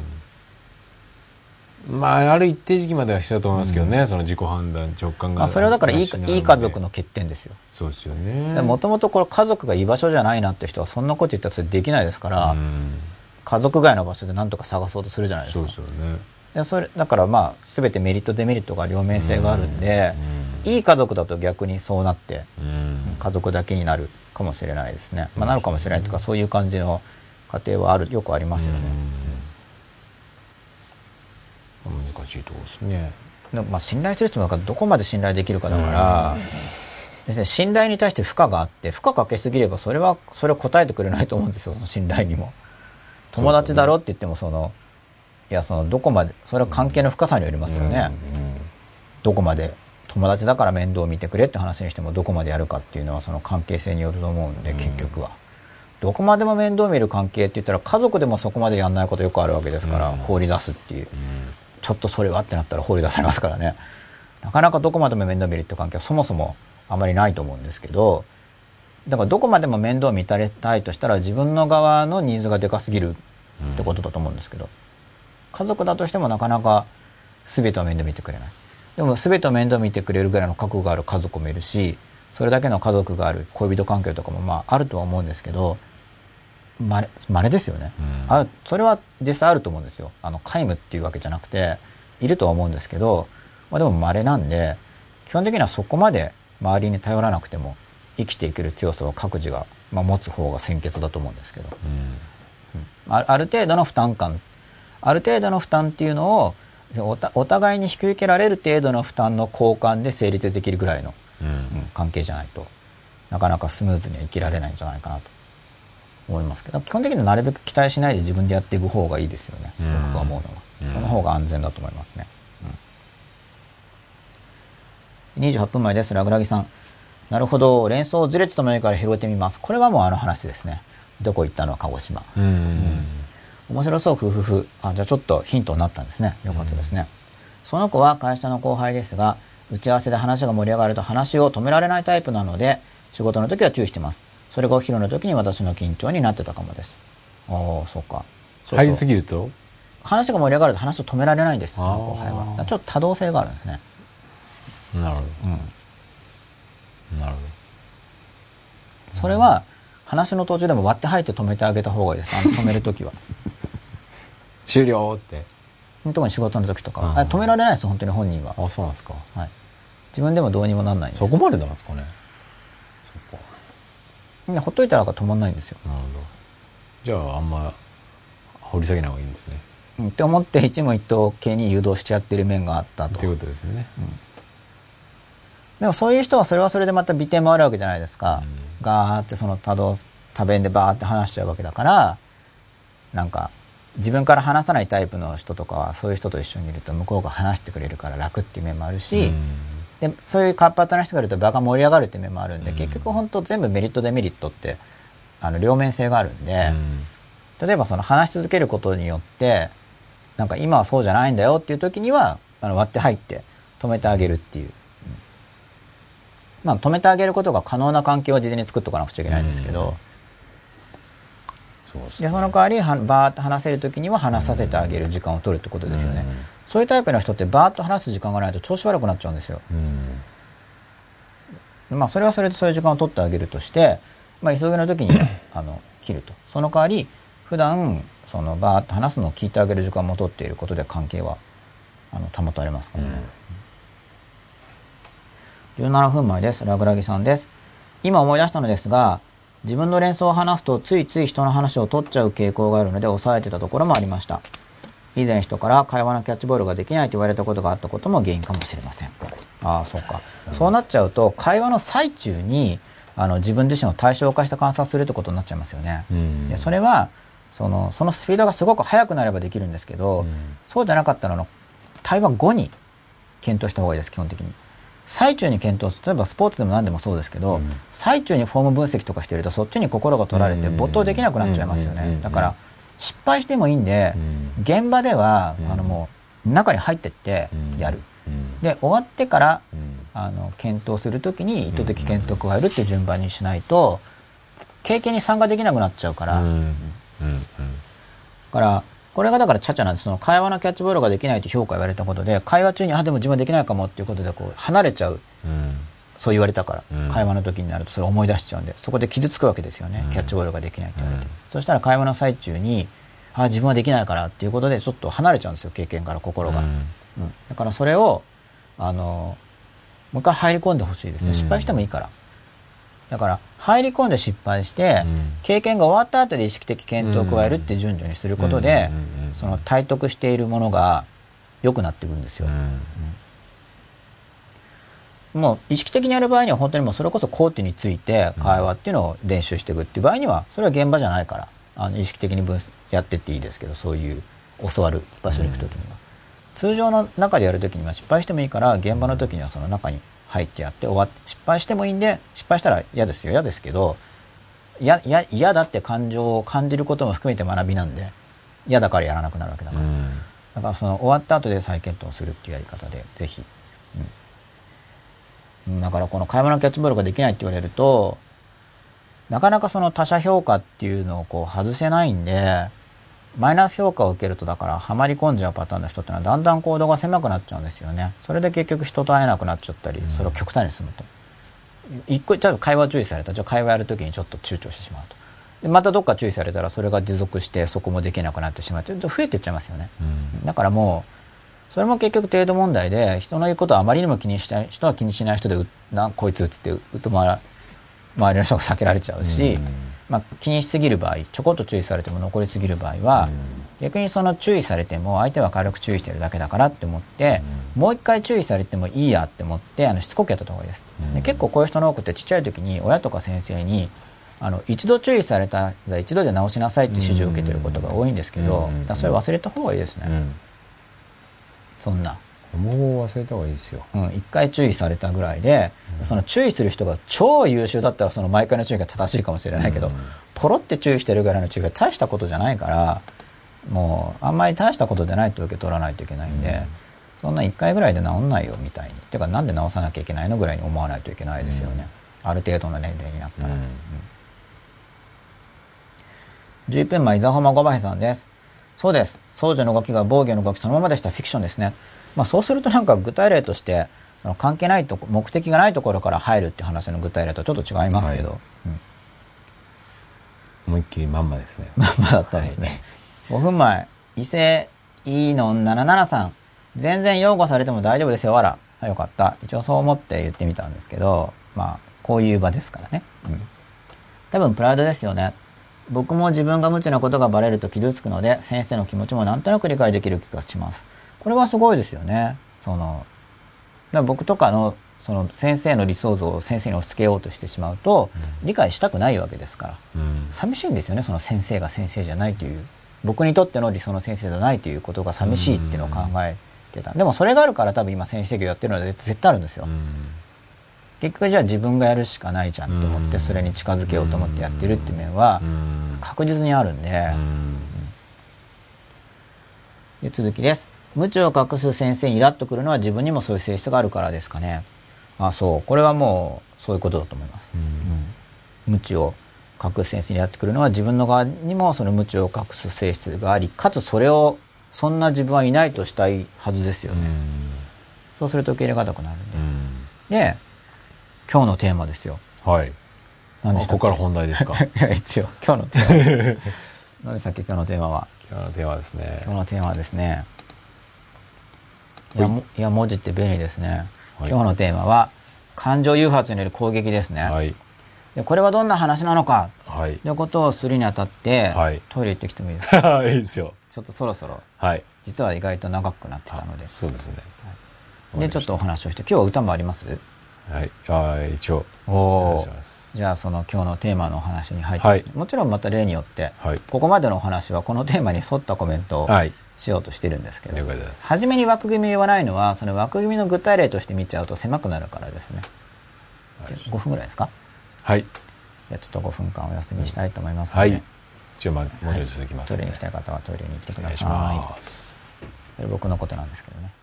まあある一定時期まではしたと思いますけどね、その自己判断直感がまあそれはだからいいいい家族の欠点ですよ。そうですよねもともとこれ家族が居場所じゃないなって人はそんなこと言ったらそれできないですから、うん家族外の場所で何とか探そうとするじゃないですそうか。ですよねでそれだからまあ全てメリットデメリットが両面性があるんで、いい家族だと逆にそうなってうん。家族だけになるかもしれないですね、まあ、なるかもしれないというかそういう感じの家庭はあるよくありますよね、うん。難しいところですね。まあ信頼する人がどこまで信頼できるかだから、ですね、信頼に対して負荷があって負荷かけすぎればそれはそれを答えてくれないと思うんですよその信頼にも。友達だろって言ってもそのいやそのどこまでそれは関係の深さによりますよね、どこまで友達だから面倒を見てくれって話にしてもどこまでやるかっていうのはその関係性によると思うんで、結局は。どこまでも面倒見る関係って言ったら家族でもそこまでやんないことよくあるわけですから、うん。放り出すっていう、ちょっとそれはってなったら放り出されますからね。なかなかどこまでも面倒見るって関係はそもそもあまりないと思うんですけどだからどこまでも面倒を見たいとしたら自分の側のニーズがでかすぎるってことだと思うんですけど、家族だとしてもなかなか全てを面倒見てくれないでも全てを面倒見てくれるぐらいの覚悟がある家族もいるしそれだけの家族がある恋人関係とかもまああるとは思うんですけどまれ稀ですよね、うん。あそれは実際あると思うんですよ。あの皆無っていうわけじゃなくているとは思うんですけど、まあ、でも稀なんで基本的にはそこまで周りに頼らなくても生きていける強さを各自が、まあ、持つ方が先決だと思うんですけど。あある程度の負担感ある程度の負担っていうのをおたお互いに引き受けられる程度の負担の交換で成立できるぐらいの、うん。うん関係じゃないとなかなかスムーズには生きられないんじゃないかなと思いますけど基本的にはなるべく期待しないで自分でやっていく方がいいですよね、うん。僕が思うのは、うん。その方が安全だと思いますね、うん、28分前ですラグラギさん。なるほど。連想ずれてたものから拾ってみます。これはもうあの話ですね。どこ行ったの？鹿児島。うん面白そう、ふふふ。あ、じゃあちょっとヒントになったんですね。よかったですね。その子は会社の後輩ですが、打ち合わせで話が盛り上がると話を止められないタイプなので、仕事の時は注意してます。それがお昼の時に私の緊張になってたかもです。おー、そうか。入りすぎると？話が盛り上がると話を止められないんです、その後輩は。ちょっと多動性があるんですね。なるほうん。どなるほそれは、話の途中でも割って入って止めてあげた方がいいです。あの 止める時は。ど終了って特に仕事の時とかは。うんあ止められないです、本当に本人は。あそうなんですかはい。自分でもどうにもなんないんですそこまでなんですかねそっかみんなほっといたら止まんないんですよ。なるほどじゃああんま掘り下げない方がいいんですねうんって思って一問一答系に誘導しちゃってる面があったと。ということですよねでもそういう人はそれはそれでまた美点もあるわけじゃないですか。ガーってその多動、多弁でバーって話しちゃうわけだから、なんか自分から話さないタイプの人とかはそういう人と一緒にいると向こうが話してくれるから楽っていう面もあるし、うん。でそういう活発な人がいると場が盛り上がるっていう面もあるんで、うん。結局本当全部メリットデメリットってあの両面性があるんで、うん。例えばその話し続けることによってなんか今はそうじゃないんだよっていう時にはあの割って入って止めてあげるっていう、うんまあ、止めてあげることが可能な関係を事前に作っとかなくちゃいけないんですけど、そうですでその代わりはバーッと話せる時には話させてあげる時間を取るってことですよね、そういうタイプの人ってバーッと話す時間がないと調子悪くなっちゃうんですよ。うん。まあそれはそれでそういう時間を取ってあげるとして、まあ、急ぎの時に あの切ると。その代わり普段そのバーッと話すのを聞いてあげる時間も取っていることで関係はあの保たれますからね、17分前です。ラグラギさんです。今思い出したのですが自分の連想を話すとついつい人の話を取っちゃう傾向があるので抑えてたところもありました。以前人から会話のキャッチボールができないと言われたことがあったことも原因かもしれませんああそうか、そうなっちゃうと会話の最中にあの自分自身を対象化して観察するってことになっちゃいますよね、うん。でそれはそのそのスピードがすごく速くなればできるんですけど、そうじゃなかったらあの対話後に検討した方がいいです基本的に最中に検討する。例えばスポーツでも何でもそうですけど、うん。最中にフォーム分析とかしてるとそっちに心が取られてうん。没頭できなくなっちゃいますよね。だから失敗してもいいんでうん。現場ではうん。あのもう中に入ってってやる。うん。で終わってからうん。あの検討するときに意図的検討を加えるっていう順番にしないと経験に参加できなくなっちゃうから、だからこれがだからちゃちゃなんです。その会話のキャッチボールができないと評価言われたことで会話中にあでも自分はできないかもっていうことでこう離れちゃう。うんそう言われたから、うん会話の時になるとそれを思い出しちゃうんでそこで傷つくわけですよね、うん。キャッチボールができないって言われて、うん。そしたら会話の最中にあ自分はできないからっていうことでちょっと離れちゃうんですよ経験から心が、うん。うん。だからそれをあのもう一回入り込んでほしいですねうん。失敗してもいいからだから入り込んで失敗して、うん。経験が終わった後で意識的検討を加えるって順序にすることで、その体得しているものが良くなってくるんですよ、もう意識的にやる場合には本当にもうそれこそコーチについて会話っていうのを練習していくっていう場合にはそれは現場じゃないからあの意識的に分やってっていいですけどそういう教わる場所に行く時には、通常の中でやる時には失敗してもいいから現場の時にはその中に入ってやって終わって失敗してもいいんで失敗したら嫌ですよ嫌ですけど嫌だって感情を感じることも含めて学びなんで嫌だからやらなくなるわけだから、うん。だからその終わった後で再検討するっていうやり方でぜひ、うん、だからこの会話のキャッチボールができないって言われるとなかなかその他者評価っていうのをこう外せないんでマイナス評価を受けるとだからはまり込んじゃうパターンの人ってのはだんだん行動が狭くなっちゃうんですよね。それで結局人と会えなくなっちゃったりそれを極端に進むと。一個ちょっと会話注意された。じゃあ会話やるときにちょっと躊躇してしまうと。でまたどっか注意されたらそれが持続してそこもできなくなってしまうと。増えていっちゃいますよね。うん。だからもうそれも結局程度問題で人の言うことをあまりにも気にしたい人は気にしない人でうなこいつっつってうっと回ら周りの人が避けられちゃうし、うんまあ、気にしすぎる場合ちょこっと注意されても残りすぎる場合は、逆にその注意されても相手は軽く注意してるだけだからって思って、もう一回注意されてもいいやって思ってあのしつこくやった方がいいです、で結構こういう人の多くってちっちゃい時に親とか先生にあの一度注意されたら一度で直しなさいって指示を受けてることが多いんですけど、うん。だそれ忘れた方がいいですね、うん。そんな。もう忘れた方がいいですよ。うん、一回注意されたぐらいで、その注意する人が超優秀だったらその毎回の注意が正しいかもしれないけど、うん。ポロって注意してるぐらいの注意が大したことじゃないからもうあんまり大したことじゃないと受け取らないといけないんで、うん。そんな一回ぐらいで治んないよみたいに。ていうかなんで治さなきゃいけないのぐらいに思わないといけないですよね、ある程度の年齢になったら、うん。11分前、伊沢浜五林さんです。そうです。僧侶の動きが防御の動きそのままでした。フィクションですね。まあそうするとなんか具体例として、その関係ないとこ、目的がないところから入るっていう話の具体例とちょっと違いますけど、はいうん思いっきりまんまですね まあまあだったんですね。5分前、伊勢いいの77さん。全然擁護されても大丈夫ですよ、わら。あよかった。一応そう思って言ってみたんですけど、まあ、こういう場ですからね。うん。多分プライドですよね。僕も自分が無知なことがバレると傷つくので、先生の気持ちもなんとなく理解できる気がします。これはすごいですよね。その、僕とかの、その先生の理想像を先生に押し付けようとしてしまうと、理解したくないわけですから。うん。寂しいんですよねその先生が先生じゃないという。僕にとっての理想の先生じゃないということが寂しいっていうのを考えてた。でもそれがあるから多分今先生業やってるので絶対あるんですよ、うん。結局じゃあ自分がやるしかないじゃんと思ってそれに近づけようと思ってやってるって面はうん。確実にあるんで。うん。で続きです無知を隠す先生にイラッとくるのは自分にもそういう性質があるからですかね。あそう。これはもうそういうことだと思います、うん。無知を隠す性質にやってくるのは自分の側にもその無知を隠す性質がありかつそれをそんな自分はいないとしたいはずですよね、そうすると受け入れがたくなるんで、うん。で今日のテーマですよ。はい。何でしたっけ？ここから本題ですか？いや一応今日のテーマ 何でしたっけ？今日のテーマは。今日のテーマですね。今日のテーマはですねいやもいや文字って便利ですね、はい。今日のテーマは感情誘発による攻撃ですね、はい。でこれはどんな話なのかはい。ということをするにあたって、はい。トイレ行ってきてもいいですか？いいですよ。ちょっとそろそろはい。実は意外と長くなってたので。あそうですね。でちょっとお話をして今日は歌もあります？はい。あ一応。おお願いおします。じゃあその今日のテーマのお話に入ってですね、もちろんまた例によってはい。ここまでのお話はこのテーマに沿ったコメントをはいしようとしてるんですけど、初めに枠組みを言わないのはその枠組みの具体例として見ちゃうと狭くなるからですね。はい。5分ぐらいですか？はい。じゃあちょっと5分間お休みしたいと思いますので、はい。一応まあもうちょい続きますトイレにね行きたい方はトイレに行ってください。僕のことなんですけどね